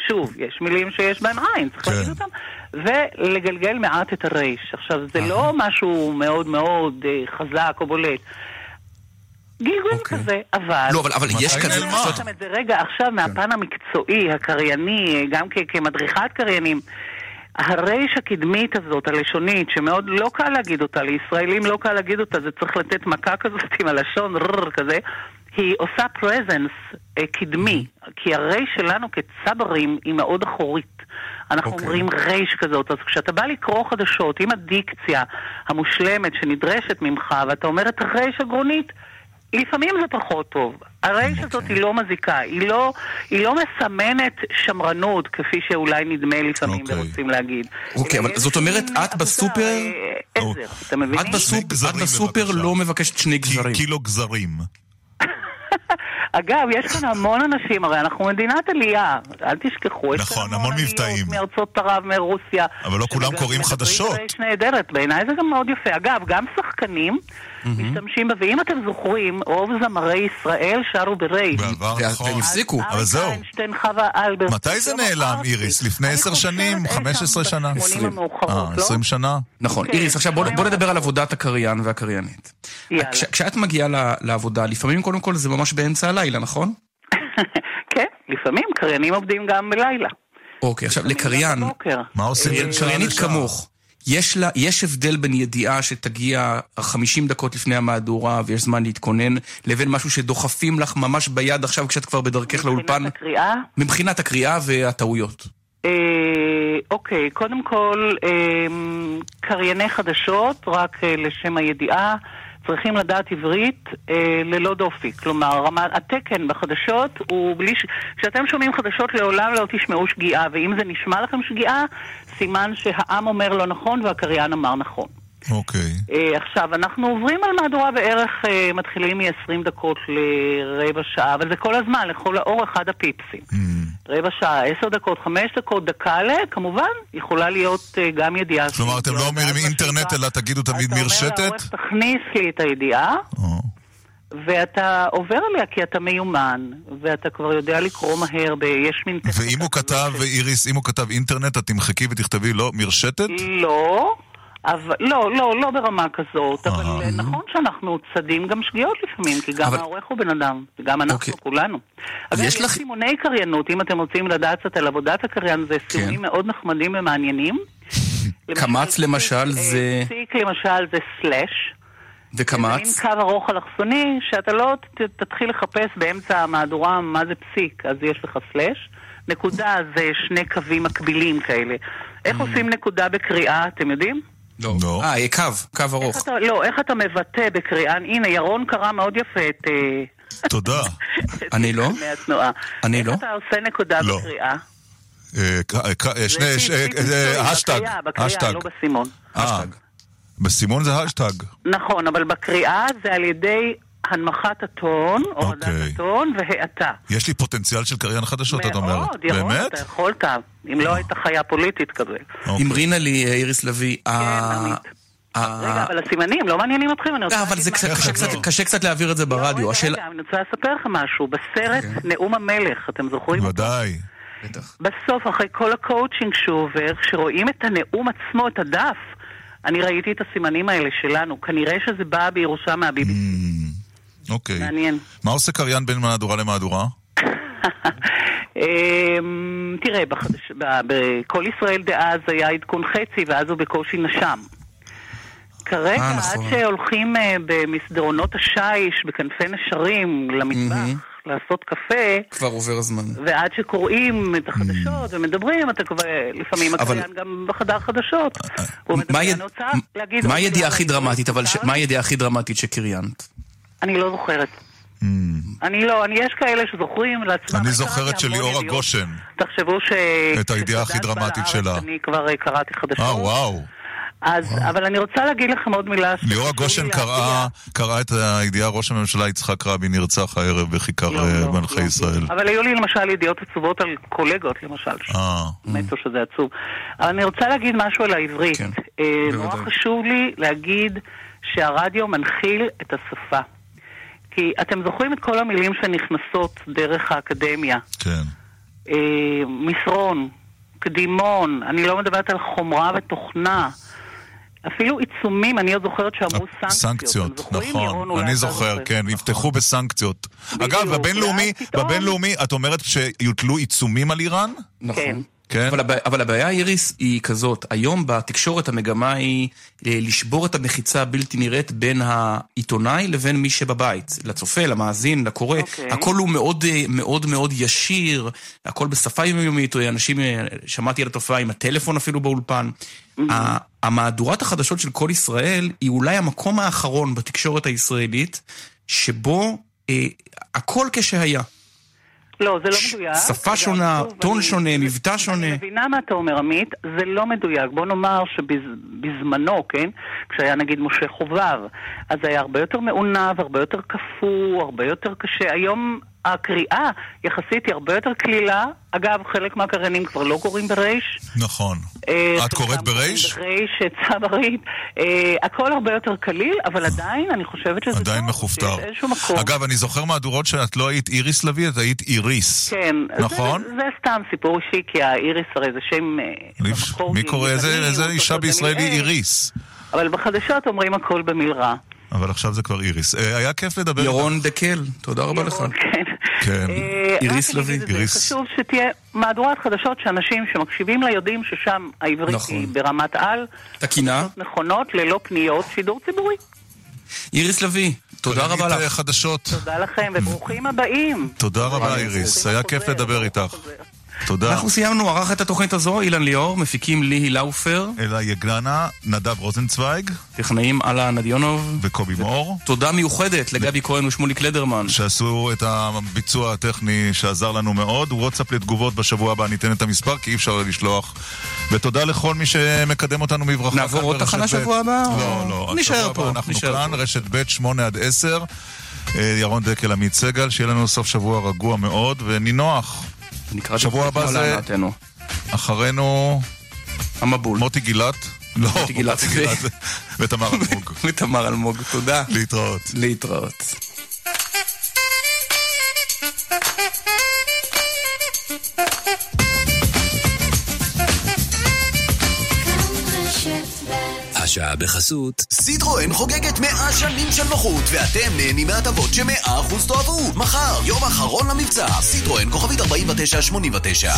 שוב, יש מילים שיש בהן עין, צריך כן. להגיד אותן, ולגלגל מעט את הרייש. עכשיו, זה לא משהו מאוד מאוד אה, חזק או בולט. גלגול כזה, אבל... לא, אבל- אבל יש כזה-? זאת- לכם את זה רגע עכשיו מהפן המקצועי, הקרייני, גם כ- כמדריכת קריינים. הרייש הקדמית הזאת, הלשונית, שמאוד לא קל להגיד אותה, לישראלים לא קל להגיד אותה, זה צריך לתת מכה כזאת עם הלשון, רר כזה, היא עושה פרזנס אה, קדמי, כי הרייש שלנו כצברים היא מאוד אחורית. אנחנו אוקיי. אומרים רייש כזאת, אז כשאתה בא לקרוא חדשות עם הדיקציה המושלמת שנדרשת ממך, ואתה אומר את הרייש הגרונית, לפעמים זה פחות טוב. הרייש. הזאת היא לא מזיקה, היא לא, היא לא מסמנת שמרנות, כפי שאולי נדמה לפעמים אוקיי. ורוצים להגיד. אוקיי, אלא אבל זאת איזושהי אומרת, את בסופר... אה, עזר, אתם מבינים? את בסופ- גזרים, את בסופר בבקשה. לא מבקשת שני גזרים. קילו גזרים. אגב, יש כאן המון אנשים, הרי אנחנו מדינת עלייה, אל תשכחו. יש נכון, כאן המון עליות מבטאים. מארצות ערב, מרוסיה. אבל לא כולם קוראים חדשות. רייש נהדרת, בעיניי זה גם מאוד יפה. אגב, גם שחקנים משתמשים בה, ואם אתם זוכרים, רוב זמרי ישראל שרו ברייש. בעבר, וה- נכון. והם הפסיקו. אבל זהו. איינשטיין, חווה אלברט. מתי זה נעלם. איריס? לפני עשר שנים? שם 15 שנה? ב- 80 המאוחרות, אה, לא? 20 שנה? נכון. אוקיי, איריס, עכשיו בוא שומעים בוא. נדבר על עבודת הקריין והקריינית. כשאת מגיעה ל- לעבודה, לפעמים קודם כל זה ממש באמצע הלילה, נכון? כן, לפעמים קריינים עובדים גם בלילה. אוקיי, עכשיו לקריין. מה עושים קריין- בין שעה קריינית? כמוך, יש לה- יש הבדל בין ידיעה שתגיע 50 דקות לפני המהדורה ויש זמן להתכונן, לבין משהו שדוחפים לך ממש ביד עכשיו כשאת כבר בדרכך לאולפן, מבחינת הקריאה, מבחינת הקריאה והטעויות. אה, אוקיי, קודם כל, אה, קרייני חדשות, רק אה, לשם הידיעה, צריכים לדעת עברית אה, ללא דופי. כלומר, רמה, התקן בחדשות הוא בלי ש... כשאתם שומעים חדשות לעולם לא תשמעו שגיאה, ואם זה נשמע לכם שגיאה, סימן שהעם אומר לא נכון והקריין אמר נכון. אוקיי. אה, עכשיו, אנחנו עוברים על מהדורה בערך, אה, מתחילים מ-20 דקות לרבע שעה, אבל זה כל הזמן, לכל האורך עד הפיפסים. Mm. רבע שעה, עשר דקות, חמש דקות, דקה ל... כמובן, יכולה להיות אה, גם ידיעה. כלומר, אתם לא אומרים אינטרנט, אלא תגידו תמיד אתה אומר מרשתת? לעורך, תכניס לי את הידיעה, ואתה עובר עליה כי אתה מיומן, ואתה כבר יודע לקרוא מהר, ב... יש מין... ואם הוא כתב, איריס, אם הוא כתב אינטרנט, את תמחקי ותכתבי לא מרשתת? לא, אבל, לא, לא, לא ברמה כזאת, אבל אה, נכון שאנחנו צדים גם שגיאות לפעמים, כי גם אבל- העורך הוא בן אדם, וגם אנחנו, אוקיי. כולנו. אגב, יש לך- סימוני קריינות, אם אתם רוצים לדעת קצת על עבודת הקריין, זה סימונים מאוד נחמדים ומעניינים. קמץ למשל זה... פסיק למשל זה סלאש. זה מין וקמץ? קו ארוך אלכסוני, שאתה לא ת- תתחיל לחפש באמצע המהדורה מה זה פסיק, אז יש לך סלאש. נקודה זה שני קווים מקבילים כאלה. איך Mm. עושים נקודה בקריאה, אתם יודעים? לא. אה, קו, קו איך ארוך. אתה, לא, איך אתה מבטא בקריאה? הנה, ירון קרא מאוד יפה את... אה, תודה. אני לא? אני איך לא? אתה עושה נקודה לא. בקריאה? אה, ק- אה, אה, אה, אה, השטג, בקריאה. לא בסימון. אה, בסימון זה השטג. נכון, אבל בקריאה זה על ידי הנמכת הטון, הורדת אוקיי. הטון והאטה. יש לי פוטנציאל של קריין חדשות, את אומרת. מאוד, ירון, באמת? אתה יכולת, אם לא היית חיה פוליטית כזה. אוקיי. אמרינה לי, אה, איריס לביא, ה- ה- רגע, אבל הסימנים לא מעניינים אתכם? אני רוצה לא, אבל להגיד זה משהו. קצת- קשה קצת- להעביר את זה ברדיו. רגע, השאלה... רגע, אני רוצה לספר לכם משהו. בסרט נאום המלך, אתם זוכרים? ודאי. בסוף, אחרי כל הקואוצ'ינג שהוא עובר, כשרואים את הנאום עצמו, את הדף, אני ראיתי את הסימנים האלה שלנו. כנראה שזה בא בירושה מה BBC. אוקיי. מעניין. מה עושה קריין בין מהדורה למהדורה? אמ, תראה, בקול ישראל דאז היה עדכון חצי, ואז הוא בקושי נשם. כרגע, אה, עד נכון. שהולכים אה, במסדרונות השיש, בכנפי נשרים, למטבח, לעשות קפה, כבר עובר הזמן. ועד שקוראים את החדשות ומדברים, אתה כבר, לפעמים אבל- הקריין גם בחדר חדשות. הוא מדבר, מה היד- אני רוצה להגיד... מה הידיעה הכי. דרמטית, אבל ש- מה הידיעה הכי דרמטית שקריינת? אני לא זוכרת. אני לא, אני, יש כאלה שזוכרים לעצמם. אני זוכר את של ליאורה גושן. תחשבו ש... את הידיעה הכי דרמטית שלה. אני כבר אה, קראתי חדשות. אה, וואו. אז, אבל אני רוצה להגיד לכם עוד מילה. ליאורה גושן קראה קראה את הידיעה, ראש הממשלה יצחק רבין נרצח הערב בכיכר אה, מלכי ישראל. אבל היו לי למשל ידיעות עצובות על קולגות, למשל, אה, שמתו שזה עצוב. אבל אני רוצה להגיד משהו על העברית. כן, אה, נורא חשוב לי להגיד שהרדיו מנחיל את השפה. כי אתם זוכרים את כל המילים שנכנסות דרך האקדמיה. כן. אה, מסרון, קדימון, אני לא מדברת על חומרה ותוכנה. אפילו עיצומים, אני עוד זוכרת שאמרו סנקציות. סנקציות, ירון? נכון, אני זוכר. כן, יפתחו בסנקציות. בדיוק, אגב, בבינלאומי, בבינלאומי, את אומרת שיוטלו עיצומים על איראן? נכון. כן. אבל, הבע... אבל הבעיה, איריס, היא כזאת. היום בתקשורת המגמה היא אה, לשבור את המחיצה הבלתי נראית בין העיתונאי לבין מי שבבית. לצופה, למאזין, לקורא. אוקיי. הכל הוא מאוד אה, מאוד מאוד ישיר, הכל בשפה יומיומית. אנשים, אה, שמעתי על התופעה עם הטלפון אפילו באולפן. ה- המהדורת החדשות של כל ישראל היא אולי המקום האחרון בתקשורת הישראלית שבו אה, הכל כשהיה. לא, זה לא מדויק. שפה שונה, טון שונה, מבטא שונה. אני מבינה מה אתה אומר, עמית, זה לא מדויק. בוא נאמר שבזמנו, כן, כשהיה נגיד משה חובב, אז היה הרבה יותר מעונב, הרבה יותר קפוא, הרבה יותר קשה. היום הקריאה יחסית היא הרבה יותר קלילה. אגב, חלק מהקריינים כבר לא קוראים ברייש. נכון. אה, את קוראת ברייש? ברייש, צברית. אה, הכל הרבה יותר קליל, אבל עדיין אני חושבת שזה עדיין מכופתר. אגב, אני זוכר מהדורות שאת לא היית איריס לביא, את היית איריס. כן. נכון? זה, זה סתם סיפור אישי, כי האיריס הרי זה שם... אה, במקור מי קורא? איזה אישה בישראל היא איריס? אבל בחדשות אומרים הכל במלרע. אבל עכשיו זה כבר איריס. אה, היה כיף לדבר. ירון דקל, תודה רבה לך. כן. אה, איריס לביא. חשוב שתהיה מהדורת חדשות שאנשים שמקשיבים לה יודעים ששם העברית נכון. היא ברמת על, תקינה. נכונות, ללא פניות, שידור ציבורי. איריס לביא, תודה רבה קולנית, אה, לך. חדשות. תודה לכם וברוכים הבאים. תודה רבה איריס, היה כיף לדבר איתך. תודה. אנחנו סיימנו, ערך את התוכנית הזו, אילן ליאור, מפיקים ליהי לאופר. אלה יגלנה, נדב רוזנצוויג. טכנאים אללה נדיונוב. וקובי מור. תודה מיוחדת לגבי כהן ושמוליק לדרמן. שעשו את הביצוע הטכני שעזר לנו מאוד. וואטסאפ לתגובות בשבוע הבא ניתן את המספר כי אי אפשר לשלוח. ותודה לכל מי שמקדם אותנו בברכה. נעבור עוד תחנה. שבוע הבא, לא, לא. השבוע פה, אנחנו כאן. רשת ב' 8 עד 10. אה, ירון דקל, עמית סגל, שיהיה לנו סוף שבוע רגוע מאוד ונינוח. שבוע הבא זה. אחרינו... המבול. מוטי גילת. לא, מוטי גילת. זה- ותמר אלמוג. ותמר אלמוג, תודה. להתראות. להתראות. השעה בחסות. סיטרואן חוגגת 100 שנים של נוחות, ואתם נהנים מהטבות ש-100% תאהבו. מחר, יום אחרון למבצע. סיטרואן כוכבית 4989.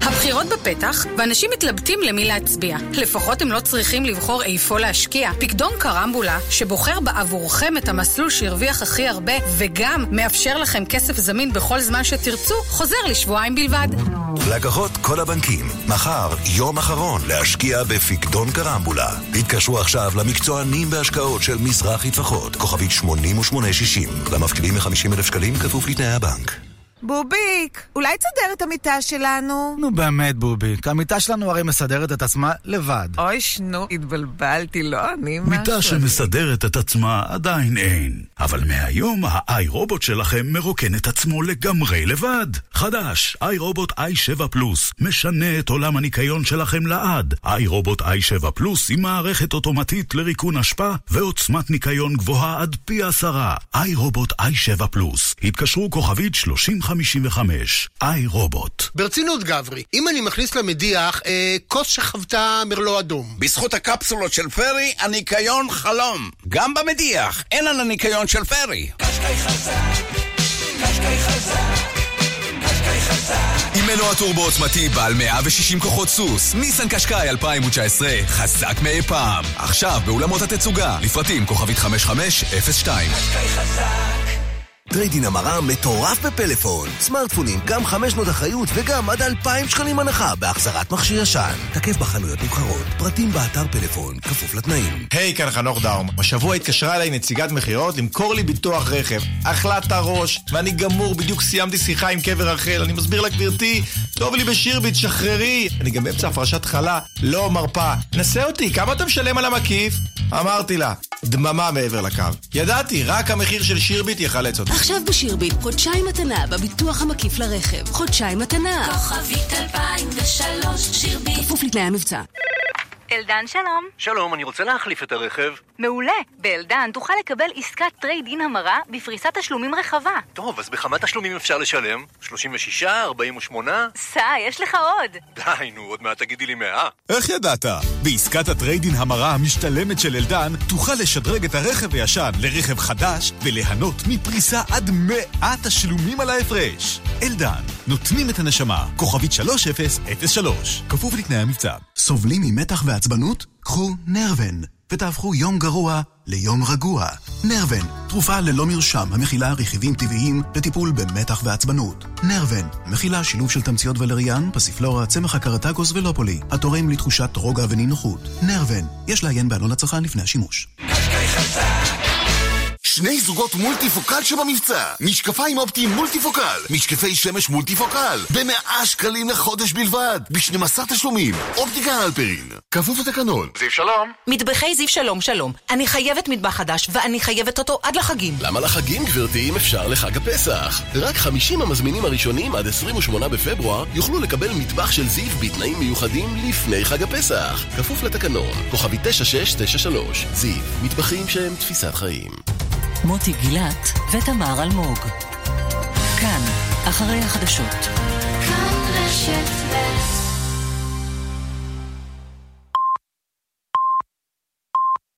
הבחירות בפתח, ואנשים מתלבטים למי להצביע. לפחות הם לא צריכים לבחור איפה להשקיע. פקדון קרמבולה, שבוחר בעבורכם את המסלול שהרוויח הכי הרבה, וגם מאפשר לכם כסף זמין בכל זמן שתרצו, חוזר לשבועיים בלבד. לקוחות כל הבנקים, מחר יום אחרון להשקיע בפקדון קרמבולה. התקשרו עכשיו למקצוענים בהשקעות של מזרחי טפחות, כוכבית 8860. למפקידים מ-50,000 שקלים כפוף לתנאי הבנק. בוביק, אולי תסדר את המיטה שלנו? נו באמת, בוביק, המיטה שלנו הרי מסדרת את עצמה לבד. אוי, שנו, התבלבלתי, לא אני משהו. מיטה שמסדרת את עצמה עדיין אין. אבל מהיום האיי רובוט שלכם מרוקן את עצמו לגמרי לבד. חדש, איי רובוט i7 פלוס, משנה את עולם הניקיון שלכם לעד. איי רובוט i7 פלוס עם מערכת אוטומטית לריקון אשפה ועוצמת ניקיון גבוהה עד פי עשרה. איי רובוט i7 פלוס. התקשרו כוכבית 3055. איי רובוט. ברצינות, גברי, אם אני מכניס למדיח אה, כוס שחוותה מרלו אדום. בזכות הקפסולות של פרי, הניקיון חלום. גם במדיח, אין על הניקיון של פרי. קשקי חזק, חזק, עם מנוע טורבו עוצמתי בעל 160 כוחות סוס, ניסן קשקאי 2019, חזק מאי פעם. עכשיו באולמות התצוגה, לפרטים כוכבית 5502. trade-in המרה מטורף בפלאפון. סמארטפונים, גם חמש שנות אחריות וגם עד 2,000 שקלים הנחה בהחזרת מכשיר ישן. תקף בחנויות נבחרות, פרטים באתר פלאפון, כפוף לתנאים. היי, כאן חנוך דאום. השבוע התקשרה אליי נציגת מכירות למכור לי ביטוח רכב. אכלה את הראש, ואני גמור, בדיוק סיימתי שיחה עם קבר רחל. אני מסביר לה, גברתי, טוב לי בשירביט, שחררי. אני גם באמצע הפרשת חלה, לא מרפה. נסה אותי, כמה אתה משלם על המקיף? אמרתי לה, דממה מעבר לקו. ידעתי, רק המחיר של שירביט יחלץ אותי. עכשיו בשירביט, חודשיים מתנה בביטוח המקיף לרכב. חודשיים מתנה. כוכבית 2003, שירביט. כפוף לתנאי המבצע. אלדן שלום. שלום, אני רוצה להחליף את הרכב. מעולה. באלדן תוכל לקבל עסקת trade-in המרה בפריסת תשלומים רחבה. טוב, אז בכמה תשלומים אפשר לשלם? 36? 48? סע, יש לך עוד. די, נו, עוד מעט תגידי לי 100. איך ידעת? בעסקת הטריידין המרה המשתלמת של אלדן, תוכל לשדרג את הרכב הישן לרכב חדש וליהנות מפריסה עד 100 תשלומים על ההפרש. אלדן, נותנים את הנשמה, כוכבית 3003, כפוף לתנאי המבצע. סובלים ממתח ועצבנות? קחו נרוון, ותהפכו יום גרוע ליום רגוע. נרוון, תרופה ללא מרשם המכילה רכיבים טבעיים לטיפול במתח ועצבנות. נרוון, מכילה שילוב של תמציות ולריאן, פסיפלורה, צמח הקרטגוס ולופולי, התורם לתחושת רוגע ונינוחות. נרוון, יש לעיין בעלון הצרכן לפני השימוש. שני זוגות מולטיפוקל שבמבצע. משקפיים אופטיים מולטיפוקל. משקפי שמש מולטיפוקל. במאה שקלים לחודש בלבד. ב-12 תשלומים. אופטיקה הלפרין. כפוף לתקנון. זיו שלום. מטבחי זיו שלום שלום. אני חייבת מטבח חדש, ואני חייבת אותו עד לחגים. למה לחגים, גברתי, אם אפשר לחג הפסח? רק 50 המזמינים הראשונים עד 28 בפברואר יוכלו לקבל מטבח של זיו בתנאים מיוחדים לפני חג הפסח. כפוף לתקנון. כוכבי 9693. זיו, מטבחים שהם תפיסת חיים. מוטי גילת ותמר אלמוג. כאן, אחרי החדשות. כאן רשת ב'